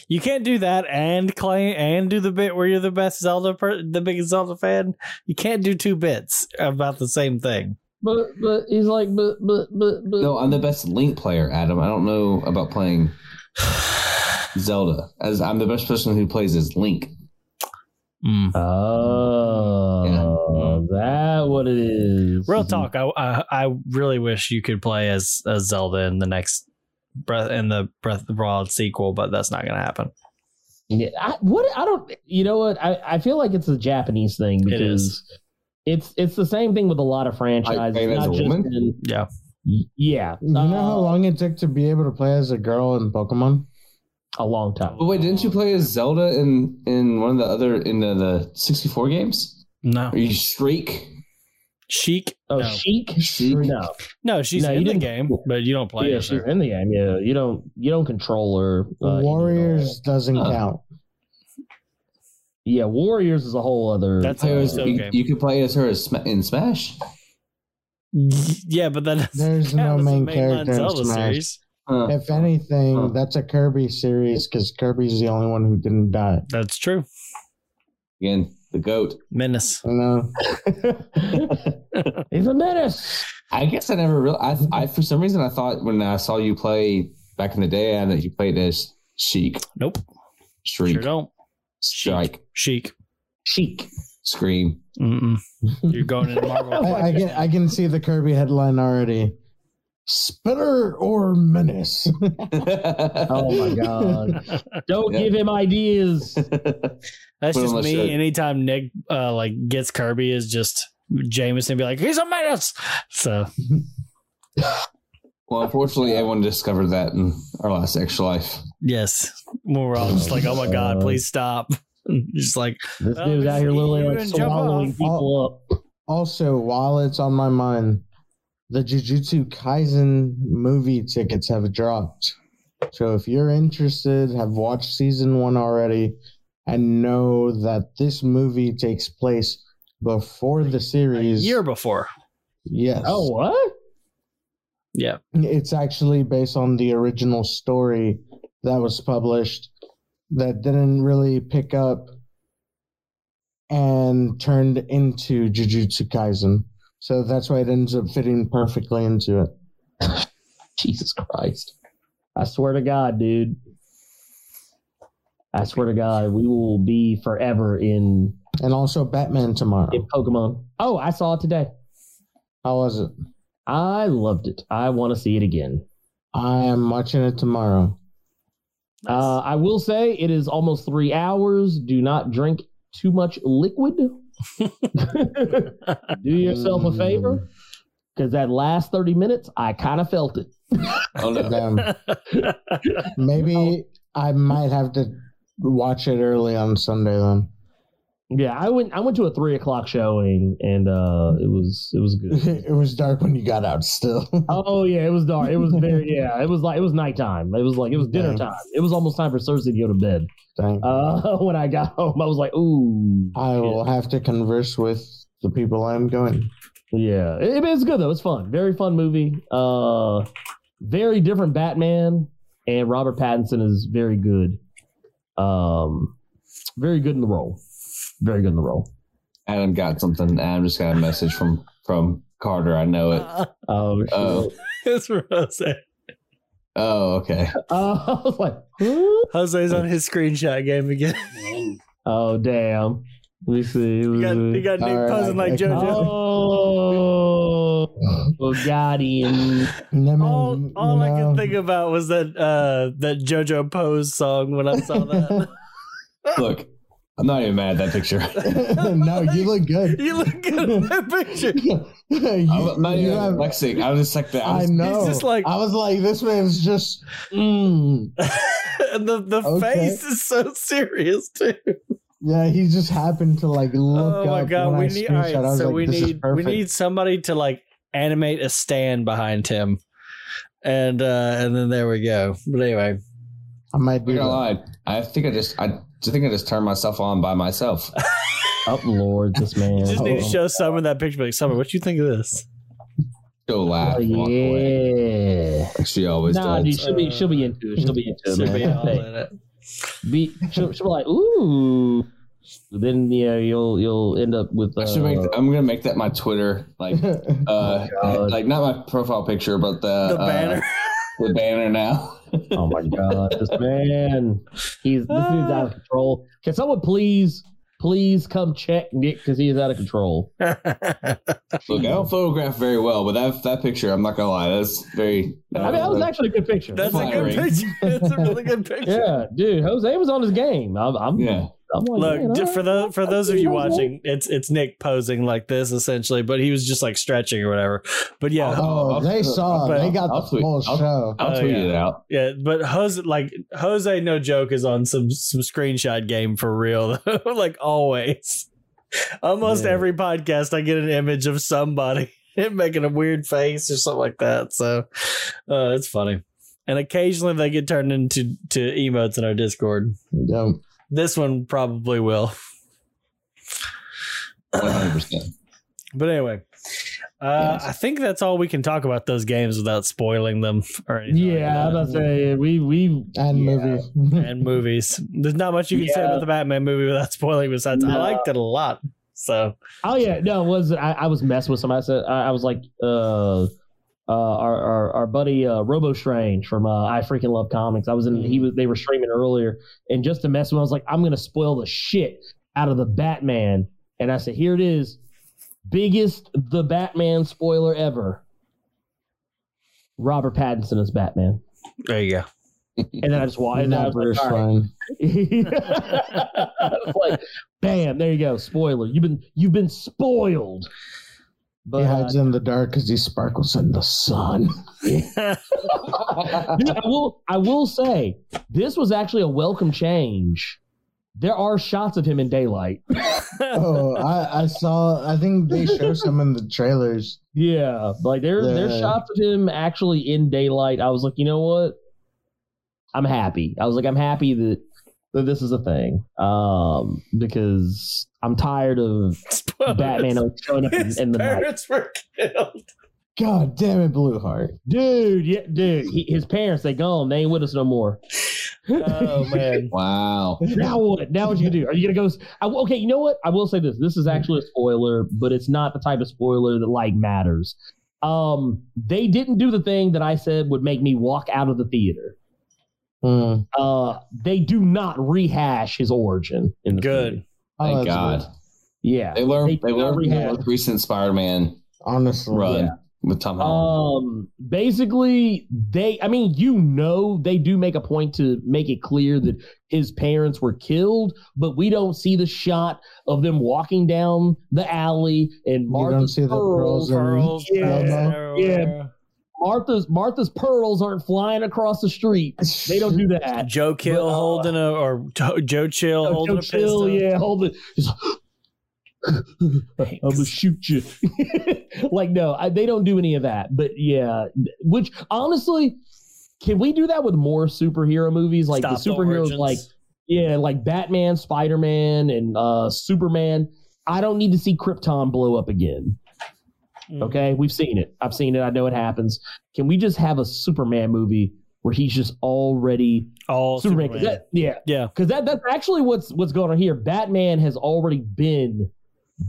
You can't do that and claim and do the bit where you're the best Zelda, per, the biggest Zelda fan. You can't do two bits about the same thing. But but he's like but but but but No, I'm the best Link player, Adam. I don't know about playing Zelda, as I'm the best person who plays as Link. Mm. Oh, that what it is. Real talk. I, I I really wish you could play as as Zelda in the next breath in the Breath of the Wild sequel, but that's not going to happen. Yeah, I, what I don't, you know what? I, I feel like it's a Japanese thing because is. it's it's the same thing with a lot of franchises. playing as not a just woman? in- Yeah. yeah, You know how long it took to be able to play as a girl in Pokemon? A long time. But wait, didn't you play as Zelda in in one of the other in the, the 64 games? No. Are you Shriek? Chic. Oh, no. Sheik? Sheik? No, No, she's No, in you the didn't- game, but you don't play yeah, as she's in the game. Yeah, you don't you don't control her. uh, Warriors doesn't Uh. count. Yeah, Warriors is a whole other. That's Play how as- it's you, game. you could play as her as Sma- in Smash. Yeah, but that There's no counts as a main mainline character in Zelda Smash. series. Huh. If anything, Huh. that's a Kirby series because Kirby's the only one who didn't die. That's true. Again, the goat. Menace. You know, He's a menace. I guess I never really. I, I for some reason I thought when I saw you play back in the day, Adam, that you played as Sheik, Nope. Shriek, Sure don't. Strike, Chic. Sheik. Scream. Mm-mm. You're going into Marvel. I, I can I can see the Kirby headline already. Spitter or menace? Oh my god! Don't Yeah. give him ideas. That's just me. shirt. Anytime Nick uh, like gets Kirby is just Jameson be like, he's a menace. So well, unfortunately, everyone discovered that in our last extra life. yes, when we're all just like, oh my god, please stop. just like This Well, dude's out here literally like swallowing people up. Also, while it's on my mind, the Jujutsu Kaisen movie tickets have dropped. So if you're interested, have watched season one already, and know that this movie takes place before the series. a series. year before. Yes. Oh what? Yeah. It's actually based on the original story that was published that didn't really pick up and turned into Jujutsu Kaisen. So that's why it ends up fitting perfectly into it. Jesus Christ! I swear to God, dude. I swear to God, we will be forever in And also Batman tomorrow. in Pokemon. Oh, I saw it today. How was it? I loved it. I want to see it again. I am watching it tomorrow. Uh, I will say it is almost three hours. Do not drink too much liquid. Do yourself a favor mm. because that last 30 minutes, I kind of felt it. Oh no! Damn. Maybe oh. I might have to watch it early on Sunday then. Yeah, I went. I went to a three o'clock showing, and uh, it was it was good. it was dark when you got out still. oh yeah, it was dark. It was very yeah. It was like it was nighttime. It was like it was dinner Dang. time. It was almost time for Cersei to go to bed. Uh, when I got home, I was like, ooh. I will have to converse with the people I'm going. Yeah, it, it's good though. It's fun. Very fun movie. Uh, very different Batman, and Robert Pattinson is very good. Um, very good in the role. Very good in the role. Adam got something. Adam just got a message from from Carter. I know it. Oh, shit. Oh. it's Jose. Oh, okay. Oh, I was like, huh? Jose's on his screenshot game again. oh, damn. Let me see. You got, you got Nick All right, posing like JoJo. Oh, oh, got him. And I all you all I know, could think about was that uh that JoJo Pose song when I saw that. Look, I'm not even mad at that picture. no, you look good. you look good in that picture. You- I'm not you even have- flexing. I was just like that. I I was- know. just like- I was like, this man's just. Mm. and the the Okay. face is so serious too. Yeah, he just happened to like look oh my god, when we I need all right, screenshot. I was so like, we need we need somebody to like animate a stand behind him. And uh and then there we go. But anyway, I might I'm not gonna lie. I think I just I just think I just turned myself on by myself. Oh, Lord, this man. you just need to Oh. show Summer that picture. Like, Summer, what you think of this? Go laugh. Oh, yeah. Like she always Nah, does. dude, she'll be she'll be into it. She'll be into it, Should be man. all in it. Be, she'll, she'll be like, ooh. Then yeah, you'll you'll end up with. Uh, I should make. I'm gonna make that my Twitter, like, uh, God. like not my profile picture, but the The uh, banner. the banner now. oh my god, this man, he's this dude's out of control. Can someone please, please come check Nick because he is out of control. Look, I don't photograph very well, but that that picture, I'm not gonna lie, that's very. I mean, that was actually a good picture. That's a good picture. That's a really good picture. yeah, dude. Jose was on his game. I'm, I'm, yeah. I'm like, Look, man, for right. those for those of you Jose. watching, it's it's Nick posing like this essentially, but he was just like stretching or whatever. But yeah, Oh, I'll- they saw. but they got I'll the tweet- full I'll- show. I'll Oh, tweet yeah. it out. yeah, but Jose like Jose, no joke, is on some some screenshot game for real, though. like always. Almost Yeah. every podcast, I get an image of somebody making a weird face or something like that. So uh, it's funny. And occasionally they get turned into to emotes in our Discord. Yeah. This one probably will. 100. percent But anyway, uh, I think that's all we can talk about those games without spoiling them or anything like Yeah, I'm that. about to say we we And Yeah. movies. and movies. There's not much you can say about the Batman movie without spoiling. Besides, I liked it a lot. So Oh yeah, no, it was I, I was messing with somebody. I said I, I was like, uh, uh, our, our our buddy uh, Robo Strange from uh, I freaking love comics. I was in. He was. They were streaming earlier, and just to mess with, him, I was like, I'm gonna spoil the shit out of the Batman. And I said, here it is, biggest the Batman spoiler ever. Robert Pattinson as Batman, there you go. and then I just watched. And then I Not was British like, all right. fine. It's like, bam, there you go. Spoiler. You've been you've been spoiled. But he hides in the dark because he sparkles in the sun. I will I will say this was actually a welcome change. There are shots of him in daylight. oh, I, I saw. I think they show some in the trailers. Yeah, like there there's Yeah. shots of him actually in daylight. I was like, you know what? I'm happy. I was like, I'm happy that that this is a thing. Um, because I'm tired of Batman showing up in, His in the night. parents were killed. God damn it, Blueheart. Dude, yeah, dude. He, his parents, they gone. They ain't with us no more. Oh man. Wow. now what? Now what you gonna do? Are you gonna go? I, okay, you know what? I will say this. This is actually a spoiler, but it's not the type of spoiler that like matters. Um, they didn't do the thing that I said would make me walk out of the theater. Hmm. Uh, they do not rehash his origin in the Good. movie. Oh, Thank that's God. good. Yeah, They learned. They They, learned from the rehash. most recent Spider-Man Honestly, run Yeah. with Tom Holland. Um, basically, they, I mean, you know, they do make a point to make it clear that his parents were killed, but we don't see the shot of them walking down the alley and you don't see the pearls. and- Pearls. Yeah, pearls yeah. Martha's Martha's pearls aren't flying across the street. They don't do that. Joe Kill But, uh, holding a or Joe Chill Oh, holding Joe a Chill, pistol. yeah, hold it. I'm gonna shoot you. like no, I, they don't do any of that. But yeah, which honestly, can we do that with more superhero movies? Like Stop the superheroes, origins. like yeah, like Batman, Spider Man, and uh, Superman. I don't need to see Krypton blow up again. Mm. Okay, we've seen it. I've seen it. I know it happens. Can we just have a Superman movie where he's just already all Superman? Superman. that- yeah, Yeah. because that that's actually what's what's going on here. Batman has already been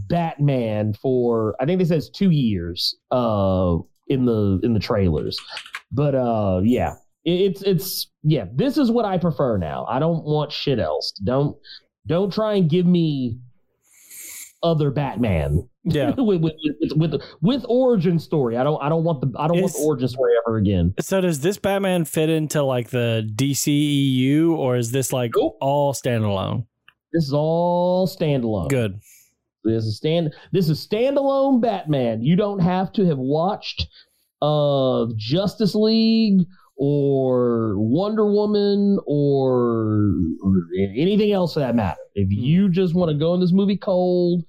Batman for I think they says two years uh in the in the trailers. But uh yeah. It's it's yeah, this is what I prefer now. I don't want shit else. Don't don't try and give me other Batman Yeah. with, with, with with origin story. I don't I don't want the I don't want the origin story ever again. So does this Batman fit into like the DCEU or is this like Nope. all standalone? This is all standalone. Good. This is stand. This is standalone Batman. You don't have to have watched uh Justice League or Wonder Woman or, or anything else for that matter. If you just want to go in this movie cold,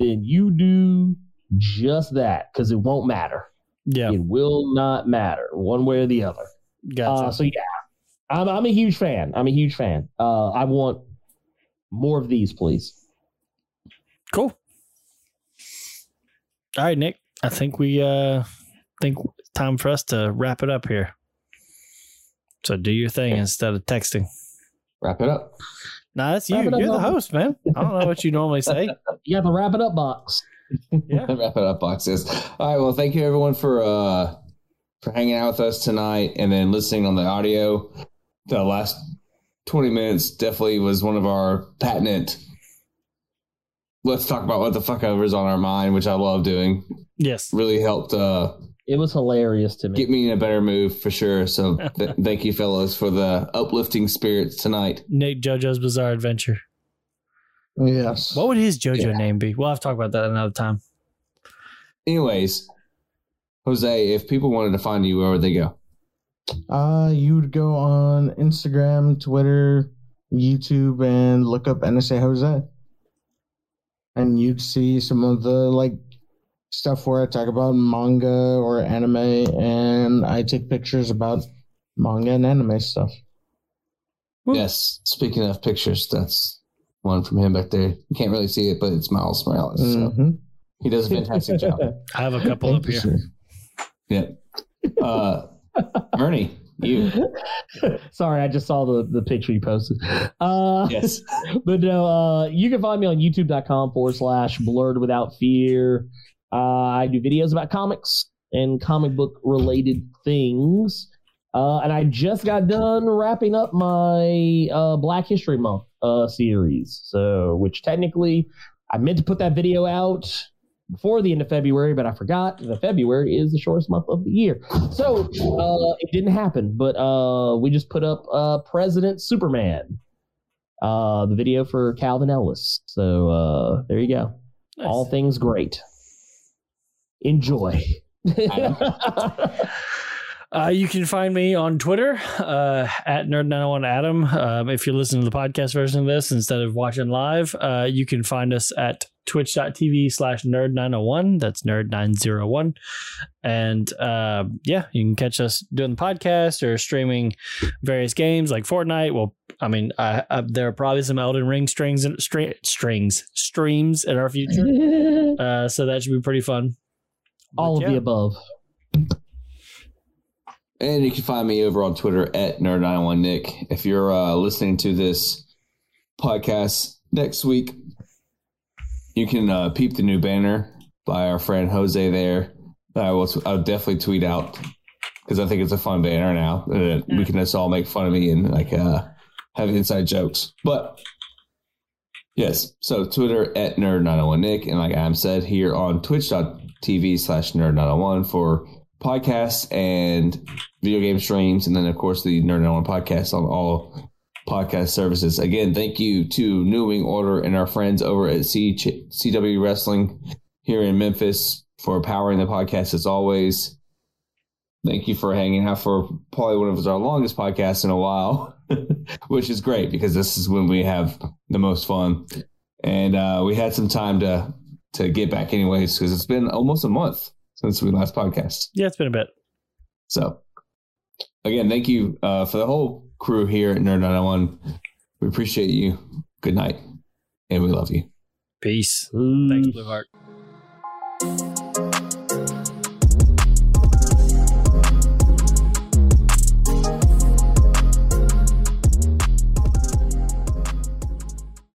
then you do just that because it won't matter. Yeah. It will not matter one way or the other. Gotcha. Uh, so yeah, I'm I'm a huge fan. I'm a huge fan. Uh, I want more of these, please. cool. All right, Nick. I think we uh think time for us to wrap it up here. So do your thing instead of texting. Wrap it up. Nah, that's you. Wrap it up, You're the host, man. I don't know what you normally say. You have a wrap it up box. Yeah. Wrap it up, boxes. All right. Well, thank you everyone for uh for hanging out with us tonight and then listening on the audio. The last twenty minutes definitely was one of our patent. Let's talk about what the fuck ever is on our mind, which I love doing. Yes. Really helped uh, It was hilarious to me. get me in a better mood for sure. So th- thank you, fellas, for the uplifting spirits tonight. Nick JoJo's Bizarre Adventure. Yes. What would his JoJo Yeah. name be? We'll have to talk about that another time. Anyways, Jose, if people wanted to find you, where would they go? Uh, you'd go on Instagram, Twitter, YouTube, and look up NSA Jose, and you'd see some of the like stuff where I talk about manga or anime, and I take pictures about manga and anime stuff. Woo. Yes. Speaking of pictures, that's one from him back there. You can't really see it, but it's Miles Morales. So Mhm. he does a fantastic job. I have a couple up Thank you, here. sir. Yeah. Uh, Ernie, you. Sorry, I just saw the, the picture you posted. Uh, Yes. but no, uh, you can find me on youtube.com forward slash blurred without fear. Uh, I do videos about comics and comic book related things. Uh, and I just got done wrapping up my uh, Black History Month uh, series. So, which technically I meant to put that video out before the end of February, but I forgot that February is the shortest month of the year. So uh, it didn't happen, but uh, we just put up uh, President Superman, uh, the video for Calvin Ellis. So uh, there you go. Nice. All things great. Enjoy. Uh, you can find me on Twitter uh, at Nerd901Adam. Um, if you're listening to the podcast version of this instead of watching live, uh, you can find us at twitch.tv slash nerd901. That's nerd901. And uh, yeah, you can catch us doing the podcast or streaming various games like Fortnite. Well, I mean, I, I, there are probably some Elden Ring strings and string, strings streams in our future. Uh, so that should be pretty fun. All But of the above. And you can find me over on Twitter at Nerd901Nick. If you're uh, listening to this podcast next week, you can uh, peep the new banner by our friend Jose there. I will I'll definitely tweet out because I think it's a fun banner now. Uh, we can just all make fun of me and like uh, have inside jokes. But yes, so Twitter at Nerd901Nick. And like Adam said, here on twitch.tv slash Nerd901 for podcasts and video game streams, and then of course the Nerd One podcast on all podcast services. Again, thank you to New Wing Order and our friends over at CW Wrestling here in Memphis for powering the podcast as always. Thank you for hanging out for probably one of our longest podcasts in a while, which is great because this is when we have the most fun. And uh, we had some time to to get back anyways because it's been almost a month since we last podcast. Yeah, it's been a bit. So, again, thank you uh, for the whole crew here at Nerd 901. We appreciate you. Good night, and we love you. Peace. Ooh. Thanks, Blue Heart.